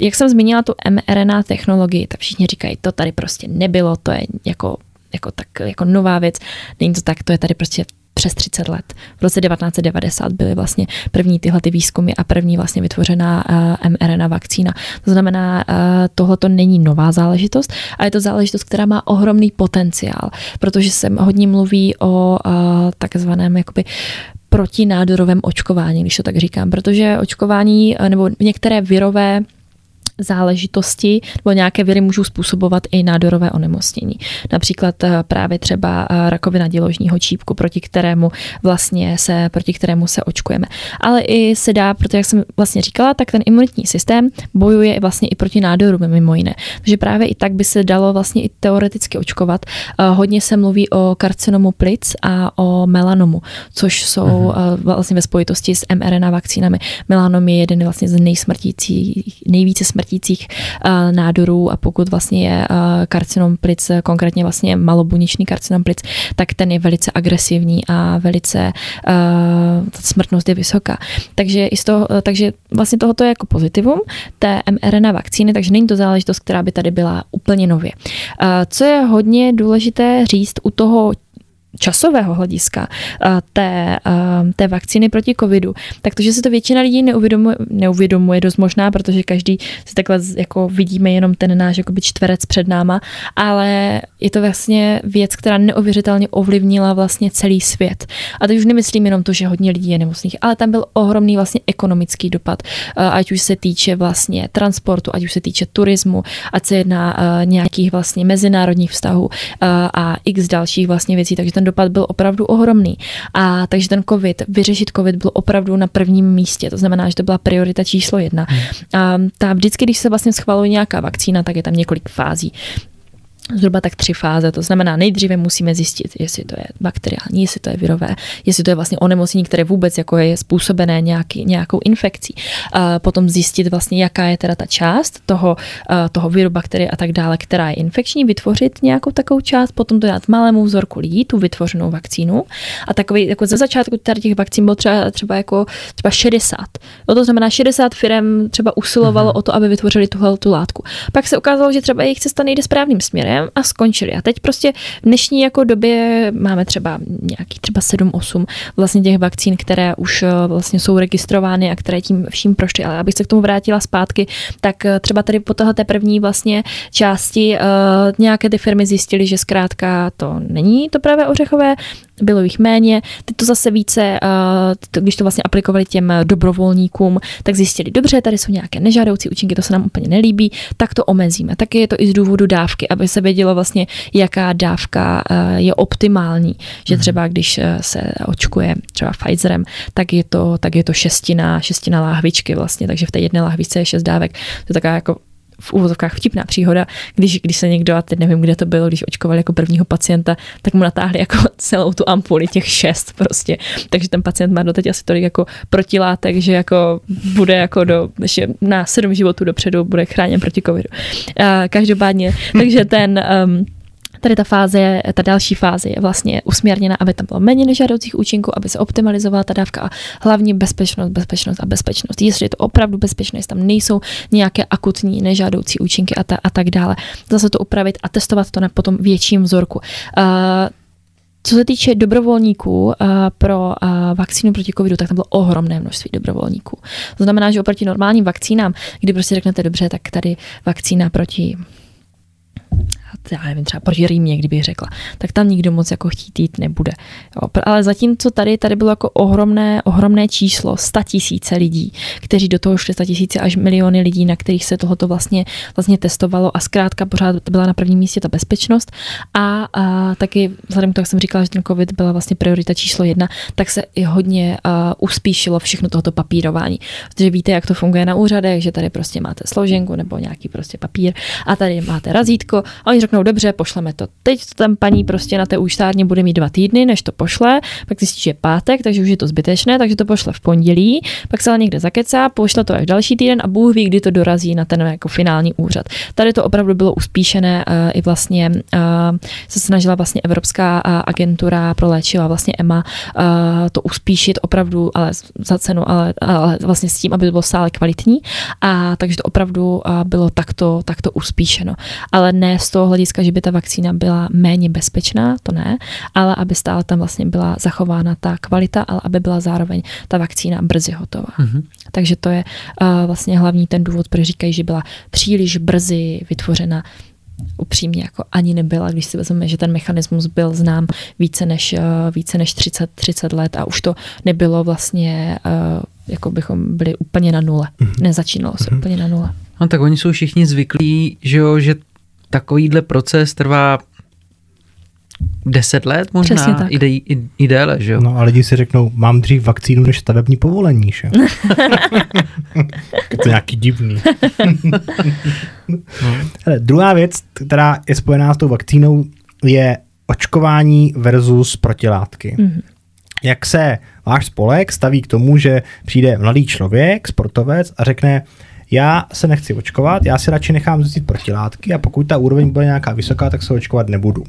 jak jsem zmínila tu mRNA technologii, tak všichni říkají, to tady prostě nebylo, to je jako, jako, tak, jako nová věc. Není to tak, to je tady prostě přes 30 let. V roce 1990 byly vlastně první tyhle ty výzkumy a první vlastně vytvořená uh, mRNA vakcína. To znamená, uh, tohle to není nová záležitost, ale je to záležitost, která má ohromný potenciál, protože se hodně mluví o uh, takzvaném jakoby protinádorovém očkování, když to tak říkám, protože očkování nebo některé virové záležitosti nebo nějaké viry můžou způsobovat i nádorové onemocnění. Například eh, právě třeba eh, rakovina děložního čípku, proti kterému vlastně se, proti kterému se očkujeme. Ale i se dá, protože jak jsem vlastně říkala, tak ten imunitní systém bojuje vlastně i proti nádorům mimo jiné. Takže právě i tak by se dalo vlastně i teoreticky očkovat. Eh, hodně se mluví o karcinomu plic a o melanomu, což jsou uh-huh. vlastně ve spojitosti s mRNA vakcínami. Melanom je jeden vlastně z nejsmrtících, nejvíce smrtících smrtících uh, nádorů a pokud vlastně je uh, karcinom plic, konkrétně vlastně malobuničný karcinom plic, tak ten je velice agresivní a velice uh, smrtnost je vysoká. Takže, i z toho, takže vlastně tohoto je jako pozitivum té mRNA vakcíny, takže není to záležitost, která by tady byla úplně nově. Co je hodně důležité říct u toho časového hlediska té, té vakcíny proti covidu, tak to, že se to většina lidí neuvědomuje, neuvědomuje dost možná, protože každý si takhle jako vidíme jenom ten náš jakoby čtverec před náma, ale je to vlastně věc, která neuvěřitelně ovlivnila vlastně celý svět. A teď už nemyslím jenom to, že hodně lidí je nemocných, ale tam byl ohromný vlastně ekonomický dopad, ať už se týče vlastně transportu, ať už se týče turismu, ať se jedná nějakých vlastně mezinárodních vztahů a x dalších vlastně věcí, takže ten ten dopad byl opravdu ohromný. A takže ten COVID, vyřešit COVID byl opravdu na prvním místě. To znamená, že to byla priorita číslo jedna. Hmm. A ta vždycky, když se vlastně schvaluje nějaká vakcína, tak je tam několik fází zhruba tak tři fáze. To znamená, nejdříve musíme zjistit, jestli to je bakteriální, jestli to je virové, jestli to je vlastně onemocnění, které vůbec jako je způsobené nějaký, nějakou infekcí. A potom zjistit vlastně, jaká je teda ta část toho, toho viru, bakterie a tak dále, která je infekční, vytvořit nějakou takovou část, potom to dát malému vzorku lidí, tu vytvořenou vakcínu. A takový, jako ze začátku tady těch vakcín bylo třeba, třeba jako třeba 60. No to znamená, 60 firm třeba usilovalo mm-hmm. o to, aby vytvořili tuhle tu látku. Pak se ukázalo, že třeba jejich cesta nejde správným směrem a skončili. A teď prostě v dnešní jako době máme třeba nějaký třeba 7-8 vlastně těch vakcín, které už eh, vlastně jsou registrovány a které tím vším prošly. Ale abych se k tomu vrátila zpátky, tak eh, třeba tady po té první vlastně části uh, nějaké ty firmy zjistily, že zkrátka to není to pravé ořechové, bylo jich méně. Teď to zase více, když to vlastně aplikovali těm dobrovolníkům, tak zjistili, dobře, tady jsou nějaké nežádoucí účinky, to se nám úplně nelíbí, tak to omezíme. Taky je to i z důvodu dávky, aby se vědělo vlastně, jaká dávka je optimální. Že mhm. třeba když se očkuje třeba Pfizerem, tak je to, tak je to šestina, šestina láhvičky vlastně, takže v té jedné láhvičce je šest dávek. To je taková jako v úvozovkách vtipná příhoda, když, když se někdo, a teď nevím, kde to bylo, když očkovali jako prvního pacienta, tak mu natáhli jako celou tu ampuli, těch šest prostě. Takže ten pacient má doteď asi tolik jako protilátek, že jako bude jako do, ještě na sedm životů dopředu bude chráněn proti covidu. A každopádně, takže ten um, Tady ta fáze, ta další fáze je vlastně usměrněna, aby tam bylo méně nežádoucích účinků, aby se optimalizovala ta dávka a hlavně bezpečnost, bezpečnost a bezpečnost. Jestli je to opravdu bezpečné, jestli tam nejsou nějaké akutní nežádoucí účinky a, ta, a tak dále. Zase to upravit a testovat to na potom větším vzorku. Uh, co se týče dobrovolníků uh, pro uh, vakcínu proti covidu, tak tam bylo ohromné množství dobrovolníků. To znamená, že oproti normálním vakcínám, kdy prostě řeknete dobře, tak tady vakcína proti já nevím, třeba proti Rýmě, kdybych řekla, tak tam nikdo moc jako chtít jít nebude. Jo, ale zatímco tady, tady bylo jako ohromné, ohromné číslo, sta tisíce lidí, kteří do toho šli sta tisíce až miliony lidí, na kterých se tohoto vlastně, vlastně testovalo a zkrátka pořád byla na prvním místě ta bezpečnost a, a taky vzhledem k tomu, jak jsem říkala, že ten covid byla vlastně priorita číslo jedna, tak se i hodně uh, uspíšilo všechno tohoto papírování. Protože víte, jak to funguje na úřadech, že tady prostě máte složenku nebo nějaký prostě papír a tady máte razítko a oni řeknou, dobře, pošleme to. Teď to tam paní prostě na té účtárně bude mít dva týdny, než to pošle, pak zjistí, že je pátek, takže už je to zbytečné, takže to pošle v pondělí, pak se ale někde zakecá, pošle to až další týden a Bůh ví, kdy to dorazí na ten jako finální úřad. Tady to opravdu bylo uspíšené uh, i vlastně uh, se snažila vlastně Evropská uh, agentura pro léčiva, vlastně EMA, uh, to uspíšit opravdu, ale za cenu, ale, ale vlastně s tím, aby to bylo stále kvalitní. A takže to opravdu uh, bylo takto, takto uspíšeno. Ale ne z toho hlediska, že by ta vakcína byla méně bezpečná, to ne, ale aby stále tam vlastně byla zachována ta kvalita, ale aby byla zároveň ta vakcína brzy hotová. Mm-hmm. Takže to je uh, vlastně hlavní ten důvod, proč říkají, že byla příliš brzy vytvořena upřímně jako ani nebyla, když si vezmeme, že ten mechanismus byl znám více než, uh, více než 30, 30 let a už to nebylo vlastně, uh, jako bychom byli úplně na nule. Mm-hmm. Nezačínalo se mm-hmm. úplně na nule. No tak oni jsou všichni zvyklí, že jo, že takovýhle proces trvá deset let možná, i, i, i déle, že jo? No a lidi si řeknou, mám dřív vakcínu než stavební povolení, že jo? je to nějaký divný. no. Hele, druhá věc, která je spojená s tou vakcínou, je očkování versus protilátky. Mm-hmm. Jak se váš spolek staví k tomu, že přijde mladý člověk, sportovec a řekne, já se nechci očkovat, já si radši nechám zjistit protilátky a pokud ta úroveň bude nějaká vysoká, tak se očkovat nebudu.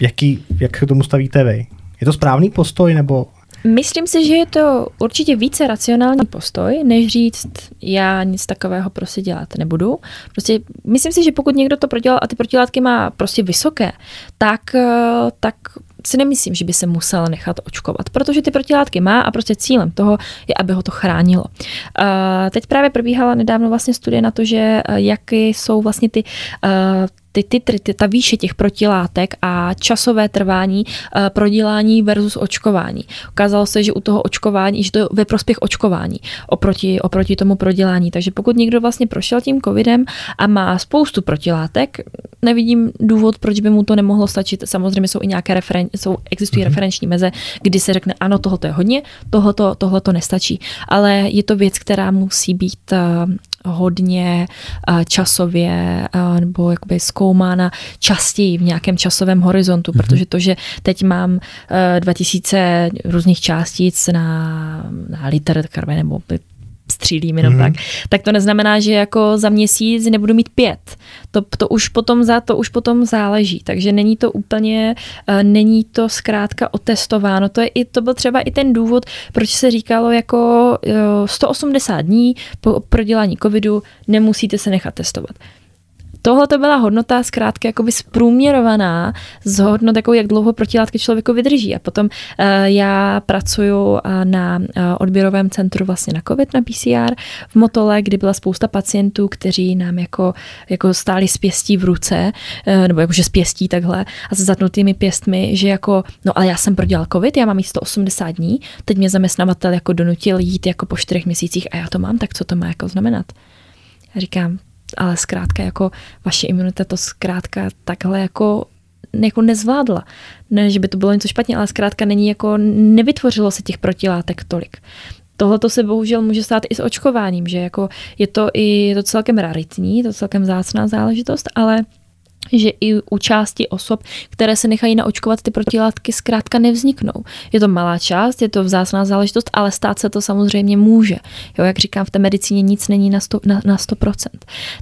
Jaký, jak se tomu stavíte vy? Je to správný postoj nebo Myslím si, že je to určitě více racionální postoj, než říct, já nic takového prostě dělat nebudu. Prostě myslím si, že pokud někdo to prodělal a ty protilátky má prostě vysoké, tak, eh, tak si nemyslím, že by se musel nechat očkovat, protože ty protilátky má a prostě cílem toho je, aby ho to chránilo. Teď právě probíhala nedávno vlastně studie na to, že eh, jaké jsou vlastně ty eh, ty titry, ty, ta výše těch protilátek a časové trvání uh, prodělání versus očkování. Ukázalo se, že u toho očkování, že to je ve prospěch očkování oproti, oproti tomu prodělání. Takže pokud někdo vlastně prošel tím covidem a má spoustu protilátek, nevidím důvod, proč by mu to nemohlo stačit. Samozřejmě jsou i nějaké referen- jsou, existují mm-hmm. referenční meze, kdy se řekne, ano, tohle je hodně, tohle to nestačí. Ale je to věc, která musí být uh, hodně časově nebo jakoby zkoumána častěji v nějakém časovém horizontu, mm-hmm. protože to, že teď mám 2000 různých částic na, na liter krve nebo střílím jenom mm. tak, tak to neznamená, že jako za měsíc nebudu mít pět. To, to, už potom za, to už potom záleží, takže není to úplně, uh, není to zkrátka otestováno. To, je i, to byl třeba i ten důvod, proč se říkalo jako uh, 180 dní po prodělání covidu nemusíte se nechat testovat. Tohle to byla hodnota zkrátka jakoby zprůměrovaná z hodnot, jako jak dlouho protilátky člověku vydrží. A potom uh, já pracuju uh, na uh, odběrovém centru vlastně na COVID, na PCR v Motole, kdy byla spousta pacientů, kteří nám jako, jako stáli s pěstí v ruce, nebo jakože s pěstí takhle a s zatnutými pěstmi, že jako, no ale já jsem prodělal COVID, já mám jít 180 dní, teď mě zaměstnavatel jako donutil jít jako po čtyřech měsících a já to mám, tak co to má jako znamenat? Říkám, ale zkrátka jako vaše imunita to zkrátka takhle jako jako nezvládla. Ne, že by to bylo něco špatně, ale zkrátka není jako, nevytvořilo se těch protilátek tolik. Tohle to se bohužel může stát i s očkováním, že jako je to i je to celkem raritní, je to celkem zácná záležitost, ale že i u části osob, které se nechají naočkovat, ty protilátky zkrátka nevzniknou. Je to malá část, je to vzácná záležitost, ale stát se to samozřejmě může. Jo, jak říkám, v té medicíně nic není na, sto, na, na 100%.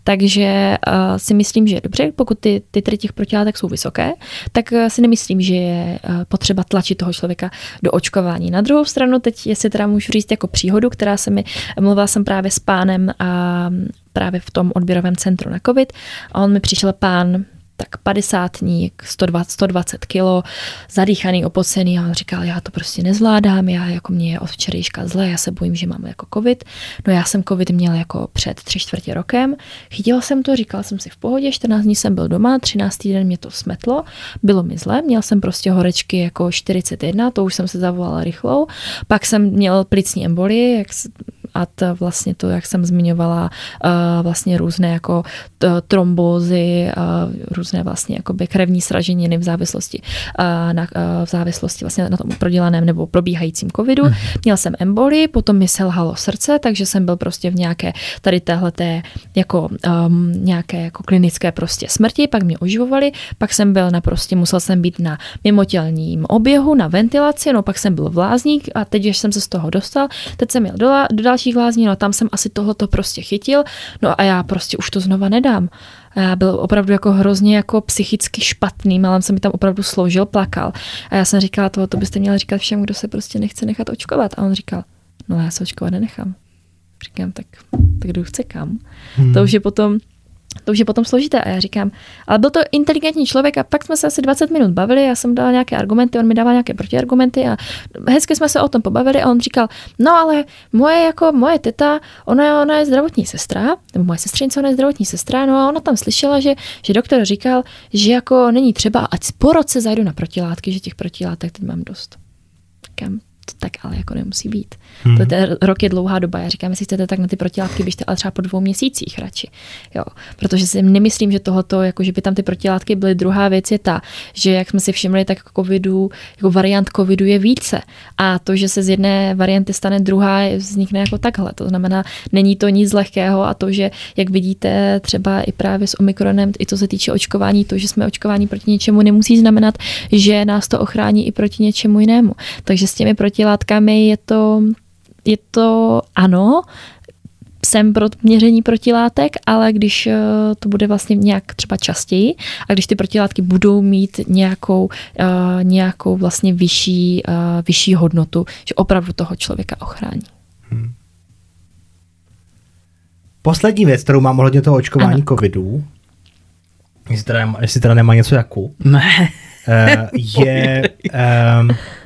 Takže uh, si myslím, že je dobře, pokud ty titry těch protilátek jsou vysoké, tak uh, si nemyslím, že je uh, potřeba tlačit toho člověka do očkování. Na druhou stranu, teď, jestli teda můžu říct jako příhodu, která se mi, mluvila jsem právě s pánem a právě v tom odběrovém centru na COVID a on mi přišel pán tak 50 120, 120 kilo, zadýchaný, opocený a on říkal, já to prostě nezvládám, já jako mě je od včerejška zle, já se bojím, že mám jako covid. No já jsem covid měl jako před tři čtvrtě rokem, chytila jsem to, říkala jsem si v pohodě, 14 dní jsem byl doma, 13. den mě to smetlo, bylo mi zle, měl jsem prostě horečky jako 41, to už jsem se zavolala rychlou, pak jsem měl plicní embolie, jak a to vlastně to, jak jsem zmiňovala, vlastně různé jako trombózy, různé vlastně jakoby krevní sraženiny v závislosti na, v závislosti vlastně na tom prodělaném nebo probíhajícím covidu. Hmm. Měl jsem emboli, potom mi selhalo srdce, takže jsem byl prostě v nějaké tady téhleté jako um, nějaké jako klinické prostě smrti, pak mě oživovali, pak jsem byl na prostě, musel jsem být na mimotělním oběhu, na ventilaci, no pak jsem byl vlázník a teď, když jsem se z toho dostal, teď jsem měl do, do dalších lázní, no tam jsem asi tohoto prostě chytil, no a já prostě už to znova nedám. A já byl opravdu jako hrozně jako psychicky špatný, malem se mi tam opravdu sloužil, plakal. A já jsem říkala, toho to byste měli říkat všem, kdo se prostě nechce nechat očkovat. A on říkal, no já se očkovat nenechám. Říkám, tak, tak kdo chce kam. Hmm. To už je potom to už je potom složité. A já říkám, ale byl to inteligentní člověk a pak jsme se asi 20 minut bavili, já jsem dala nějaké argumenty, on mi dával nějaké protiargumenty a hezky jsme se o tom pobavili a on říkal, no ale moje jako moje teta, ona, ona je zdravotní sestra, nebo moje sestřenice, ona je zdravotní sestra, no a ona tam slyšela, že, že doktor říkal, že jako není třeba, ať po roce zajdu na protilátky, že těch protilátek teď mám dost. Říkám, to tak ale jako nemusí být. Hmm. To je, rok je dlouhá doba. Já říkám, jestli chcete tak na ty protilátky, běžte ale třeba po dvou měsících radši. Jo. Protože si nemyslím, že tohoto, jako že by tam ty protilátky byly. Druhá věc je ta, že jak jsme si všimli, tak covidu, jako variant covidu je více. A to, že se z jedné varianty stane druhá, vznikne jako takhle. To znamená, není to nic lehkého a to, že jak vidíte třeba i právě s Omikronem, i co se týče očkování, to, že jsme očkování proti něčemu, nemusí znamenat, že nás to ochrání i proti něčemu jinému. Takže s těmi proti protilátkami je to, je to ano, jsem pro měření protilátek, ale když eh, to bude vlastně nějak třeba častěji a když ty protilátky budou mít nějakou, eh, nějakou vlastně vyšší, eh, vyšší hodnotu, že opravdu toho člověka ochrání. Hmm. Poslední věc, kterou mám ohledně toho očkování ano. covidu, jestli teda, jestli teda nemá něco jako, ne. je um,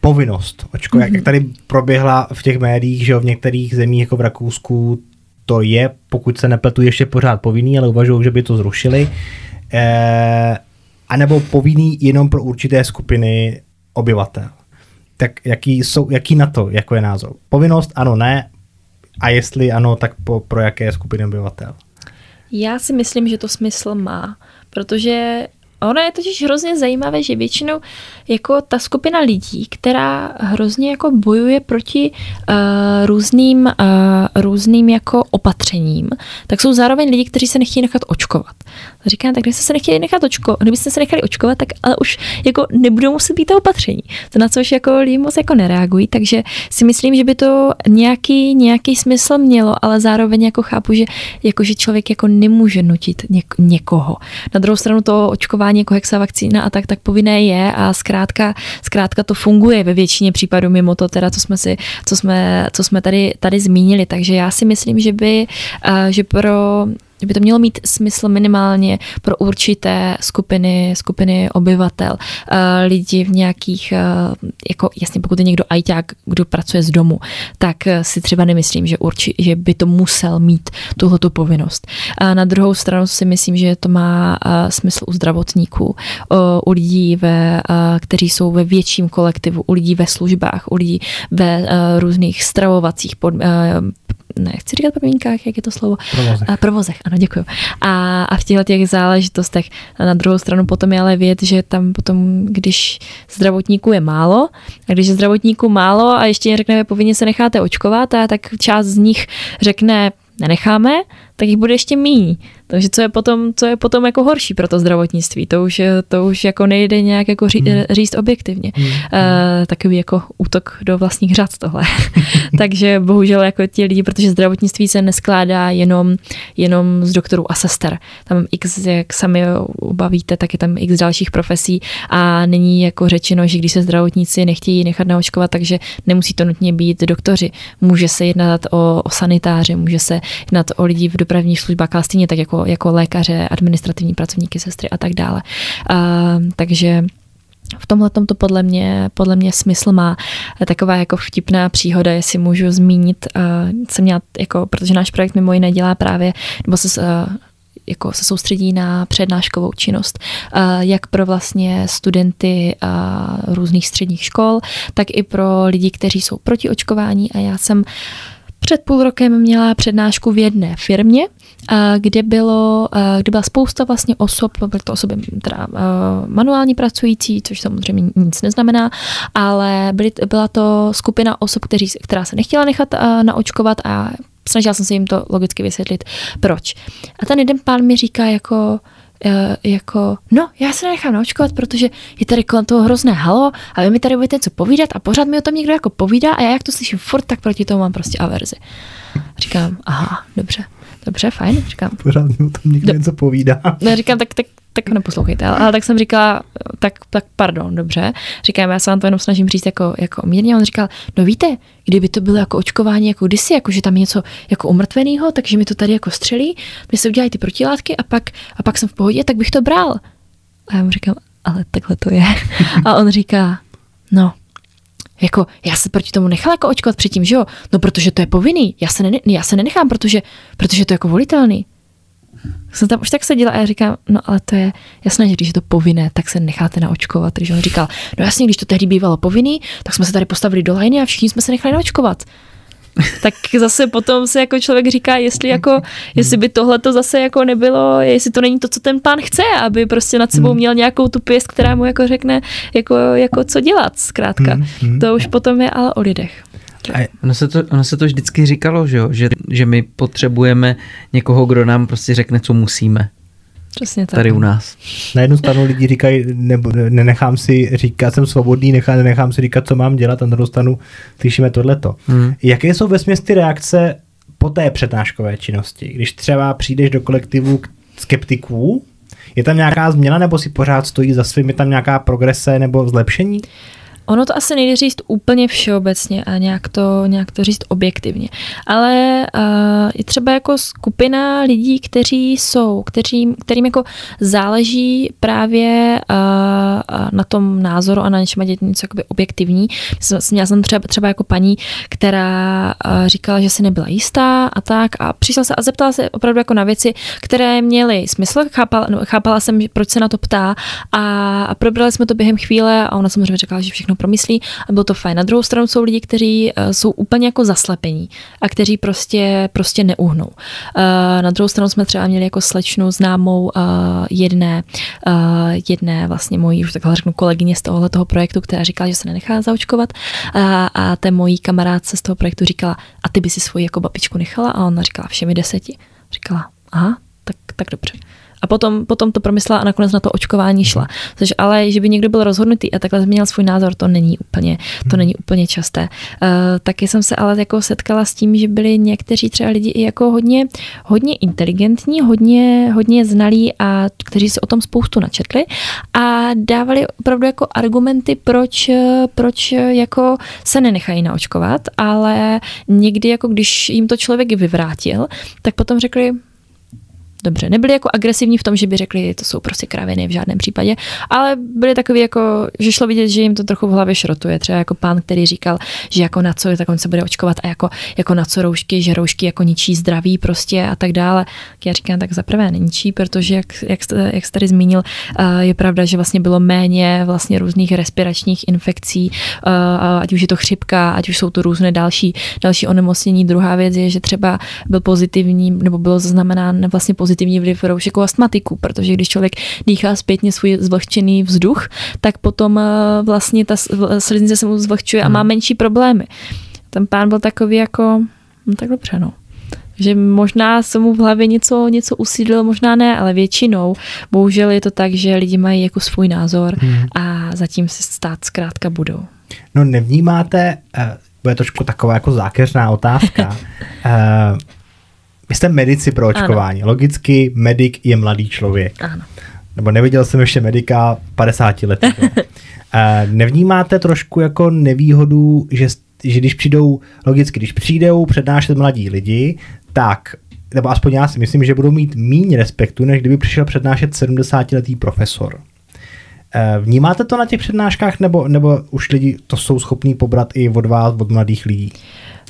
povinnost očko, mm-hmm. jak mhm. tady proběhla v těch médiích, že v některých zemích jako v Rakousku to je, pokud se nepletu, ještě pořád povinný, ale uvažují, že by to zrušili. E, anebo povinný jenom pro určité skupiny obyvatel. Tak jaký, jsou, jaký na to, jako je názor? Povinnost, ano, ne. A jestli ano, tak po, pro jaké skupiny obyvatel? Já si myslím, že to smysl má, protože Ono je totiž hrozně zajímavé, že většinou jako ta skupina lidí, která hrozně jako bojuje proti uh, různým, uh, různým jako opatřením, tak jsou zároveň lidi, kteří se nechtějí nechat očkovat. Říkám, tak kdybyste se nechtěli nechat očkovat, kdybyste se nechali očkovat, tak ale už jako nebudou muset být to opatření. To na což jako lidi moc jako nereagují, takže si myslím, že by to nějaký, nějaký smysl mělo, ale zároveň jako chápu, že, jako, že člověk jako nemůže nutit něk- někoho. Na druhou stranu to očkování jako hexa vakcína a tak, tak povinné je a zkrátka, zkrátka to funguje ve většině případů mimo to teda, co jsme si, co jsme, co jsme tady, tady zmínili. Takže já si myslím, že by, eh, že pro by to mělo mít smysl minimálně pro určité skupiny, skupiny obyvatel, uh, lidi v nějakých, uh, jako jasně pokud je někdo ajťák, kdo pracuje z domu, tak uh, si třeba nemyslím, že, urči, že by to musel mít tuhletu povinnost. A na druhou stranu si myslím, že to má smysl u zdravotníků, u lidí, ve, kteří jsou ve větším kolektivu, u lidí ve službách, u lidí ve různých stravovacích pod, nechci říkat podmínkách, jak je to slovo? Provozech. A, provozech, ano, děkuji. A, a v těchto těch záležitostech na druhou stranu potom je ale věc, že tam potom, když zdravotníků je málo, a když je zdravotníků málo a ještě řekneme, povinně se necháte očkovat, a tak část z nich řekne, nenecháme, tak jich bude ještě méně. Takže co je potom, co je potom jako horší pro to zdravotnictví, to už, to už jako nejde nějak jako ří, hmm. říct objektivně. Hmm. Uh, takový jako útok do vlastních řad tohle. Takže bohužel jako ti lidi, protože zdravotnictví se neskládá jenom, jenom z doktorů a sester. Tam x, jak sami ubavíte, tak je tam x dalších profesí a není jako řečeno, že když se zdravotníci nechtějí nechat naočkovat, takže nemusí to nutně být doktoři. Může se jednat o, o sanitáře, může se jednat o lidi v dopravní službách, ale stejně tak jako, jako lékaře, administrativní pracovníky, sestry a tak dále. Uh, takže v tomhle to podle mě, podle mě smysl má taková jako vtipná příhoda, jestli můžu zmínit, uh, jsem měla, jako, protože náš projekt mimo jiné dělá právě, nebo se uh, jako se soustředí na přednáškovou činnost, jak pro vlastně studenty různých středních škol, tak i pro lidi, kteří jsou proti očkování a já jsem před půl rokem měla přednášku v jedné firmě, kde, bylo, kde byla spousta vlastně osob, byly to osoby teda manuálně pracující, což samozřejmě nic neznamená, ale byly, byla to skupina osob, kteří, která se nechtěla nechat naočkovat a snažila jsem se jim to logicky vysvětlit, proč. A ten jeden pán mi říká jako, jako, no, já se nechám naočkovat, protože je tady kolem toho hrozné halo a vy mi tady budete něco povídat a pořád mi o tom někdo jako povídá a já jak to slyším furt, tak proti tomu mám prostě averzi. Říkám, aha, dobře, dobře, fajn, říkám. Pořád mi o tom někdo něco povídá. No, říkám, tak, tak tak neposlouchejte. Ale, ale tak jsem říkala, tak, tak pardon, dobře. Říkám, já se vám to jenom snažím říct jako, jako mírně. On říkal, no víte, kdyby to bylo jako očkování jako kdysi, jako že tam je něco jako umrtveného, takže mi to tady jako střelí, mi se udělají ty protilátky a pak, a pak jsem v pohodě, tak bych to bral. A já mu říkám, ale takhle to je. A on říká, no, jako já se proti tomu nechala jako očkovat předtím, že jo? No protože to je povinný. Já se, ne, já se nenechám, protože, protože to je jako volitelný jsem tam už tak seděla a já říkám, no ale to je jasné, že když je to povinné, tak se necháte naočkovat. Takže on říkal, no jasně, když to tehdy bývalo povinný, tak jsme se tady postavili do lajny a všichni jsme se nechali naočkovat. Tak zase potom se jako člověk říká, jestli jako, jestli by tohle to zase jako nebylo, jestli to není to, co ten pán chce, aby prostě nad sebou hmm. měl nějakou tu pěst, která mu jako řekne, jako, jako co dělat, zkrátka. Hmm, hmm. To už potom je ale o lidech. A ono se, to, ono se to vždycky říkalo, že, jo? Že, že my potřebujeme někoho, kdo nám prostě řekne, co musíme. Přesně tak. Tady u nás. Na jednu stranu lidi říkají, nebo nenechám si říkat, jsem svobodný, nechám, nenechám si říkat, co mám dělat, a na druhou stranu slyšíme tohleto. Hmm. Jaké jsou ve ty reakce po té přednáškové činnosti? Když třeba přijdeš do kolektivu skeptiků, je tam nějaká změna, nebo si pořád stojí za svým, je tam nějaká progrese nebo zlepšení? Ono to asi nejde říct úplně všeobecně a nějak to, nějak to říct objektivně. Ale uh, je třeba jako skupina lidí, kteří jsou, kteří, kterým jako záleží právě uh, na tom názoru a na něčem dět něco jakoby objektivní. Měla jsem třeba, třeba jako paní, která uh, říkala, že si nebyla jistá a tak a přišla se a zeptala se opravdu jako na věci, které měly smysl. Chápala, no, chápala jsem, proč se na to ptá a, a probrali jsme to během chvíle a ona samozřejmě řekla, že všechno promyslí a bylo to fajn. Na druhou stranu jsou lidi, kteří uh, jsou úplně jako zaslepení a kteří prostě, prostě neuhnou. Uh, na druhou stranu jsme třeba měli jako slečnu známou uh, jedné, jedné vlastně mojí, už takhle řeknu, kolegyně z tohohle toho projektu, která říkala, že se nenechá zaočkovat a, a té mojí kamarádce z toho projektu říkala, a ty by si svoji jako babičku nechala a ona říkala všemi deseti. Říkala, aha, tak, tak dobře. A potom, potom to promyslela a nakonec na to očkování šla. Což ale, že by někdo byl rozhodnutý a takhle změnil svůj názor, to není úplně, to není úplně časté. Uh, taky jsem se ale jako setkala s tím, že byli někteří třeba lidi i jako hodně, hodně inteligentní, hodně, hodně znalí a kteří se o tom spoustu načetli a dávali opravdu jako argumenty, proč, proč jako se nenechají naočkovat, ale někdy jako když jim to člověk vyvrátil, tak potom řekli, dobře. Nebyli jako agresivní v tom, že by řekli, to jsou prostě kraviny v žádném případě, ale byli takový jako, že šlo vidět, že jim to trochu v hlavě šrotuje. Třeba jako pán, který říkal, že jako na co, tak on se bude očkovat a jako, jako na co roušky, že roušky jako ničí zdraví prostě a tak dále. Já říkám, tak za prvé ničí, protože jak, jak, jste, jak jste tady zmínil, je pravda, že vlastně bylo méně vlastně různých respiračních infekcí, ať už je to chřipka, ať už jsou to různé další, další onemocnění. Druhá věc je, že třeba byl pozitivní, nebo bylo zaznamenán vlastně pozitivní pozitivní vliv roušek u astmatiků, protože když člověk dýchá zpětně svůj zvlhčený vzduch, tak potom eh, vlastně ta sliznice se mu zvlhčuje a má hmm. menší problémy. Ten pán byl takový jako, no tak dobře, no že možná se mu v hlavě něco, něco usídlilo, možná ne, ale většinou bohužel je to tak, že lidi mají jako svůj názor hmm. a zatím se stát zkrátka budou. No nevnímáte, uh, bude trošku taková jako zákeřná otázka, uh, Vy jste medici pro očkování. Ano. Logicky medic je mladý člověk. Ano. Nebo neviděl jsem ještě medika 50 let. Nevnímáte trošku jako nevýhodu, že, že když přijdou, logicky, když přijdou přednášet mladí lidi, tak nebo aspoň já si myslím, že budou mít méně respektu, než kdyby přišel přednášet 70-letý profesor. Eh, vnímáte to na těch přednáškách, nebo, nebo už lidi to jsou schopní pobrat i od vás, od mladých lidí?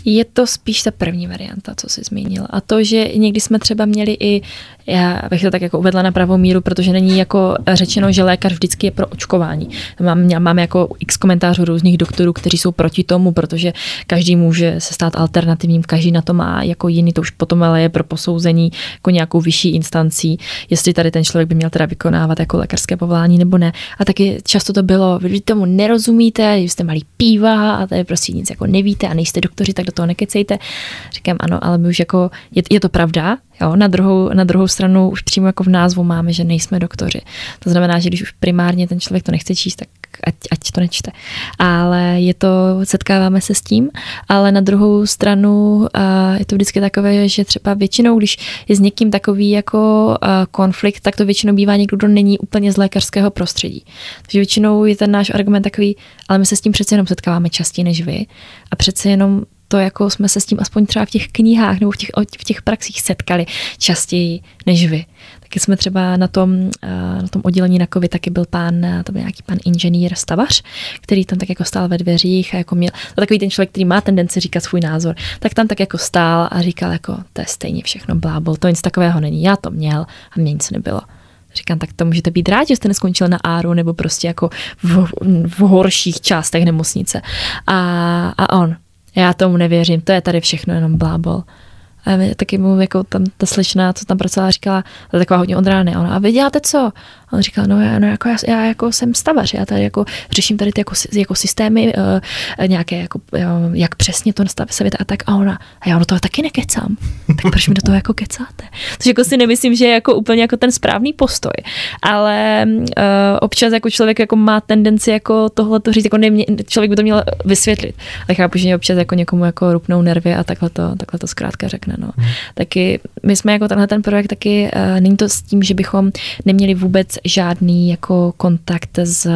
Je to spíš ta první varianta, co jsi zmínil. A to, že někdy jsme třeba měli i, já bych to tak jako uvedla na pravou míru, protože není jako řečeno, že lékař vždycky je pro očkování. Mám, mám jako x komentářů různých doktorů, kteří jsou proti tomu, protože každý může se stát alternativním, každý na to má jako jiný, to už potom ale je pro posouzení jako nějakou vyšší instancí, jestli tady ten člověk by měl teda vykonávat jako lékařské povolání nebo ne. A taky často to bylo, vy tomu nerozumíte, jste malý píva a tady prostě nic jako nevíte a nejste doktoři, tak do toho nekecejte. Říkám ano, ale my už jako, je, je to pravda, jo, na druhou, na druhou stranu už přímo jako v názvu máme, že nejsme doktoři. To znamená, že když už primárně ten člověk to nechce číst, tak ať, ať to nečte. Ale je to, setkáváme se s tím, ale na druhou stranu je to vždycky takové, že třeba většinou, když je s někým takový jako konflikt, tak to většinou bývá někdo, kdo není úplně z lékařského prostředí. Takže většinou je ten náš argument takový, ale my se s tím přece jenom setkáváme častěji než vy a přece jenom to jako jsme se s tím aspoň třeba v těch knihách nebo v těch, v těch praxích setkali častěji než vy. Taky jsme třeba na tom, eh, na tom oddělení na COVID taky byl pán, eh, to byl nějaký pan inženýr Stavař, který tam tak jako stál ve dveřích a jako měl, to takový ten člověk, který má tendenci říkat svůj názor, tak tam tak jako stál a říkal jako, to je stejně všechno blábol, to nic takového není, já to měl a mě nic nebylo. Říkám, tak to můžete být rádi, že jste neskončil na áru nebo prostě jako v, v horších částech nemocnice. A, a on, já tomu nevěřím, to je tady všechno jenom blábol. A taky mu jako tam ta slečna, co tam pracovala, říkala, to je taková hodně odrány. A ona, a vy děláte co? A on říkal, no, já, no jako já, já, jako jsem stavař, já tady jako řeším tady ty jako, jako systémy, uh, nějaké jako, uh, jak přesně to nastavit a tak. A ona, a já do toho taky nekecám. Tak proč mi do toho jako kecáte? Což jako si nemyslím, že je jako úplně jako ten správný postoj. Ale uh, občas jako člověk jako má tendenci jako tohle to říct, jako nemě, člověk by to měl vysvětlit. Ale chápu, že občas jako někomu jako rupnou nervy a takhle to, takhle to zkrátka řekne. No. Hmm. Taky my jsme jako tenhle ten projekt taky, uh, není to s tím, že bychom neměli vůbec žádný jako kontakt s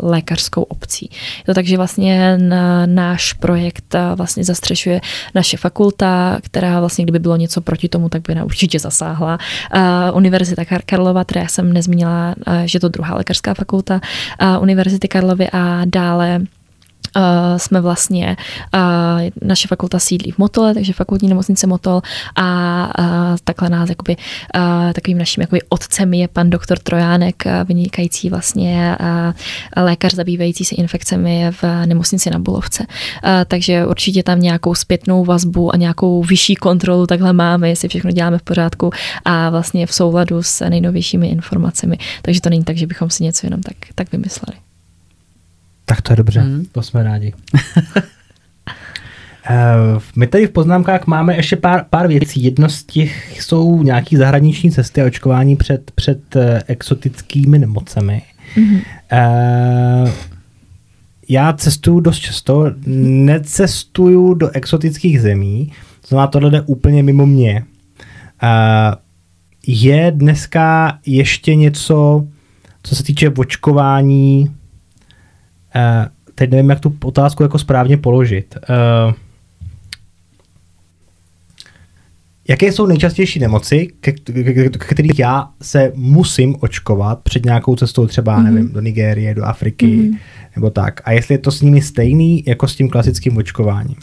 lékařskou obcí. Je to tak, že vlastně na náš projekt vlastně zastřešuje naše fakulta, která vlastně kdyby bylo něco proti tomu, tak by na určitě zasáhla. Univerzita Karlova, která jsem nezmínila, že je to druhá lékařská fakulta Univerzity Karlovy a dále Uh, jsme vlastně, uh, naše fakulta sídlí v Motole, takže fakultní nemocnice Motol a uh, takhle nás jakoby, takovým naším jakoby otcem je pan doktor Trojánek, vynikající vlastně lékař zabývající se infekcemi v nemocnici na Bulovce. Takže určitě tam nějakou zpětnou vazbu a nějakou vyšší kontrolu takhle máme, jestli všechno děláme v pořádku a vlastně v souladu s nejnovějšími informacemi. Takže to není tak, že bychom si něco jenom tak, tak vymysleli. Tak to je dobře, mm. to jsme rádi. Uh, my tady v poznámkách máme ještě pár, pár věcí. Jedno z těch jsou nějaké zahraniční cesty a očkování před, před uh, exotickými nemocemi. Mm-hmm. Uh, já cestuju dost často, necestuju do exotických zemí, znamená tohle jde úplně mimo mě. Uh, je dneska ještě něco, co se týče očkování teď nevím, jak tu otázku jako správně položit. Uh, jaké jsou nejčastější nemoci, kterých já se musím očkovat před nějakou cestou třeba, mm-hmm. nevím, do Nigérie, do Afriky, mm-hmm. nebo tak. A jestli je to s nimi stejný jako s tím klasickým očkováním?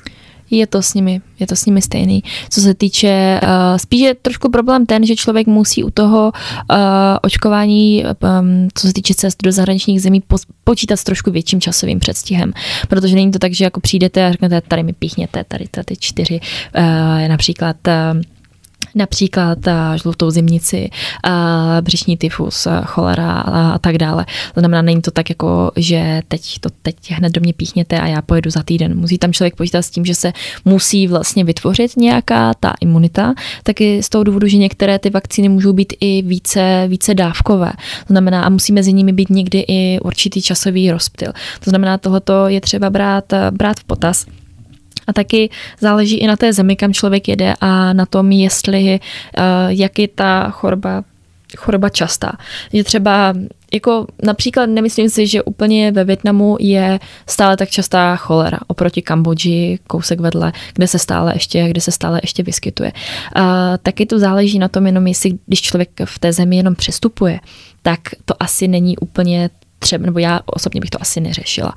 Je to s nimi, je to s nimi stejný. Co se týče, uh, spíš je trošku problém ten, že člověk musí u toho uh, očkování, um, co se týče cest do zahraničních zemí, po, počítat s trošku větším časovým předstihem. Protože není to tak, že jako přijdete a řeknete, tady mi píchněte, tady, tady ty čtyři, uh, například uh, například žlutou zimnici, břišní tyfus, cholera a tak dále. To znamená, není to tak jako, že teď to teď hned do mě píchněte a já pojedu za týden. Musí tam člověk počítat s tím, že se musí vlastně vytvořit nějaká ta imunita, taky z toho důvodu, že některé ty vakcíny můžou být i více, více dávkové. To znamená, a musí mezi nimi být někdy i určitý časový rozptyl. To znamená, tohoto je třeba brát, brát v potaz. A taky záleží i na té zemi, kam člověk jede a na tom, jestli, uh, jak je ta choroba choroba častá. Je třeba jako například nemyslím si, že úplně ve Větnamu je stále tak častá cholera oproti Kambodži, kousek vedle, kde se stále ještě, kde se stále ještě vyskytuje. A taky to záleží na tom jenom, jestli když člověk v té zemi jenom přestupuje, tak to asi není úplně třeba, nebo já osobně bych to asi neřešila.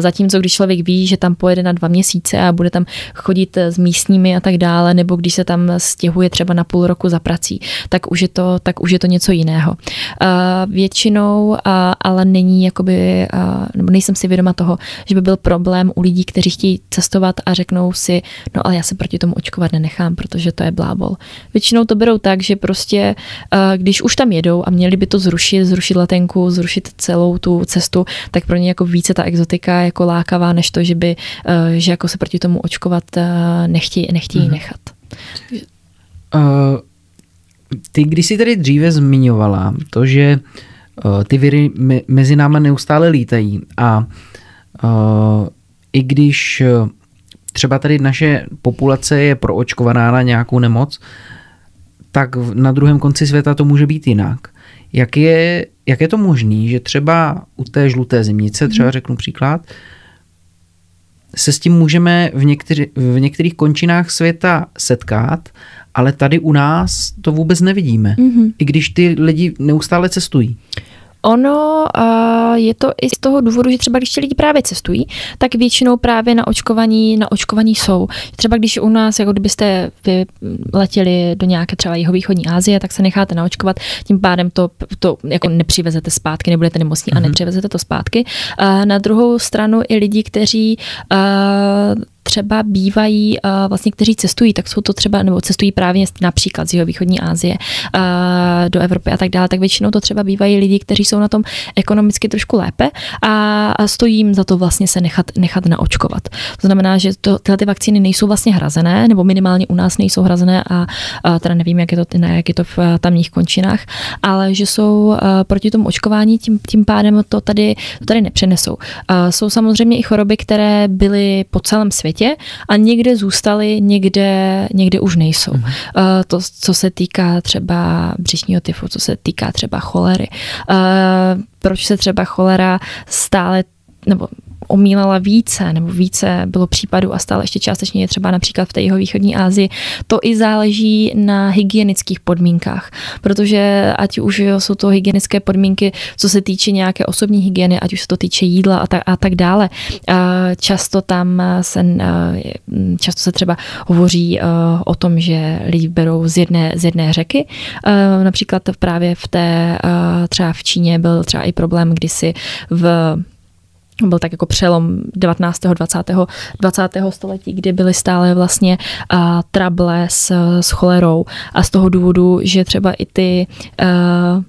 Zatímco když člověk ví, že tam pojede na dva měsíce a bude tam chodit s místními a tak dále, nebo když se tam stěhuje třeba na půl roku za prací, tak už je to, tak už je to něco jiného. Většinou ale není jakoby, nebo nejsem si vědoma toho, že by byl problém u lidí, kteří chtějí cestovat a řeknou si, no ale já se proti tomu očkovat nenechám, protože to je blábol. Většinou to berou tak, že prostě, když už tam jedou a měli by to zrušit, zrušit letenku, zrušit celou tu cestu, tak pro ně jako více ta exotika jako lákavá, než to, že by, eh, že jako se proti tomu očkovat eh, nechtějí, nechtějí mm-hmm. nechat. Uh, ty, když jsi tady dříve zmiňovala to, že uh, ty viry me, mezi námi neustále lítají a uh, i když uh, třeba tady naše populace je proočkovaná na nějakou nemoc, tak na druhém konci světa to může být jinak. Jak je, jak je to možné, že třeba u té žluté zimnice, třeba mhm. řeknu příklad, se s tím můžeme v, některý, v některých končinách světa setkat, ale tady u nás to vůbec nevidíme, mm-hmm. i když ty lidi neustále cestují. Ono uh, je to i z toho důvodu, že třeba když ti lidi právě cestují, tak většinou právě na očkovaní, na očkovaní jsou. Třeba když u nás, jako kdybyste vy letěli do nějaké třeba jihovýchodní Asie, tak se necháte naočkovat, tím pádem to, to jako nepřivezete zpátky, nebudete nemocní mm-hmm. a mhm. nepřivezete to zpátky. Uh, na druhou stranu i lidi, kteří uh, třeba bývají uh, vlastně, kteří cestují, tak jsou to třeba, nebo cestují právě například z východní Asie uh, do Evropy a tak dále, tak většinou to třeba bývají lidi, kteří jsou na tom ekonomicky trošku lépe a, a stojí jim za to vlastně se nechat, nechat naočkovat. To znamená, že to, tyhle ty vakcíny nejsou vlastně hrazené, nebo minimálně u nás nejsou hrazené a, a teda nevím, jak je to, ne, jak je to v tamních končinách, ale že jsou proti tomu očkování, tím, tím pádem to tady, to tady nepřenesou. Jsou samozřejmě i choroby, které byly po celém světě, světě a někde zůstaly, někde, někde už nejsou. Mm. Uh, to, co se týká třeba břišního tyfu, co se týká třeba cholery. Uh, proč se třeba cholera stále nebo omílela více, nebo více bylo případů a stále ještě částečně je třeba například v té jeho východní Asii, to i záleží na hygienických podmínkách, protože ať už jsou to hygienické podmínky, co se týče nějaké osobní hygieny, ať už se to týče jídla a tak, a tak dále. Často tam se, často se třeba hovoří o tom, že lidi berou z jedné, z jedné řeky. Například právě v té, třeba v Číně byl třeba i problém kdysi v byl tak jako přelom 19. 20. 20. století, kdy byly stále vlastně uh, trable s, s cholerou a z toho důvodu, že třeba i ty uh,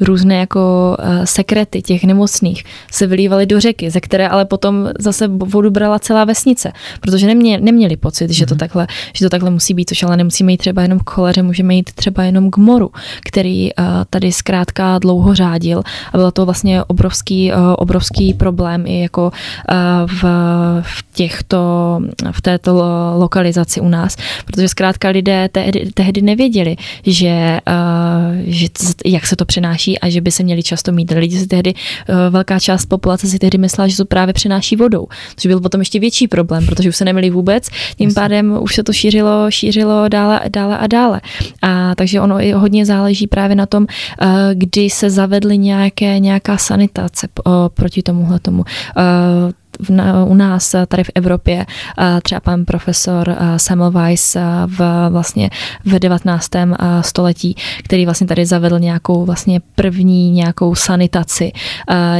různé jako uh, sekrety těch nemocných se vylívaly do řeky, ze které ale potom zase vodu brala celá vesnice, protože nemě, neměli pocit, že to, mhm. takhle, že to takhle musí být, což ale nemusíme jít třeba jenom k choleře, můžeme jít třeba jenom k moru, který uh, tady zkrátka dlouho řádil. A byl to vlastně obrovský, uh, obrovský problém i jako v, v těchto, v této lokalizaci u nás, protože zkrátka lidé tehdy, tehdy nevěděli, že, že jak se to přenáší přenáší a že by se měli často mít. Lidi si tehdy, eh, velká část populace si tehdy myslela, že to právě přenáší vodou, což byl potom ještě větší problém, protože už se neměli vůbec, tím pádem už se to šířilo, šířilo dále, dále a dále. A takže ono i hodně záleží právě na tom, eh, kdy se zavedly nějaké, nějaká sanitace eh, proti tomuhle tomu v, u nás tady v Evropě třeba pan profesor Semmelweis v, vlastně v 19. století, který vlastně tady zavedl nějakou vlastně první nějakou sanitaci,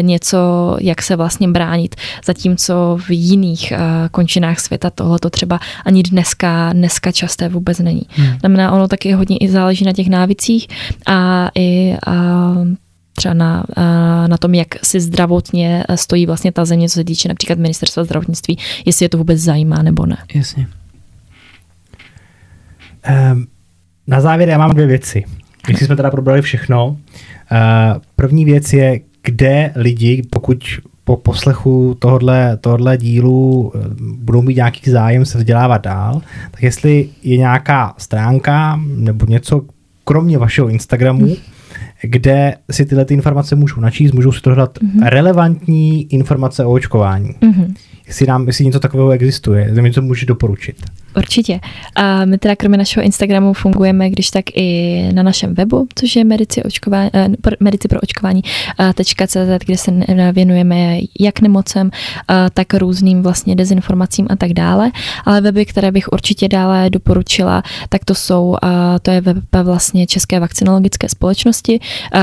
něco, jak se vlastně bránit, zatímco v jiných končinách světa tohle to třeba ani dneska, dneska časté vůbec není. Hmm. Znamená, ono taky hodně i záleží na těch návicích a i a třeba na, na tom, jak si zdravotně stojí vlastně ta země, co se týče například ministerstva zdravotnictví, jestli je to vůbec zajímá nebo ne. Jasně. Um, na závěr já mám dvě věci. Když jsme teda probrali všechno, uh, první věc je, kde lidi, pokud po poslechu tohodle, tohodle dílu eh, budou mít nějaký zájem se vzdělávat dál, tak jestli je nějaká stránka nebo něco, kromě vašeho Instagramu, kde si tyhle ty informace můžou načíst, můžou si dohledat mm-hmm. relevantní informace o očkování. Mm-hmm. Jestli, nám, jestli něco takového existuje, mi to může doporučit. Určitě. A my teda kromě našeho Instagramu fungujeme, když tak i na našem webu, což je medici, očkování, eh, medici pro očkování eh, .cz, kde se věnujeme jak nemocem, eh, tak různým vlastně dezinformacím a tak dále. Ale weby, které bych určitě dále doporučila, tak to jsou, to je web vlastně České vakcinologické společnosti,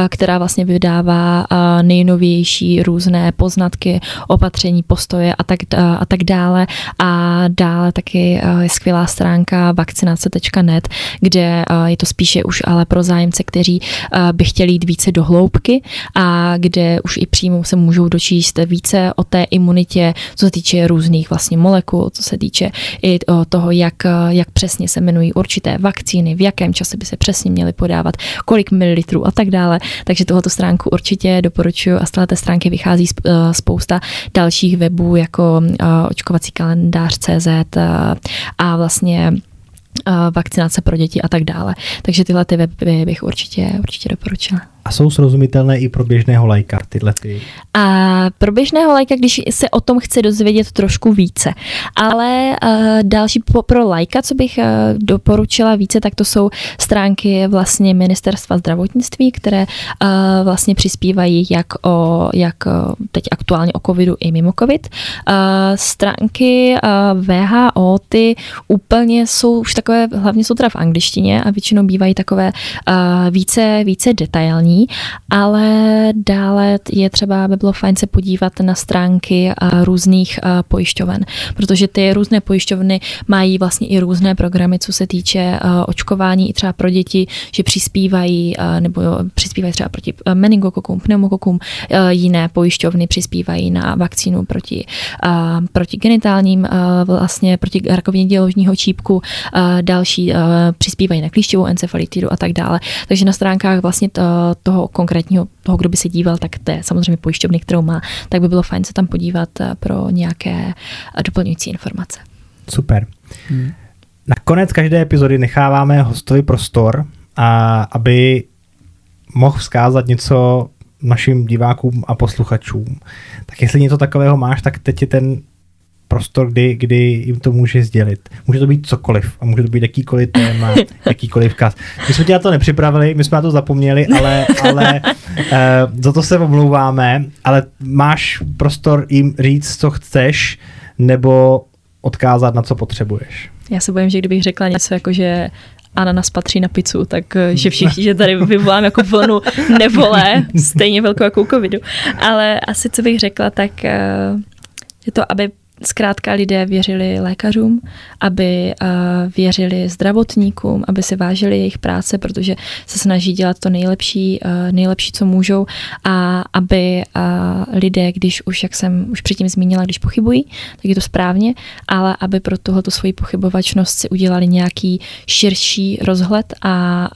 která vlastně vydává nejnovější různé poznatky, opatření, postoje a tak, a tak dále. A dále taky je skvělá stránka vakcinace.net, kde je to spíše už ale pro zájemce, kteří by chtěli jít více do hloubky a kde už i přímo se můžou dočíst více o té imunitě, co se týče různých vlastně molekul, co se týče i toho, jak, jak přesně se jmenují určité vakcíny, v jakém čase by se přesně měly podávat, kolik mililitrů a tak dále. Takže tohoto stránku určitě doporučuji a z této stránky vychází spousta dalších webů jako očkovací kalendář CZ a vlastně vakcinace pro děti a tak dále. Takže tyhle ty weby bych určitě, určitě doporučila. A jsou srozumitelné i pro běžného lajka tyhle ty? A pro běžného lajka, když se o tom chce dozvědět trošku více. Ale uh, další po, pro lajka, co bych uh, doporučila více, tak to jsou stránky vlastně Ministerstva zdravotnictví, které uh, vlastně přispívají jak o, jak teď aktuálně o covidu i mimo covid. Uh, stránky uh, VHO, ty úplně jsou už takové, hlavně jsou teda v angličtině a většinou bývají takové uh, více, více detailní ale dále je třeba, aby bylo fajn se podívat na stránky různých pojišťoven, protože ty různé pojišťovny mají vlastně i různé programy, co se týče očkování i třeba pro děti, že přispívají nebo přispívají třeba proti meningokokům, pneumokokům, jiné pojišťovny přispívají na vakcínu proti, proti genitálním, vlastně proti rakovině děložního čípku, další přispívají na klíšťovou encefalitidu a tak dále. Takže na stránkách vlastně to, toho konkrétního, toho, kdo by se díval, tak to je samozřejmě pojišťovny, kterou má, tak by bylo fajn se tam podívat eh, pro nějaké eh, doplňující informace. Super. Hmm. Na konec každé epizody necháváme hostovi prostor, a aby mohl vzkázat něco našim divákům a posluchačům. Tak jestli něco takového máš, tak teď je ten prostor, kdy, kdy jim to může sdělit. Může to být cokoliv a může to být jakýkoliv téma, jakýkoliv kaz. My jsme tě na to nepřipravili, my jsme na to zapomněli, ale, ale uh, za to se omlouváme, ale máš prostor jim říct, co chceš, nebo odkázat, na co potřebuješ. Já se bojím, že kdybych řekla něco jako, že ananas patří na pizzu, tak eh, že všichni, že tady vyvolám jako vlnu nevole, stejně velkou jako covidu. Ale asi co bych řekla, tak je to, aby zkrátka lidé věřili lékařům, aby uh, věřili zdravotníkům, aby si vážili jejich práce, protože se snaží dělat to nejlepší, uh, nejlepší, co můžou a aby uh, lidé, když už, jak jsem už předtím zmínila, když pochybují, tak je to správně, ale aby pro tohoto svoji pochybovačnost si udělali nějaký širší rozhled a,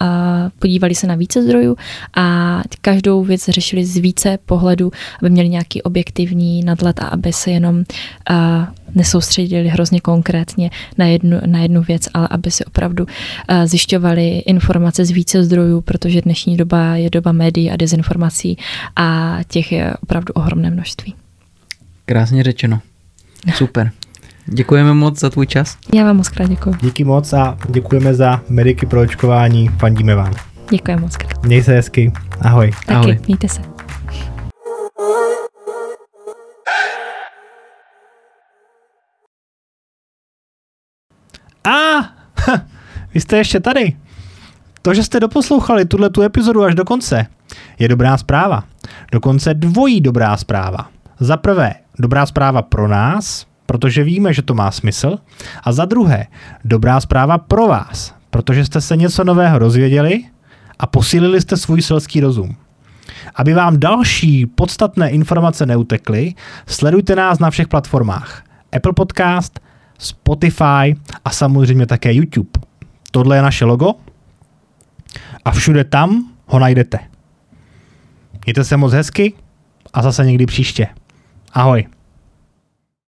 podívali se na více zdrojů a každou věc řešili z více pohledu, aby měli nějaký objektivní nadhled a aby se jenom nesoustředili hrozně konkrétně na jednu, na jednu věc, ale aby si opravdu uh, zjišťovali informace z více zdrojů, protože dnešní doba je doba médií a dezinformací a těch je opravdu ohromné množství. Krásně řečeno. Super. Děkujeme moc za tvůj čas. Já vám moc krát děkuji. Díky moc a děkujeme za mediky pro očkování. Fandíme vám. Děkujeme moc krát. Měj se hezky. Ahoj. Taky, Ahoj. mějte se. A, vy jste ještě tady. To, že jste doposlouchali tuhle tu epizodu až do konce, je dobrá zpráva. Dokonce dvojí dobrá zpráva. Za prvé, dobrá zpráva pro nás, protože víme, že to má smysl. A za druhé, dobrá zpráva pro vás, protože jste se něco nového dozvěděli a posílili jste svůj selský rozum. Aby vám další podstatné informace neutekly, sledujte nás na všech platformách. Apple Podcast, Spotify a samozřejmě také YouTube. Tohle je naše logo a všude tam ho najdete. Mějte se moc hezky a zase někdy příště. Ahoj.